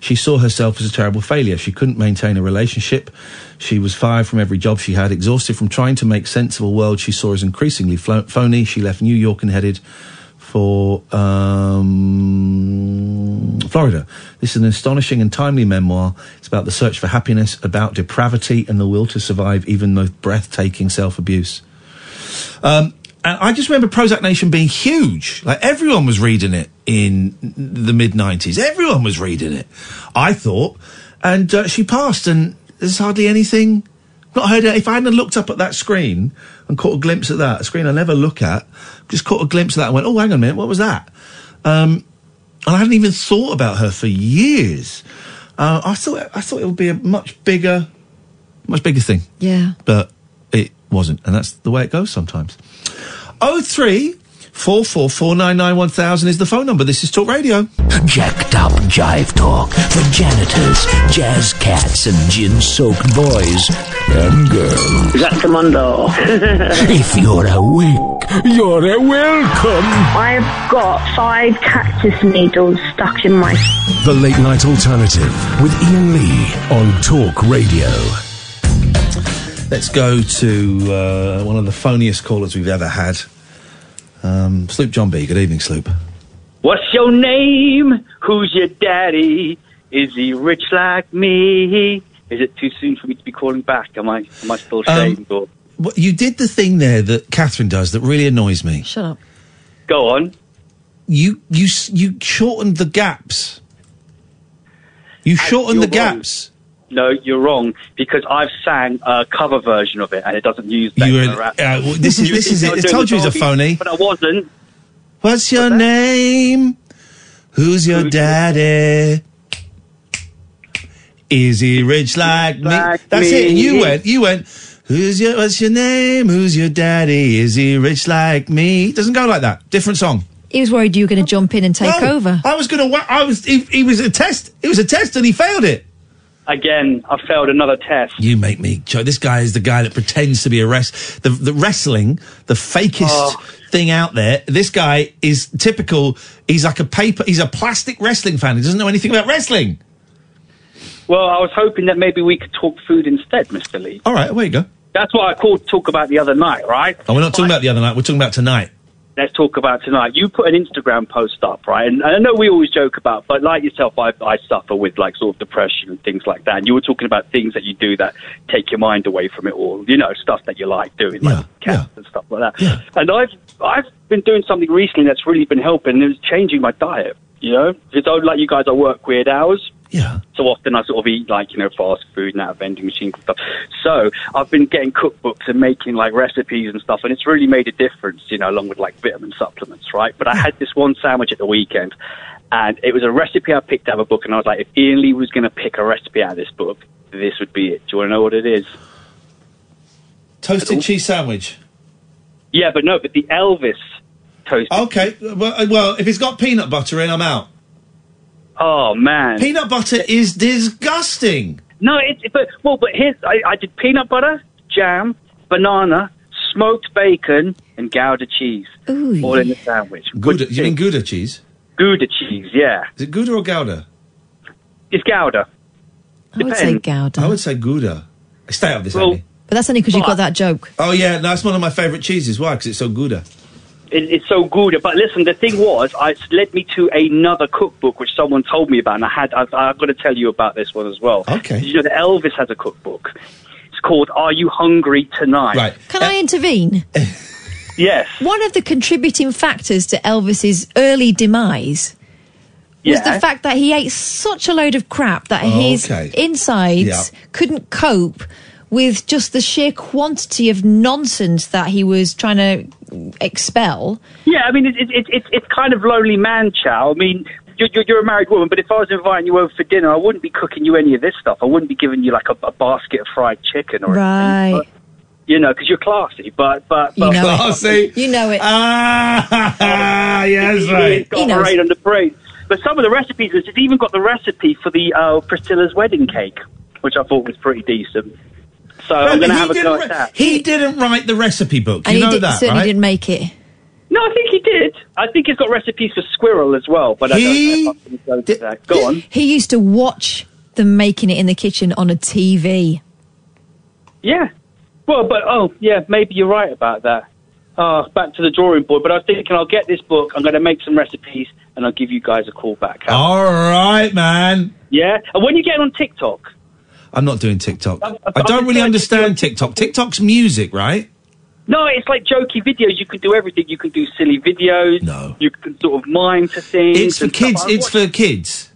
She saw herself as a terrible failure. She couldn't maintain a relationship. She was fired from every job she had, exhausted from trying to make sense of a world she saw as increasingly phony. She left New York and headed for um, Florida. This is an astonishing and timely memoir. It's about the search for happiness, about depravity, and the will to survive even the breathtaking self abuse. Um, and I just remember Prozac Nation being huge. Like everyone was reading it in the mid '90s. Everyone was reading it. I thought, and uh, she passed, and there's hardly anything. Not heard it. If I hadn't looked up at that screen and caught a glimpse of that a screen I never look at, just caught a glimpse of that and went, "Oh, hang on a minute, what was that?" Um, and I hadn't even thought about her for years. Uh, I thought I thought it would be a much bigger, much bigger thing Yeah. but it wasn't, and that's the way it goes sometimes. Oh three four four four nine nine one thousand is the phone number. This is Talk Radio. Jacked up jive talk for janitors, jazz cats, and gin-soaked boys and girls. Is that Commando? if you're awake, you're a welcome. I've got five cactus needles stuck in my. The Late Night Alternative with Iain Lee on Talk Radio. Let's go to uh, one of the phoniest callers we've ever had. Um, Sloop John B. Good evening, Sloop. What's your name? Who's your daddy? Is he rich like me? Is it too soon for me to be calling back? Am I am I still ashamed? or What, you did the thing there that Catherine does that really annoys me. Shut up. go on? You you you shortened the gaps. You shortened the wrong. gaps. No, you're wrong because I've sang a cover version of it and it doesn't use. You Beckler were- rap. uh, well, this is- this is it. I told the you he's a phony. but I wasn't. What's your name? Who's your daddy? Is he rich like me? like That's it. And you went, you went, who's your, what's your name? Who's your daddy? Is he rich like me? It doesn't go like that. Different song. He was worried you were going to jump in and take No, over. I was gonna, I was, he, he was a test. It was a test and he failed it. Again, I failed another test. You make me, Joe. This guy is the guy that pretends to be a rest, the, the wrestling, the fakest Oh. thing out there. This guy is typical. He's like a paper, he's a plastic wrestling fan. He doesn't know anything about wrestling. Well, I was hoping that maybe we could talk food instead, Mr. Lee. All right, away you go. That's what I called talk about the other night, right? Oh, we're not talking about the other night. We're talking about tonight. Let's talk about tonight. You put an Instagram post up, right? And I know we always joke about, but like yourself, I, I suffer with like sort of depression and things like that. And you were talking about things that you do that take your mind away from it all. You know, stuff that you like doing, like cats and stuff like that. And I've I've been doing something recently that's really been helping. and It's changing my diet. You know, because I, like you guys, I work weird hours. Yeah. So often I sort of eat like, you know, fast food and out of vending machines and stuff. So I've been getting cookbooks and making like recipes and stuff and it's really made a difference, you know, along with like vitamin supplements, right? But I had this one sandwich at the weekend and it was a recipe I picked out of a book and I was like, if Iain Lee was going to pick a recipe out of this book, this would be it. Do you want to know what it is? Toasted cheese sandwich. Yeah, but no, but the Elvis toast. Okay. Well, well, if it's got peanut butter in, I'm out. Oh man, peanut butter is disgusting. No, it, it- but well, but here's I, I did peanut butter, jam, banana, smoked bacon, and Gouda cheese, Ooh. all in the sandwich. Gouda. You mean Gouda cheese? Gouda cheese, yeah. Is it Gouda or Gouda? It's Gouda. I would say Gouda. I would say Gouda. Stay out of this, Well, Amy. But that's only because you got that joke. Oh yeah, no, that's one of my favourite cheeses. Why? Because it's so Gouda. It, it's so good. But listen, the thing was, I, it led me to another cookbook which someone told me about, and I had I've, I've got to tell you about this one as well. Okay. You know, that Elvis has a cookbook. It's called "Are You Hungry Tonight?" Right. Can I uh, intervene? Yes. One of the contributing factors to Elvis's early demise was Yeah. the fact that he ate such a load of crap that Oh, his okay. insides Yeah. couldn't cope with just the sheer quantity of nonsense that he was trying to expel. Yeah, I mean, it's it, it, it's it's kind of lonely man chow. I mean, you're, you're, you're a married woman, but if I was inviting you over for dinner, I wouldn't be cooking you any of this stuff. I wouldn't be giving you like a, a basket of fried chicken or Right. anything. But, you know, because you're classy. But but, You but know it. Classy. You know it. Ah, yes, He's right. got He a knows. parade on the parade. But some of the recipes, it's even got the recipe for the uh, Priscilla's wedding cake, which I thought was pretty decent. So I'm But going to he have a go at that. He didn't write the recipe book. and You he know did, that, certainly right? didn't make it. No, I think he did. I think he's got recipes for squirrel as well, but I He don't know if I'm going to go to that. Go on. He used to watch them making it in the kitchen on a TV. Yeah. Well, but oh, yeah, maybe you're right about that. Oh, back to the drawing board. But I was thinking, I'll get this book. I'm going to make some recipes, and I'll give you guys a call back. All right, man. Yeah. And when you get on TikTok, I'm not doing TikTok. I'm- I don't really understand TikTok. TikTok's music, right? no, it's like jokey videos. You can do everything. You can do silly videos. No. You can sort of mime to things. It's for and stuff. kids. It's for kids.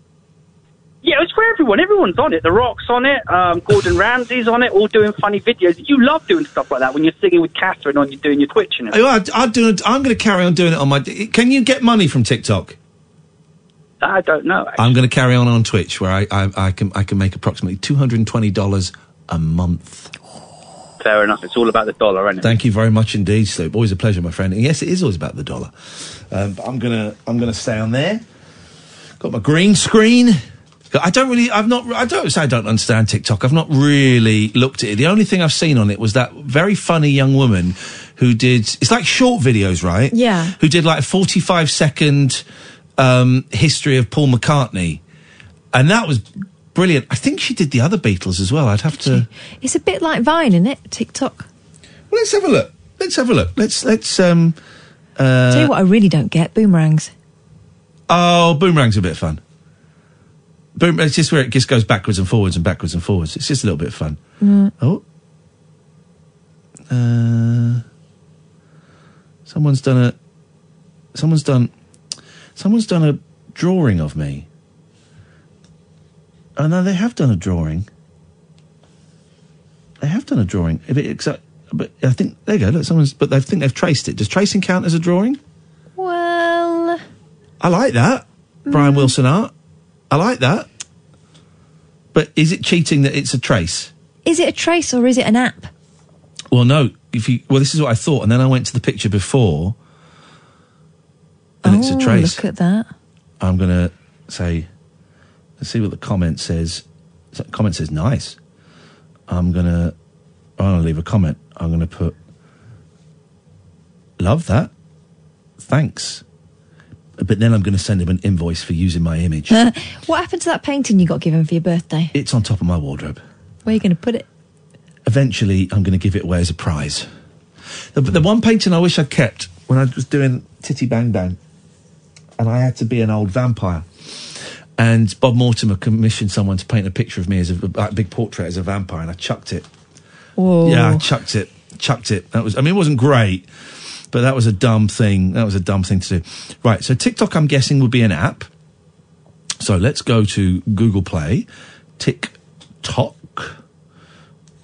Yeah, it's for everyone. Everyone's on it. The Rock's on it. Um, Gordon Ramsay's on it. All doing funny videos. You love doing stuff like that when you're singing with Catherine on you're doing your Twitch and Oh, I'd, I'd do it. I'm going to carry on doing it on my. Can you get money from TikTok? I don't know. I'm going to carry on on Twitch, where I, I, I can I can make approximately two hundred and twenty dollars a month. Fair enough. It's all about the dollar, isn't it? Thank you very much indeed, Sloop. Always a pleasure, my friend. And yes, it is always about the dollar. Um, but I'm gonna I'm gonna stay on there. Got my green screen. I don't really. I've not. I don't say I don't understand TikTok. I've not really looked at it. The only thing I've seen on it was that very funny young woman who did. It's like short videos, right? Yeah. Who did like a 45 second um, history of Paul McCartney, and that was brilliant. I think she did the other Beatles as well. I'd have to. It's a bit like Vine, isn't it? TikTok. Well, let's have a look. Let's have a look. Let's let's um. Uh, Tell you what, I really don't get boomerangs. Oh, boomerang's are a bit of fun. Boom, it's just where it just goes backwards and forwards and backwards and forwards. It's just a little bit of fun. Mm. Oh. Uh, someone's done a. Someone's done. Someone's done a drawing of me. Oh no, they have done a drawing. They have done a drawing. If it, exa- but I think there you go. Look, someone's. But they think they've traced it. Does tracing count as a drawing? Well, I like that. Brian mm. Wilson art. I like that. But is it cheating that it's a trace? is it a trace or is it an app? Well, no. If you well, this is what I thought, and then I went to the picture before, and it's a Oh, trace. Look at that. I'm gonna say, let's see what the comment says. The comment says nice. I'm gonna, I'm gonna leave a comment. I'm gonna put, love that, thanks. But then I'm gonna send him an invoice for using my image. what happened to that painting you got given for your birthday? it's on top of my wardrobe. Where are you going to put it? eventually I'm going to give it away as a prize. The, the one painting I wish I'd kept when I was doing Titty Bang Bang, and I had to be an old vampire. And Bob Mortimer commissioned someone to paint a picture of me as a, like, big portrait as a vampire, and I chucked it. Whoa. Yeah, I chucked it. Chucked it. That was. I mean, it wasn't great, but that was a dumb thing. That was a dumb thing to do. Right. So TikTok, I'm guessing, would be an app. So let's go to Google Play. TikTok.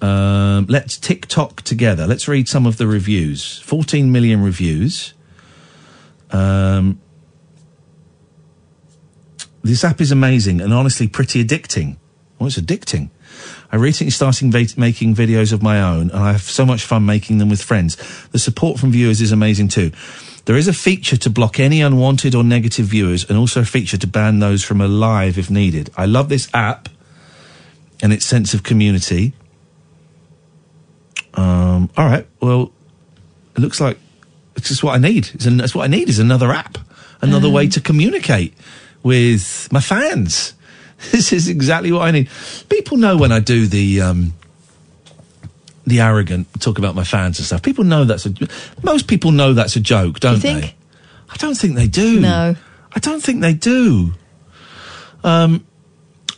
Um, let's TikTok together. Let's read some of the reviews. 14 million reviews. Um, this app is amazing and honestly pretty addicting. Well, it's addicting. I recently started va- making videos of my own, and I have so much fun making them with friends. The support from viewers is amazing too. There is a feature to block any unwanted or negative viewers, and also a feature to ban those from a live if needed. I love this app and its sense of community. Um, all right, well, it looks like it's just what I need. It's an, that's what I need is another app, another way to communicate with my fans. This is exactly what I need. People know when I do the um, the arrogant talk about my fans and stuff. People know that's a most people know that's a joke, don't think? they? I don't think they do. No. I don't think they do. Um,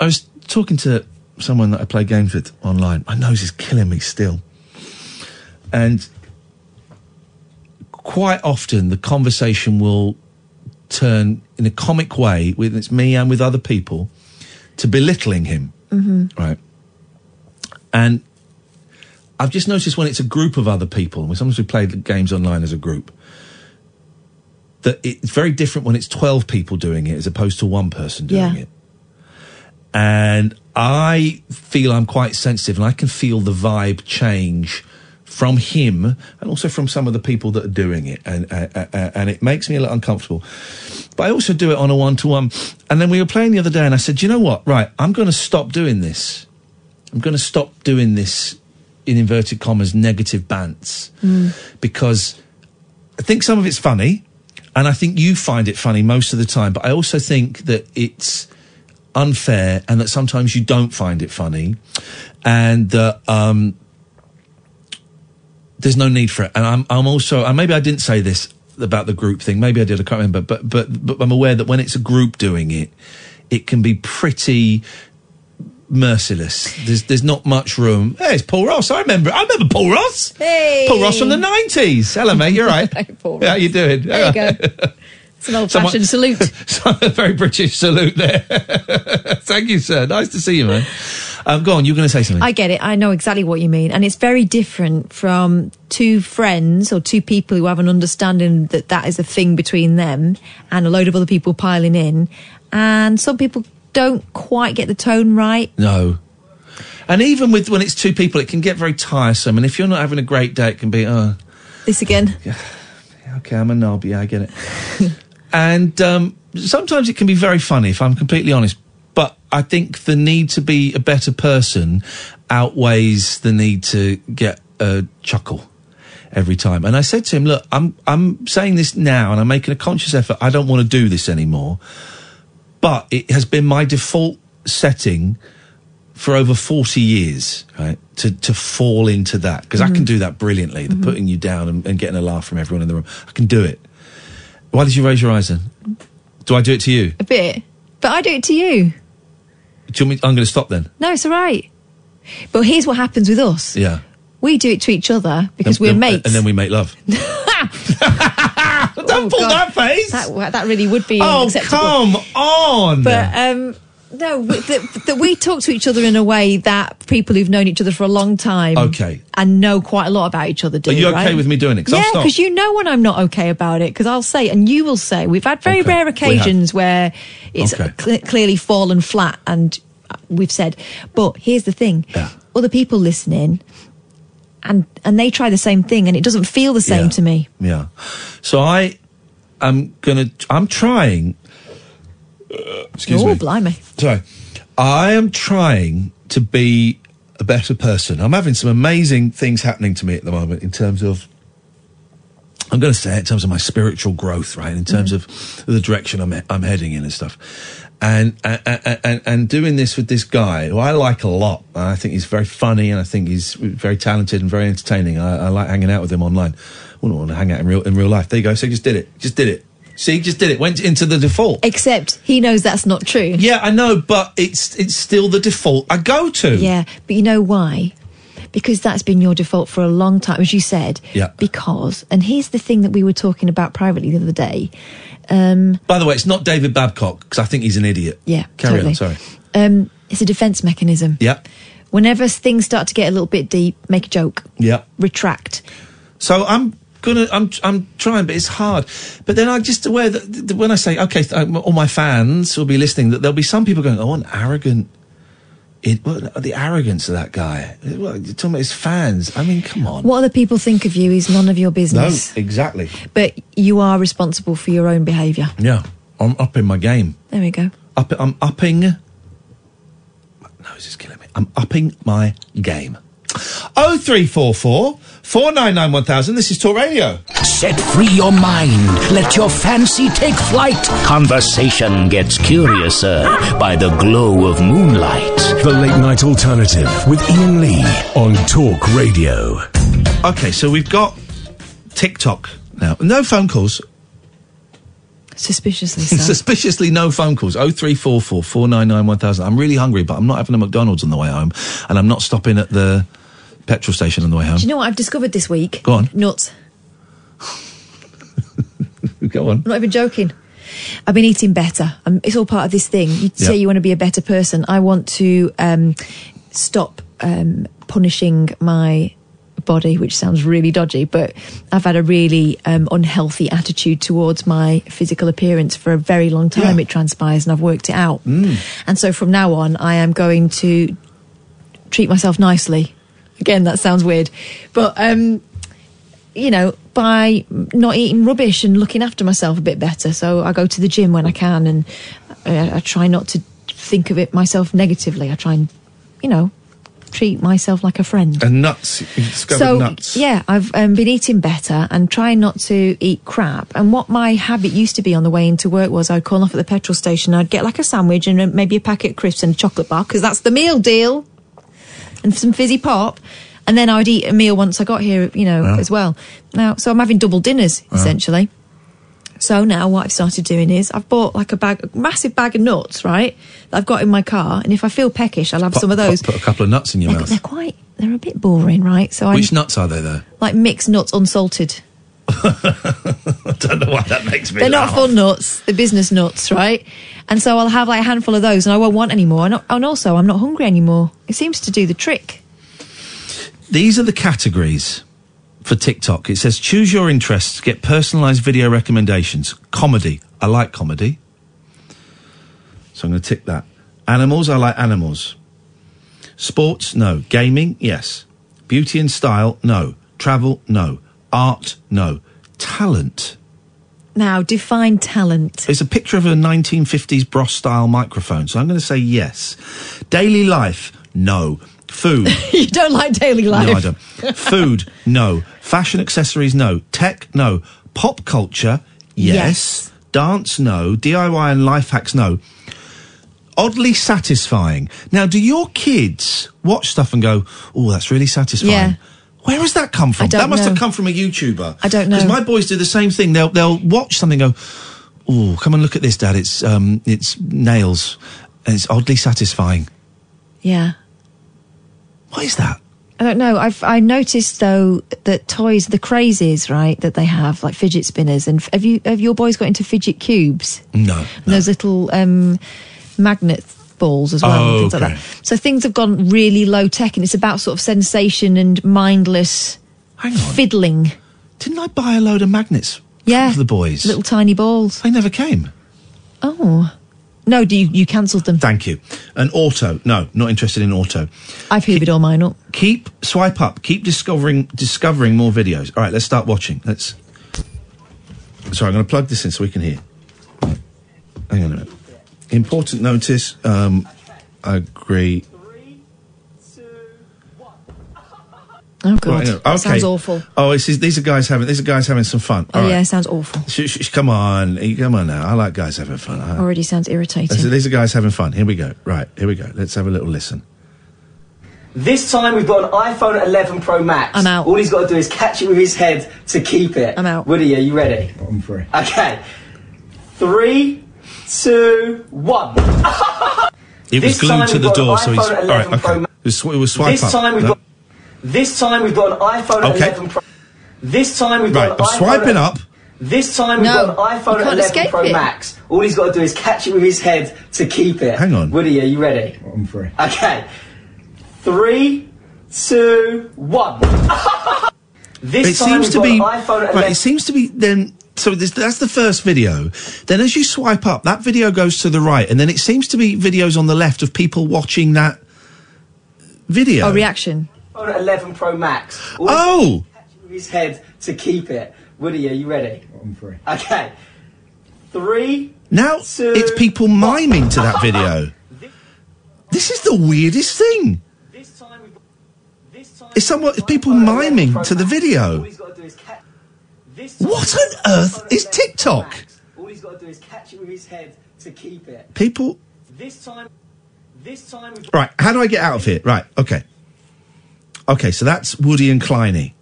I was talking to someone that I play games with online. My nose is killing me still, and quite often the conversation will turn in a comic way with it's me and with other people to belittling him Mm-hmm. right and I've just noticed when it's a group of other people, and sometimes we play the games online as a group, that it's very different when it's 12 people doing it as opposed to one person doing Yeah. it. And I feel I'm quite sensitive and I can feel the vibe change from him and also from some of the people that are doing it. And, uh, uh, uh, and it makes me a little uncomfortable. But I also do it on a one to one. And then we were playing the other day and I said, you know what? Right, I'm going to stop doing this. I'm going to stop doing this in inverted commas negative bants because I think some of it's funny, and I think you find it funny most of the time. But I also think that it's unfair, and that sometimes you don't find it funny, and that um, there's no need for it. And I'm, I'm also, and maybe I didn't say this about the group thing. Maybe I did. I can't remember. But but but I'm aware that when it's a group doing it, it can be pretty merciless. There's there's not much room. Hey, it's Paul Ross. I remember. I remember Paul Ross. Hey. Paul Ross from the nineties. Hello, mate. You're right. Paul Yeah, how you doing? There you go. It's an old Someone- fashioned salute. a very British salute there. Thank you, sir. Nice to see you, man. Um, go on. you're going to say something. I get it. I know exactly what you mean. And it's very different from two friends or two people who have an understanding that that is a thing between them and a load of other people piling in. And some people don't quite get the tone right. No. And even with when it's two people, it can get very tiresome. And if you're not having a great day, it can be, oh, This again. okay, I'm a knob. Yeah, I get it. and um, sometimes it can be very funny, if I'm completely honest. But I think the need to be a better person outweighs the need to get a chuckle every time. And I said to him, "Look, I'm I'm saying this now, and I'm making a conscious effort. I don't want to do this anymore. But it has been my default setting." For over forty years, right, to to fall into that because I can mm-hmm. do that brilliantly. The mm-hmm. putting you down and, and getting a laugh from everyone in the room, I can do it. Why did you raise your eyes then? Do I do it to you? A bit. But I do it to you. Do you want me, I'm going to stop then. No, it's all right. But here's what happens with us. Yeah. We do it to each other because we're mates. and then we make love. Don't pull that face. That, that really would be Oh, unacceptable. come on. But um, no, that, that we talk to each other in a way that people who've known each other for a long time Okay. and know quite a lot about each other do. Are you okay right? with me doing it? yeah, because you know when I'm not okay about it. Because I'll say, and you will say, we've had very Okay, rare occasions where it's Okay. cle- clearly fallen flat, and uh, we've said. But here's the thing: other people listening. And and they try the same thing, and it doesn't feel the same Yeah. to me. Yeah. So I am gonna. I'm trying. Uh, excuse oh, me. blimey! Sorry. I am trying to be a better person. I'm having some amazing things happening to me at the moment in terms of. I'm going to say it in terms of my spiritual growth, right? In terms of the direction I'm I'm heading in and stuff, and and, and and doing this with this guy who I like a lot. I think he's very funny, and I think he's very talented and very entertaining. I, I like hanging out with him online. I wouldn't want to hang out in real in real life. There you go. So just did it. Just did it. See, he just did it. Went into the default. Except he knows that's not true. Yeah, I know, but it's it's still the default I go to. Yeah, but you know why? Because that's been your default for a long time, as you said. Yeah. Because, and here's the thing that we were talking about privately the other day. Um, By the way, it's not David Babcock because I think he's an idiot. yeah, Carry totally. on. Sorry. Um, it's a defense mechanism. Yeah. Whenever things start to get a little bit deep, make a joke, Yeah. retract. So I'm gonna, I'm, I'm trying, but it's hard. But then I'm just aware that, that when I say, okay, th- um, all my fans will be listening, that there'll be some people going, oh, an arrogant. It, the arrogance of that guy. You're talking about his fans. I mean, come on. What other people think of you is none of your business. No, exactly. But you are responsible for your own behaviour. Yeah, I'm upping my game. There we go. Up, I'm upping. My nose is killing me. I'm upping my game. Oh three four four four nine nine one thousand. This is Talk Radio. Set free your mind. Let your fancy take flight. Conversation gets curiouser by the glow of moonlight. The Late Night Alternative with Iain Lee on Talk Radio. Okay, so we've got TikTok now. No phone calls. Suspiciously so. Suspiciously, no phone calls. Oh three four four four nine nine one thousand. I'm really hungry, but I'm not having a McDonald's on the way home, and I'm not stopping at the petrol station on the way home. Do you know what I've discovered this week? Go on. Nuts. Go on. I'm not even joking. I've been eating better. Um, it's all part of this thing. You say Yeah. you want to be a better person. I want to um, stop um, punishing my body, which sounds really dodgy, but I've had a really um, unhealthy attitude towards my physical appearance for a very long time. Yeah. It transpires, and I've worked it out. Mm. And so from now on, I am going to treat myself nicely. Again, that sounds weird, but um, you know, by not eating rubbish and looking after myself a bit better. So I go to the gym when I can, and I, I try not to think of it myself negatively. I try and, you know, treat myself like a friend. And nuts. You discovered so nuts. yeah, I've um, been eating better and trying not to eat crap. And what my habit used to be on the way into work was I'd call off at the petrol station. I'd get like a sandwich and uh, maybe a packet of crisps and a chocolate bar because that's the meal deal, and some fizzy pop. And then I'd eat a meal once I got here, you know, Yeah. as well. Now, so I'm having double dinners Yeah. essentially. So now what I've started doing is I've bought like a bag, a massive bag of nuts, right? That I've got in my car, and if I feel peckish, I'll have some of those. Put, put a couple of nuts in your They're, mouth. they're quite, they're a bit boring, right? So I Which nuts are they, though? like mixed nuts, unsalted. I don't know why that makes me They're laugh. not fun nuts. They're business nuts, right? And so I'll have like a handful of those, and I won't want any more. And, and also, I'm not hungry anymore. It seems to do the trick. These are the categories for TikTok. It says choose your interests, get personalised video recommendations. Comedy. I like comedy. So I'm going to tick that. Animals. I like animals. Sports. No. Gaming. Yes. Beauty and style. No. Travel. No. Art. No. Talent. Now, define talent. It's a picture of a 1950s Bros style microphone. So I'm going to say yes. Daily life. No. Food. you don't like daily life. No, I don't. Food, no. Fashion accessories, no. Tech, no. Pop culture, yes. Yes. Dance, no. DIY and life hacks, no. Oddly satisfying. Now, do your kids watch stuff and go, "Oh, that's really satisfying"? Yeah. Where has that come from? That must know. have come from a YouTuber. I don't know. Because my boys do the same thing. They'll they'll watch something, and go, "Oh, come and look at this, Dad. It's um, it's nails, and it's oddly satisfying." Yeah. What is that? I don't know. I've I noticed though that toys, the crazes, right, that they have like fidget spinners, and have you have your boys got into fidget cubes? No. And those little um, magnet balls as well, Oh, and things like that. So things have gone really low tech, and it's about sort of sensation and mindless fiddling. Didn't I buy a load of magnets Yeah, for the boys? little tiny balls. They never came. Oh no, do you you cancelled them? Thank you. An auto. No, not interested in auto. I've hoovered all mine up. Keep swipe up. Keep discovering discovering more videos. All right, let's start watching. Let's. Sorry, I'm going to plug this in so we can hear. Hang on a minute. Important notice. Um, I agree. Oh god, Right, hang on. that sounds awful. Oh, this is, these are guys having these are guys having some fun. Oh All right. yeah, sounds awful. Sh- sh- sh- come on, come on now. I like guys having fun. I- Already sounds irritating. These are- these are guys having fun. Here we go. Right, here we go. Let's have a little listen. This time we've got an iPhone 11 Pro Max. I'm out. All he's got to do is catch it with his head to keep it. I'm out. Woody, are you ready? I'm free. Okay. Three, two, one. It was glued to the door, so he's iPhone all 11 right. Pro Okay, Max. it was, it was swipe this up. time we've No. got. This time we've got an iPhone Okay. 11 Pro. This time we've Right, got I'm an iPhone. swiping up. This time we've No, got an iPhone 11 Pro it. Max. All he's got to do is catch it with his head to keep it. Hang on. Woody, are you ready? I'm free. Okay. Three, two, one. this it time seems we've to got be an iPhone 11. right. It seems to be then. So this, that's the first video. Then as you swipe up, that video goes to the right, and then it seems to be videos on the left of people watching that video. Oh, reaction. iPhone 11 Pro Max. All Oh, got to do is catch it with his head to keep it. Woody, are you ready? I'm free. Okay. Three. now Two, it's people miming to that video. This is the weirdest thing. This time we've. This time It's somewhat it's people miming to the video. all he's got to do is catch. This What on earth is TikTok? All he's got to do is catch it with his head to keep it. People. This time. This time Right, how do I get out of here? Right, okay. Okay, so that's Woody and Kleiny.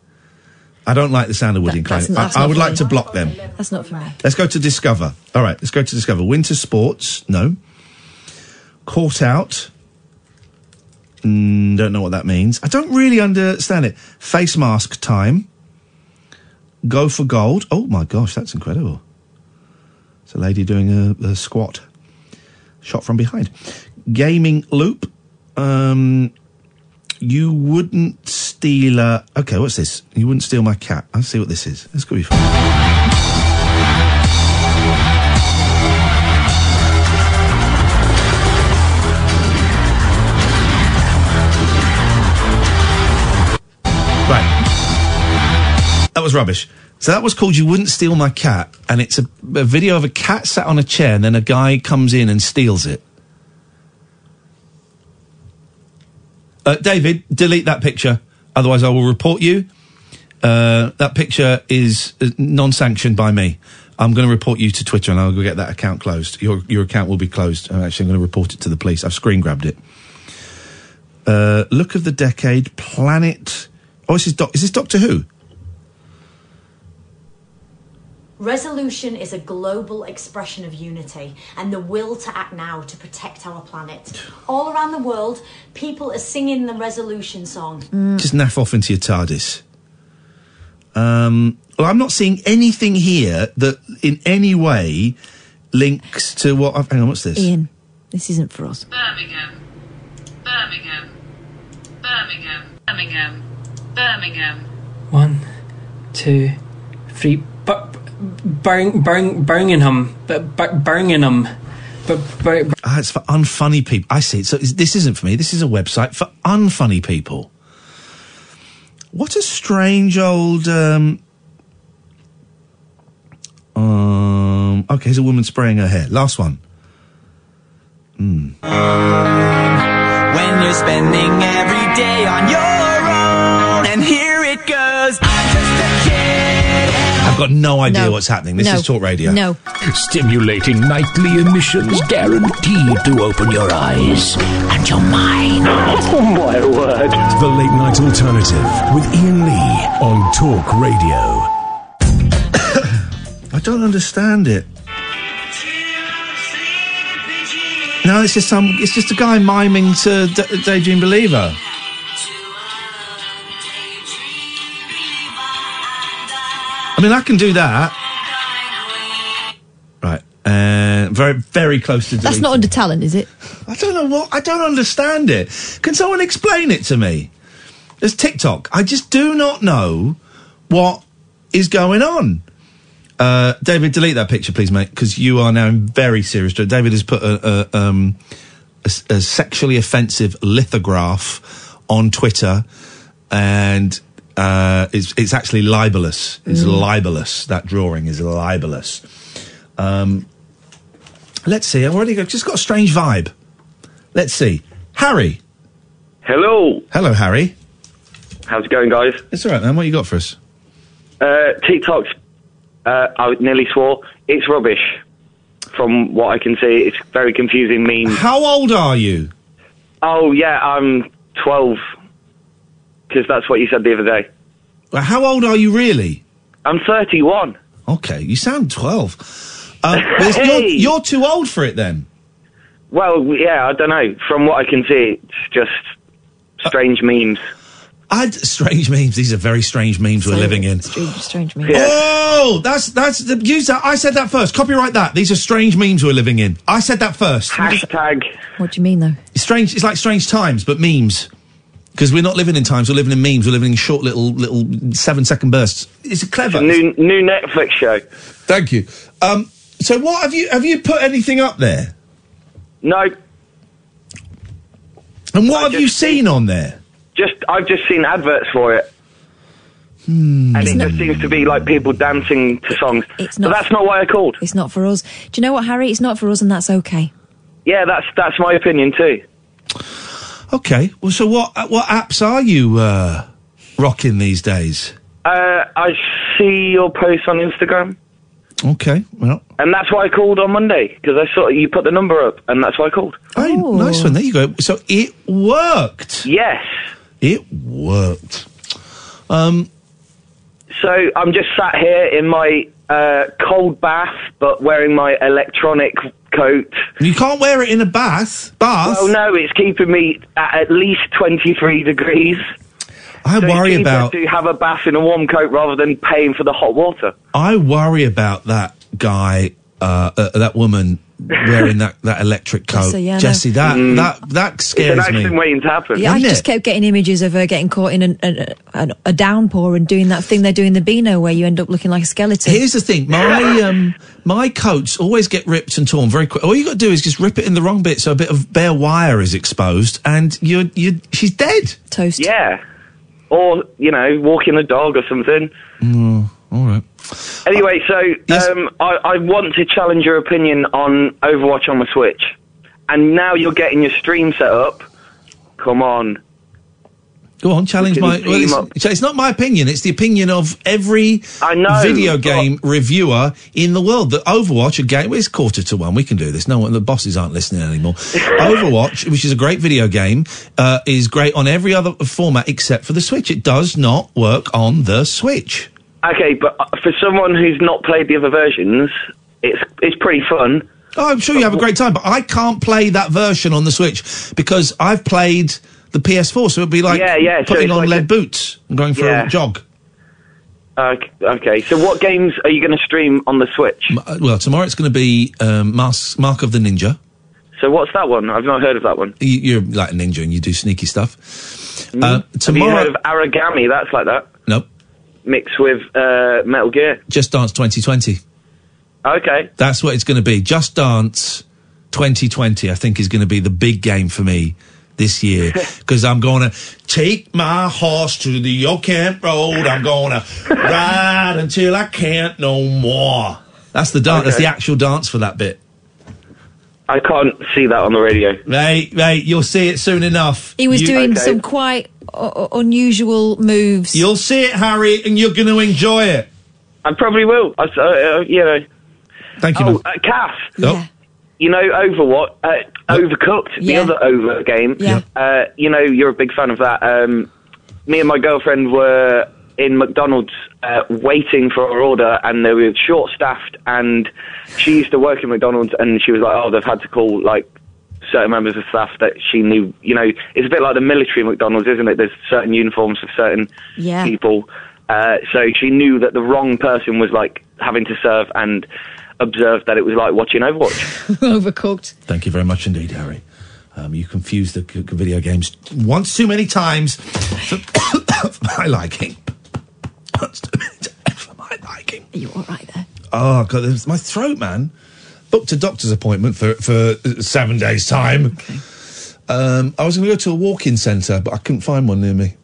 I don't like the sound of Woody That- and that's- Kleiny. I, I would like me. to block them. That's not for me. Let's go to Discover. All right, let's go to Discover. Winter sports, no. Caught out. Mm, don't know what that means. I don't really understand it. Face mask time. Go for gold. Oh my gosh, that's incredible. It's a lady doing a, a squat. Shot from behind. Gaming loop. Um, you wouldn't steal. Uh, okay, what's this? You wouldn't steal my cat. I'll see what this is. This could be fun. Was rubbish. So that was called "You Wouldn't Steal My Cat," and it's a, a video of a cat sat on a chair, and then a guy comes in and steals it. Uh, David, delete that picture. Otherwise, I will report you. Uh, that picture is uh, non-sanctioned by me. I'm going to report you to Twitter, and I'll go get that account closed. Your your account will be closed. I'm actually going to report it to the police. I've screen grabbed it. Uh, look of the decade, Planet. Oh, this is doc- is this Doctor Who? Resolution is a global expression of unity and the will to act now to protect our planet. All around the world, people are singing the resolution song. Just naff off into your TARDIS. Um, well, I'm not seeing anything here that in any way links to what I've. Hang on, what's this? Iain, this isn't for us. Birmingham. Birmingham. Birmingham. Birmingham. Birmingham. One, two, three. Bu- Bang, bang, Birmingham, B- B- Birmingham. B- B- Ah, it's for unfunny people. I see. So this isn't for me. This is a website for unfunny people. What a strange old. Um, um, okay, here's a woman spraying her hair. Last one. Hmm. When you're spending every day on your I've got no idea No. what's happening. This No. is talk radio. No. Stimulating nightly emissions guaranteed to open your eyes and your mind. Oh my word. The Late Night Alternative with Iain Lee on Talk Radio. I don't understand it. No, it's just some. It's just a guy miming to D- Daydream Believer. Mean, I can do that. Right, and very, very close to. That. That's deleting. not under talent, is it? I don't know what. I don't understand it. Can someone explain it to me? There's TikTok. I just do not know what is going on. Uh, David, delete that picture, please, mate, because you are now in very serious trouble. David has put a, a, um, a a sexually offensive lithograph on Twitter, and uh, it's, it's actually libelous. It's Mm. libelous. That drawing is libelous. Um, let's see. I've already got, just got a strange vibe. Let's see. Harry. Hello. Hello, Harry. How's it going, guys? It's all right, man. What you got for us? Uh, TikTok's, uh, I nearly swore, it's rubbish. From what I can see, it's very confusing memes. How old are you? Oh, yeah, I'm 12. Because that's what you said the other day. Well, how old are you really? I'm 31. Okay, you sound 12. Uh, but it's- you're, you're too old for it then. Well, yeah, I don't know. From what I can see, it's just strange memes. I'd, strange memes. These are very strange memes we're living in. Strange, strange memes. Oh, that's that's the use that. I said that first. Copyright that. These are strange memes we're living in. I said that first. Hashtag. What do you mean, though? Strange. It's like strange times, but memes. Because we're not living in times. We're living in memes. We're living in short little little seven second bursts. It's clever. New new Netflix show. Thank you. Um, so what have you have you put anything up there? No, And what have you seen on there? just I've just seen adverts for it. Hmm. And it just seems to be like people dancing to songs. It's but not- that's not why I called. It's not for us. Do you know what, Harry? It's not for us, and that's okay. Yeah, that's that's my opinion too. Okay. Well, so what what apps are you uh, rocking these days? Uh, I see your post on Instagram, Okay. Well. and that's why I called on Monday because I saw you put the number up, and that's why I called. Oh, nice one. There you go. So it worked. Yes. It worked. Um. So I'm just sat here in my uh, cold bath, but wearing my electronic coat. You can't wear it in a bath. Bath. Well, no, it's keeping me at at least 23 degrees. I So worry about. to have a bath in a warm coat rather than paying for the hot water. I worry about that guy, uh, uh, that woman wearing that, that electric coat. Jessie, yeah, Jesse, know. that, Mm. that, that scares it's an me. accident waiting to happen. Yeah, I Isn't just it? kept getting images of her getting caught in an, a, a, a downpour and doing that thing they do in the Beano where you end up looking like a skeleton. Here's the thing, my um, my coats always get ripped and torn very quick. All you got to do is just rip it in the wrong bit, so a bit of bare wire is exposed, and you're you're she's dead. Toast. Yeah. Or, you know, walking a dog or something. Mm, all right. Anyway, so um, I, I want to challenge your opinion on Overwatch on the Switch. And now you're getting your stream set up. Come on. Go on, challenge my. Well, it's, so it's not my opinion; it's the opinion of every know, video game reviewer in the world. That Overwatch, a game, well, it's quarter to one. We can do this. No one, the bosses aren't listening anymore. Overwatch, which is a great video game, uh, is great on every other format except for the Switch. It does not work on the Switch. Okay, but uh, for someone who's not played the other versions, it's it's pretty fun. Oh, I'm sure you have a great time, but I can't play that version on the Switch because I've played the PS4, so it'd be like Yeah, yeah, putting it's on like lead a- boots and going for Yeah. a jog. Uh, okay, so what games are you going to stream on the Switch? Uh, Well, tomorrow it's going to be um, Mas- Mark of the Ninja. So what's that one? I've not heard of that one. You- You're like a ninja and you do sneaky stuff. Uh, Hmm? Have you tomorrow, heard of Aragami? That's like that. Mixed with uh, Metal Gear. Just Dance 2020. Okay. That's what it's going to be. Just Dance 2020, I think, is going to be the big game for me this year because I'm going to take my horse to the camp road. I'm going to ride until I can't no more. That's the dance. That's the actual dance for that bit. I can't see that on the radio. Mate, mate, you'll see it soon enough. He was You- doing some quite uh, unusual moves. You'll see it, Harry, and you're going to enjoy it. I probably will. I, s- uh, uh, you know. Thank you. Oh, man. uh, Cass. Oh. You know Overwatch, uh, Overcooked, Yeah. the other Over game. Yeah. Uh, you know you're a big fan of that. Um, me and my girlfriend were in McDonald's uh, waiting for her order, and they were short staffed. And she used to work in McDonald's, and she was like, "Oh, they've had to call like certain members of staff that she knew." You know, it's a bit like the military McDonald's, isn't it? There's certain uniforms for certain Yeah. people. Uh, so she knew that the wrong person was like having to serve and observed that it was like watching Overwatch. Overcooked. Thank you very much indeed, Harry. Um, you confuse the c- c- video games once too many times for, for my liking. Once too many for my liking. Are you all right there? Oh god, there's my throat, man. Booked a doctor's appointment for for uh, seven days' time. Um, I was going to go to a walk-in centre, but I couldn't find one near me.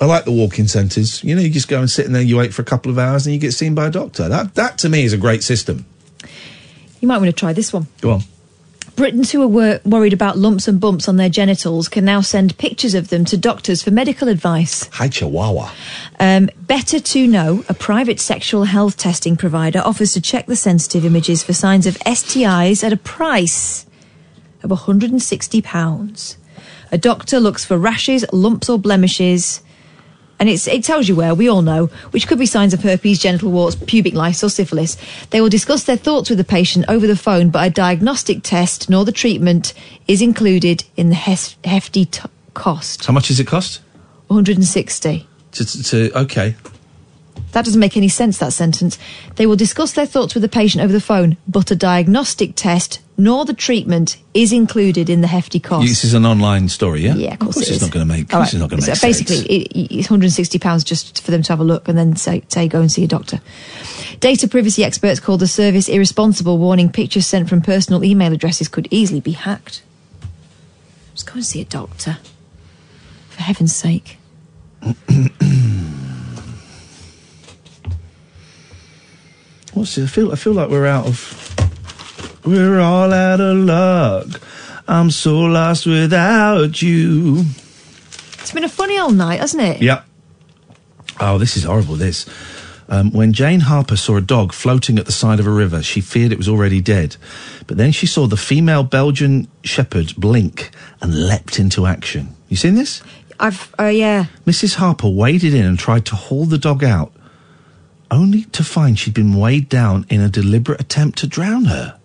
I like the walk-in centres. You know, you just go and sit in there, you wait for a couple of hours, and you get seen by a doctor. That that to me is a great system. You might want to try this one. Go on. Britons who are wor- worried about lumps and bumps on their genitals can now send pictures of them to doctors for medical advice. Hi, Chihuahua. Um, Better2Know, a private sexual health testing provider, offers to check the sensitive images for signs of STIs at a price of £160. A doctor looks for rashes, lumps, or blemishes. And it's, it tells you where, we all know, which could be signs of herpes, genital warts, pubic lice, or syphilis. They will discuss their thoughts with the patient over the phone, but a diagnostic test nor the treatment is included in the hefty t- cost. How much does it cost? 160. To, to, to okay. That doesn't make any sense, that sentence. They will discuss their thoughts with the patient over the phone, but a diagnostic test nor the treatment is included in the hefty cost. This is an online story, yeah? Yeah, of course, it it's is. not going to make. Right. not going to So make basically, sense. it, it's 160 pounds just for them to have a look and then say, say go and see a doctor. Data privacy experts called the service irresponsible, warning pictures sent from personal email addresses could easily be hacked. Just go and see a doctor, for heaven's sake. What's? I feel. I feel like we're out of. We're all out of luck. I'm so lost without you. It's been a funny old night, hasn't it? Yep. Oh, this is horrible. This. Um, when Jane Harper saw a dog floating at the side of a river, she feared it was already dead. But then she saw the female Belgian shepherd blink and leapt into action. You seen this? I've, uh, yeah. Mrs. Harper waded in and tried to haul the dog out, only to find she'd been weighed down in a deliberate attempt to drown her.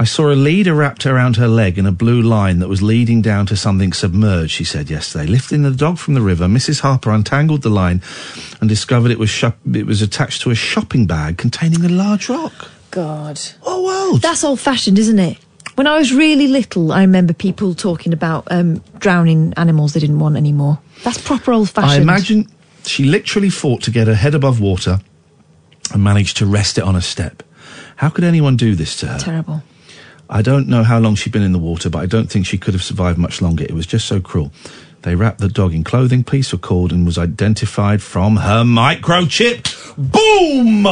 I saw a leader wrapped around her leg in a blue line that was leading down to something submerged, she said yesterday. Lifting the dog from the river, Mrs. Harper untangled the line and discovered it was, it was attached to a shopping bag containing a large rock. God. Oh, world? That's old fashioned, isn't it? When I was really little, I remember people talking about um, drowning animals they didn't want anymore. That's proper old fashioned. I imagine she literally fought to get her head above water and managed to rest it on a step. How could anyone do this to her? Terrible. I don't know how long she'd been in the water, but I don't think she could have survived much longer. It was just so cruel. They wrapped the dog in clothing, police were called, and was identified from her microchip. Boom!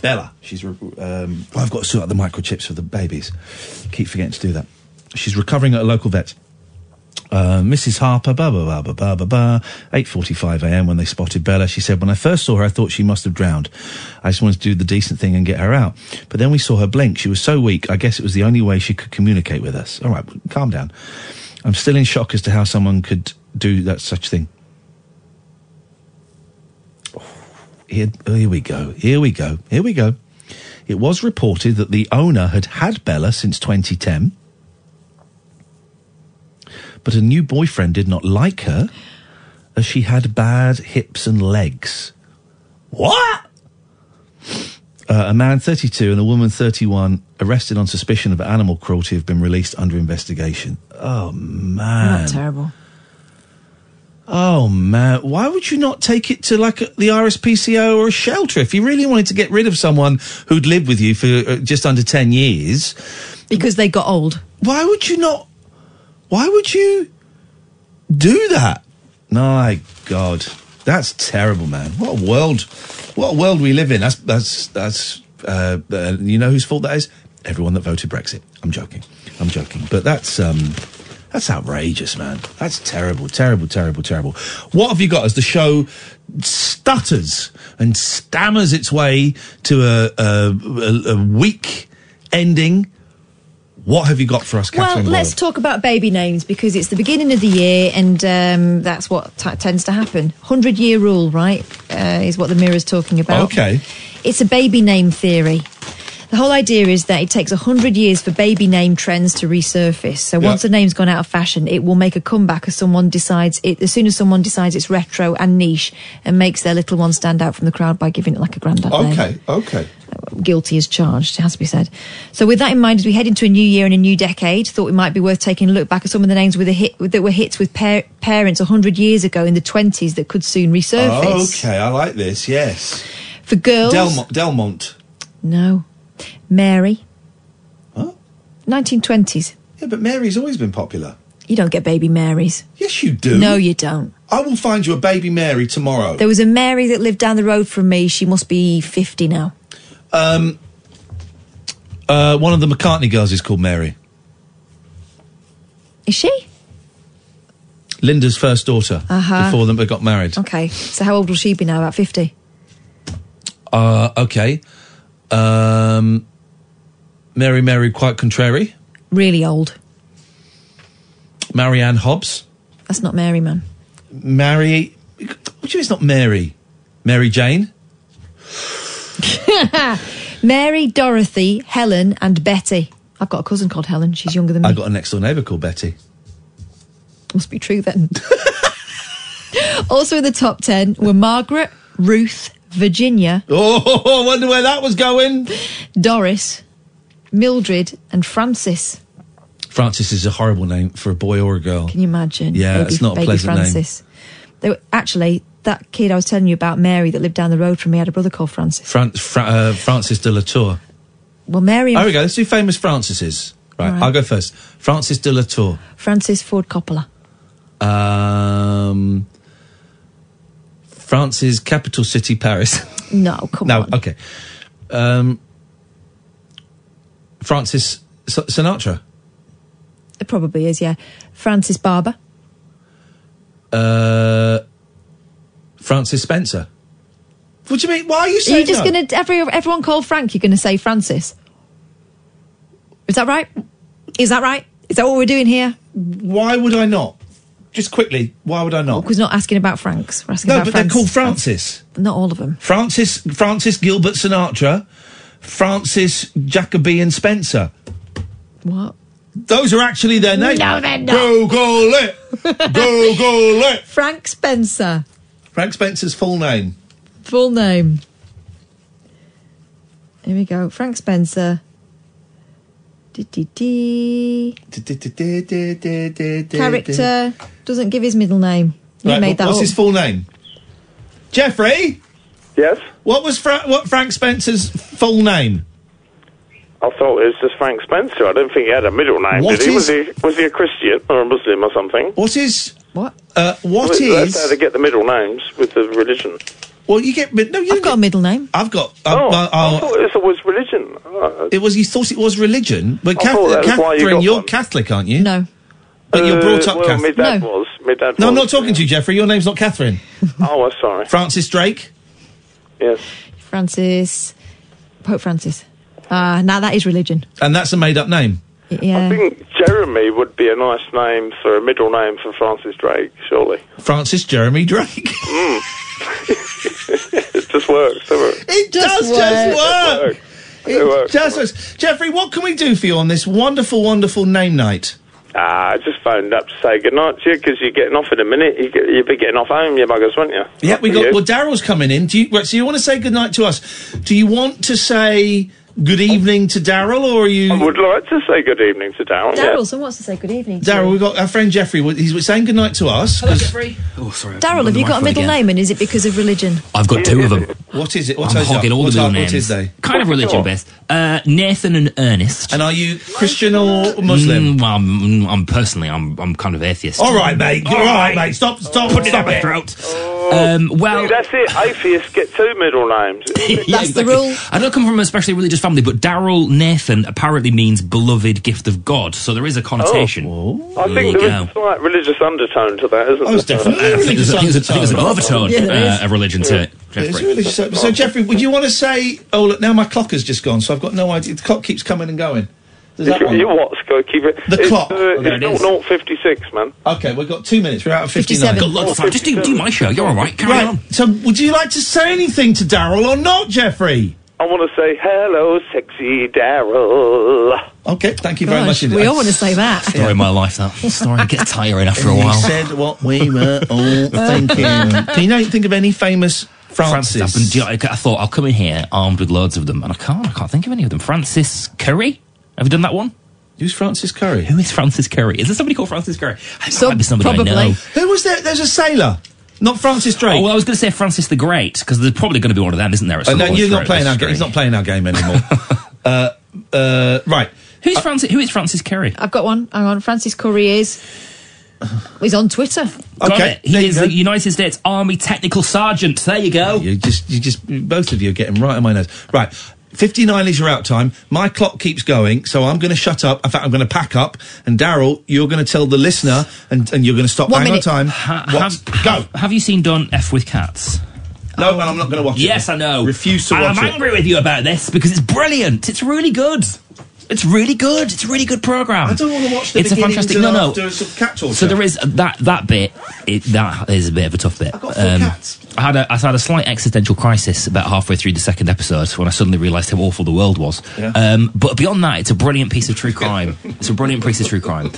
Bella. She's. Um, I've got to sort out the microchips for the babies. Keep forgetting to do that. She's recovering at a local vet. Uh, Mrs. Harper, blah, blah, blah, blah, blah, blah, blah. 8.45am when they spotted Bella. She said, when I first saw her, I thought she must have drowned. I just wanted to do the decent thing and get her out. But then we saw her blink. She was so weak, I guess it was the only way she could communicate with us. All right, calm down. I'm still in shock as to how someone could do that such thing. Here, oh, here we go. Here we go. Here we go. It was reported that the owner had had Bella since 2010, but a new boyfriend did not like her as she had bad hips and legs. What? Uh, a man 32 and a woman 31 arrested on suspicion of animal cruelty have been released under investigation. Oh, man. Not terrible. Oh man, why would you not take it to like a, the RSPCA or a shelter if you really wanted to get rid of someone who'd lived with you for uh, just under 10 years? Because they got old. Why would you not? Why would you do that? My God, that's terrible, man. What a world! What a world we live in. That's that's that's. Uh, uh, you know whose fault that is? Everyone that voted Brexit. I'm joking. I'm joking. But that's um, that's outrageous, man. That's terrible, terrible, terrible, terrible. What have you got as the show stutters and stammers its way to a a, a, a weak ending? What have you got for us, Catherine? well, let's Boyle? talk about baby names because it's the beginning of the year and um, that's what t- tends to happen. 100 year rule, right, uh, is what the Mirror's talking about. Okay. It's a baby name theory. The whole idea is that it takes 100 years for baby name trends to resurface. So Yeah. once a name's gone out of fashion, it will make a comeback as someone decides it, as soon as someone decides it's retro and niche and makes their little one stand out from the crowd by giving it like a granddad name Okay, okay. guilty as charged, it has to be said. So, with that in mind, as we head into a new year and a new decade, thought it might be worth taking a look back at some of the names with a hit that were hits with par- parents hundred years ago in the twenties that could soon resurface. Okay, I like this. Yes. For girls, Delmont. Delmont. no, Mary. Nineteen twenties. Yeah, but Mary's always been popular. You don't get baby Marys. Yes, you do. No, you don't. I will find you a baby Mary tomorrow. There was a Mary that lived down the road from me. She must be fifty now. Um, uh, one of the McCartney girls is called Mary. Is she? Linda's first daughter. Uh-huh. Before them, they got married. Okay. So how old will she be now? About fifty. Uh, okay. Um, Mary, Mary, quite contrary. Really old. Mary Anne Hobbs. That's not Mary, man. Mary. What do you mean it's not Mary? Mary Jane. Mary, Dorothy, Helen, and Betty. I've got a cousin called Helen. She's younger than me. I've got a next door neighbour called Betty. Must be true then. also in the top 10 were Margaret, Ruth, Virginia, Oh, I wonder where that was going. Doris, Mildred, and Francis. Francis is a horrible name for a boy or a girl. Can you imagine? Yeah, baby, it's not a baby pleasant name. Francis. They were, actually, that kid I was telling you about, Mary, that lived down the road from me, had a brother called Francis. Fran- Fra- uh, Frances de la Tour. Well, Mary and There we go. Let's do famous Francises. Right, All right. I'll go first. Frances de la Tour. Francis Ford Coppola. Um, France's capital city, Paris. No, come no, on. No, okay. Um, Francis S- Sinatra. It probably is, yeah. Francis Barber. Uh, Francis Spencer. What do you mean? Why are you Are saying you just no? going to, every, everyone called Frank, you're going to say Francis? Is that right? Is that right? Is that what we're doing here? Why would I not? Just quickly, why would I not? Because we're not asking about Franks. We're asking No, about but they're called Francis. Not all of them. Francis Francis Gilbert Sinatra, Francis Jacobean Spencer. What? Those are actually their names. No, they're not. Google it. Google it. Frank Spencer. Frank Spencer's full name. Full name. Here we go. Frank Spencer. Character doesn't give his middle name. You Right, made that what's up. his full name? Jeffrey. Yes. What was Fra- what Frank Spencer's full name? I thought it was just Frank Spencer. I don't think he had a middle name, What did he? Was he was he a Christian or a Muslim or something? What is what? Uh, what Well, is? That's how they get the middle names with the religion. Well, you get no. You I've got a middle name. I've got. Oh, uh, I uh, thought it was religion. Oh, it was. You thought it was religion, but I Cath- thought that's why you Catherine, got you're one. Catholic, aren't you? No. But you're brought Uh, up well, Catholic. My dad was. My dad No, I'm not talking to you, Jeffrey. Your name's not Catherine. Oh, I'm sorry. Francis Drake. Yes. Francis. Pope Francis. Ah, now that is religion. And that's a made-up name. Yeah. I think Jeremy would be a nice name for a middle name for Francis Drake, surely. Francis Jeremy Drake. Mm. it just works, doesn't it? It does work. just work. It works. Just works. Jeffrey, what can we do for you on this wonderful, wonderful name night? Ah, I just phoned up to say good night to you because you're getting off in a minute. You get, you'll be getting off home, you buggers, won't you? Yeah, we got. you. Well, Daryl's coming in. Do you? Right, so you want to say good night to us? Do you want to say good evening to Daryl, or are you? I would like to say good evening to Darren. Daryl, yeah. someone wants to say good evening. Daryl, we've got our friend Jeffrey. He's saying good night to us. Hello, 'cause- Jeffrey. Oh, sorry. Daryl, have you got a middle name, and is it because of religion? I've got two of them. What is it? I'm What's hogging up? all the What's middle up? names. What is they? Kind of religion based. Uh, Nathan and Ernest. And are you Christian or Muslim? Mm, well, I'm, I'm personally, I'm, I'm kind of atheist. All right, mate. All right, mate. Stop. Stop. Put it stop down my it. throat. Um, well, See, that's it. Atheists get two middle names. Yeah, exactly. The rule. I don't come from an especially religious family, but Daryl Nathan apparently means beloved gift of God, so there is a connotation. I think there is there a slight religious undertone to that, isn't Oh, it's there? definitely I think there's, I think there's, I think there's an overtone Yeah, there is. uh, of religion to it. Jeffrey. really so, so, Jeffrey, would you want to say? Oh, look, now my clock has just gone, so I've got no idea. The clock keeps coming and going. Does that You, one? you what, Keep it. The it's, clock. Uh, Oh, there it's it is. 0056, man. Okay, we've got two minutes. We're out of 59. 57. Got lots of time. Just do- do my show. You're all right. Carry right. on. So, would you like to say anything to Daryl or not, Jeffrey? I want to say hello, sexy Daryl. Okay, thank you very Gosh, much. indeed. we all want to say that. Story of my life, that story gets tiring after a He while. said what we were all uh, thinking. Can you not think of any famous Francis? Francis. I've been- do you know, I thought I'll come in here armed with loads of them, and I can't. I can't think of any of them. Francis Curry. Have you done that one? Who's Francis Curry? Who is Francis Curry? Is there somebody called Francis Curry? I So- might be somebody I probably. know. Who was there? There's a sailor, not Francis Drake. Oh, well, I was going to say Francis the Great because there's probably going to be one of them, isn't there? at Oh, some no, you're not playing our game. He's not playing our game anymore. uh, uh, right. Who's Francis? Who is Francis Curry? I've got one. Hang on. Francis Curry is. He's on Twitter. Got Okay, it. He is go. the United States Army Technical Sergeant. There you go. You just, you just, both of you are getting right on my nose. Right. 59 is your out time. My clock keeps going, so I'm going to shut up. In fact, I'm going to pack up. And Daryl, you're going to tell the listener, and, and you're going to stop One bang minute. on time. Ha- have, Go. Have, have you seen Don't F with Cats? No, and I'm not going to watch it. Yes, I know. Refuse to And watch I'm it. angry with you about this because it's brilliant. It's really good. It's really good. It's a really good program. I don't want to watch the It's a beginning fantastic. till No, no. some cat torture. So there is that that bit. It, that is a bit of a tough bit. Um, got four cats. I had a I had a slight existential crisis about halfway through the second episode when I suddenly realised how awful the world was. Yeah. Um, but beyond that, it's a brilliant piece of true crime. it's a brilliant piece of true crime,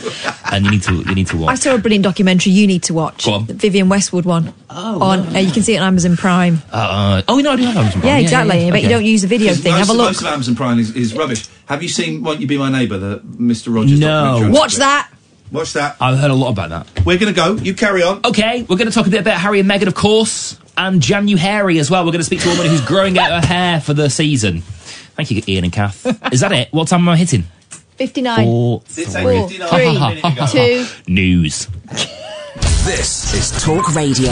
and you need to you need to watch. I saw a brilliant documentary you need to watch. Go on. The Vivienne Westwood one. Oh, on uh, you can see it on Amazon Prime. Uh, oh no, I do have Amazon Prime. Yeah, exactly. But you don't use the video thing. most, Have a look. Most of Amazon Prime is, is rubbish. Have you seen Won't You Be My Neighbour, the Mr. Rogers No. documentary? Watch that. Watch that. I've heard a lot about that. We're going to go. You carry on. Okay, we're going to talk a bit about Harry and Meghan, of course, and January as well. We're going to speak to a woman who's growing out her hair for the season. Thank you, Iain and Kath. Is that it? What time am I hitting? 59. Four, three. ain't 59 Three, minutes ago. two. News. This is Talk Radio.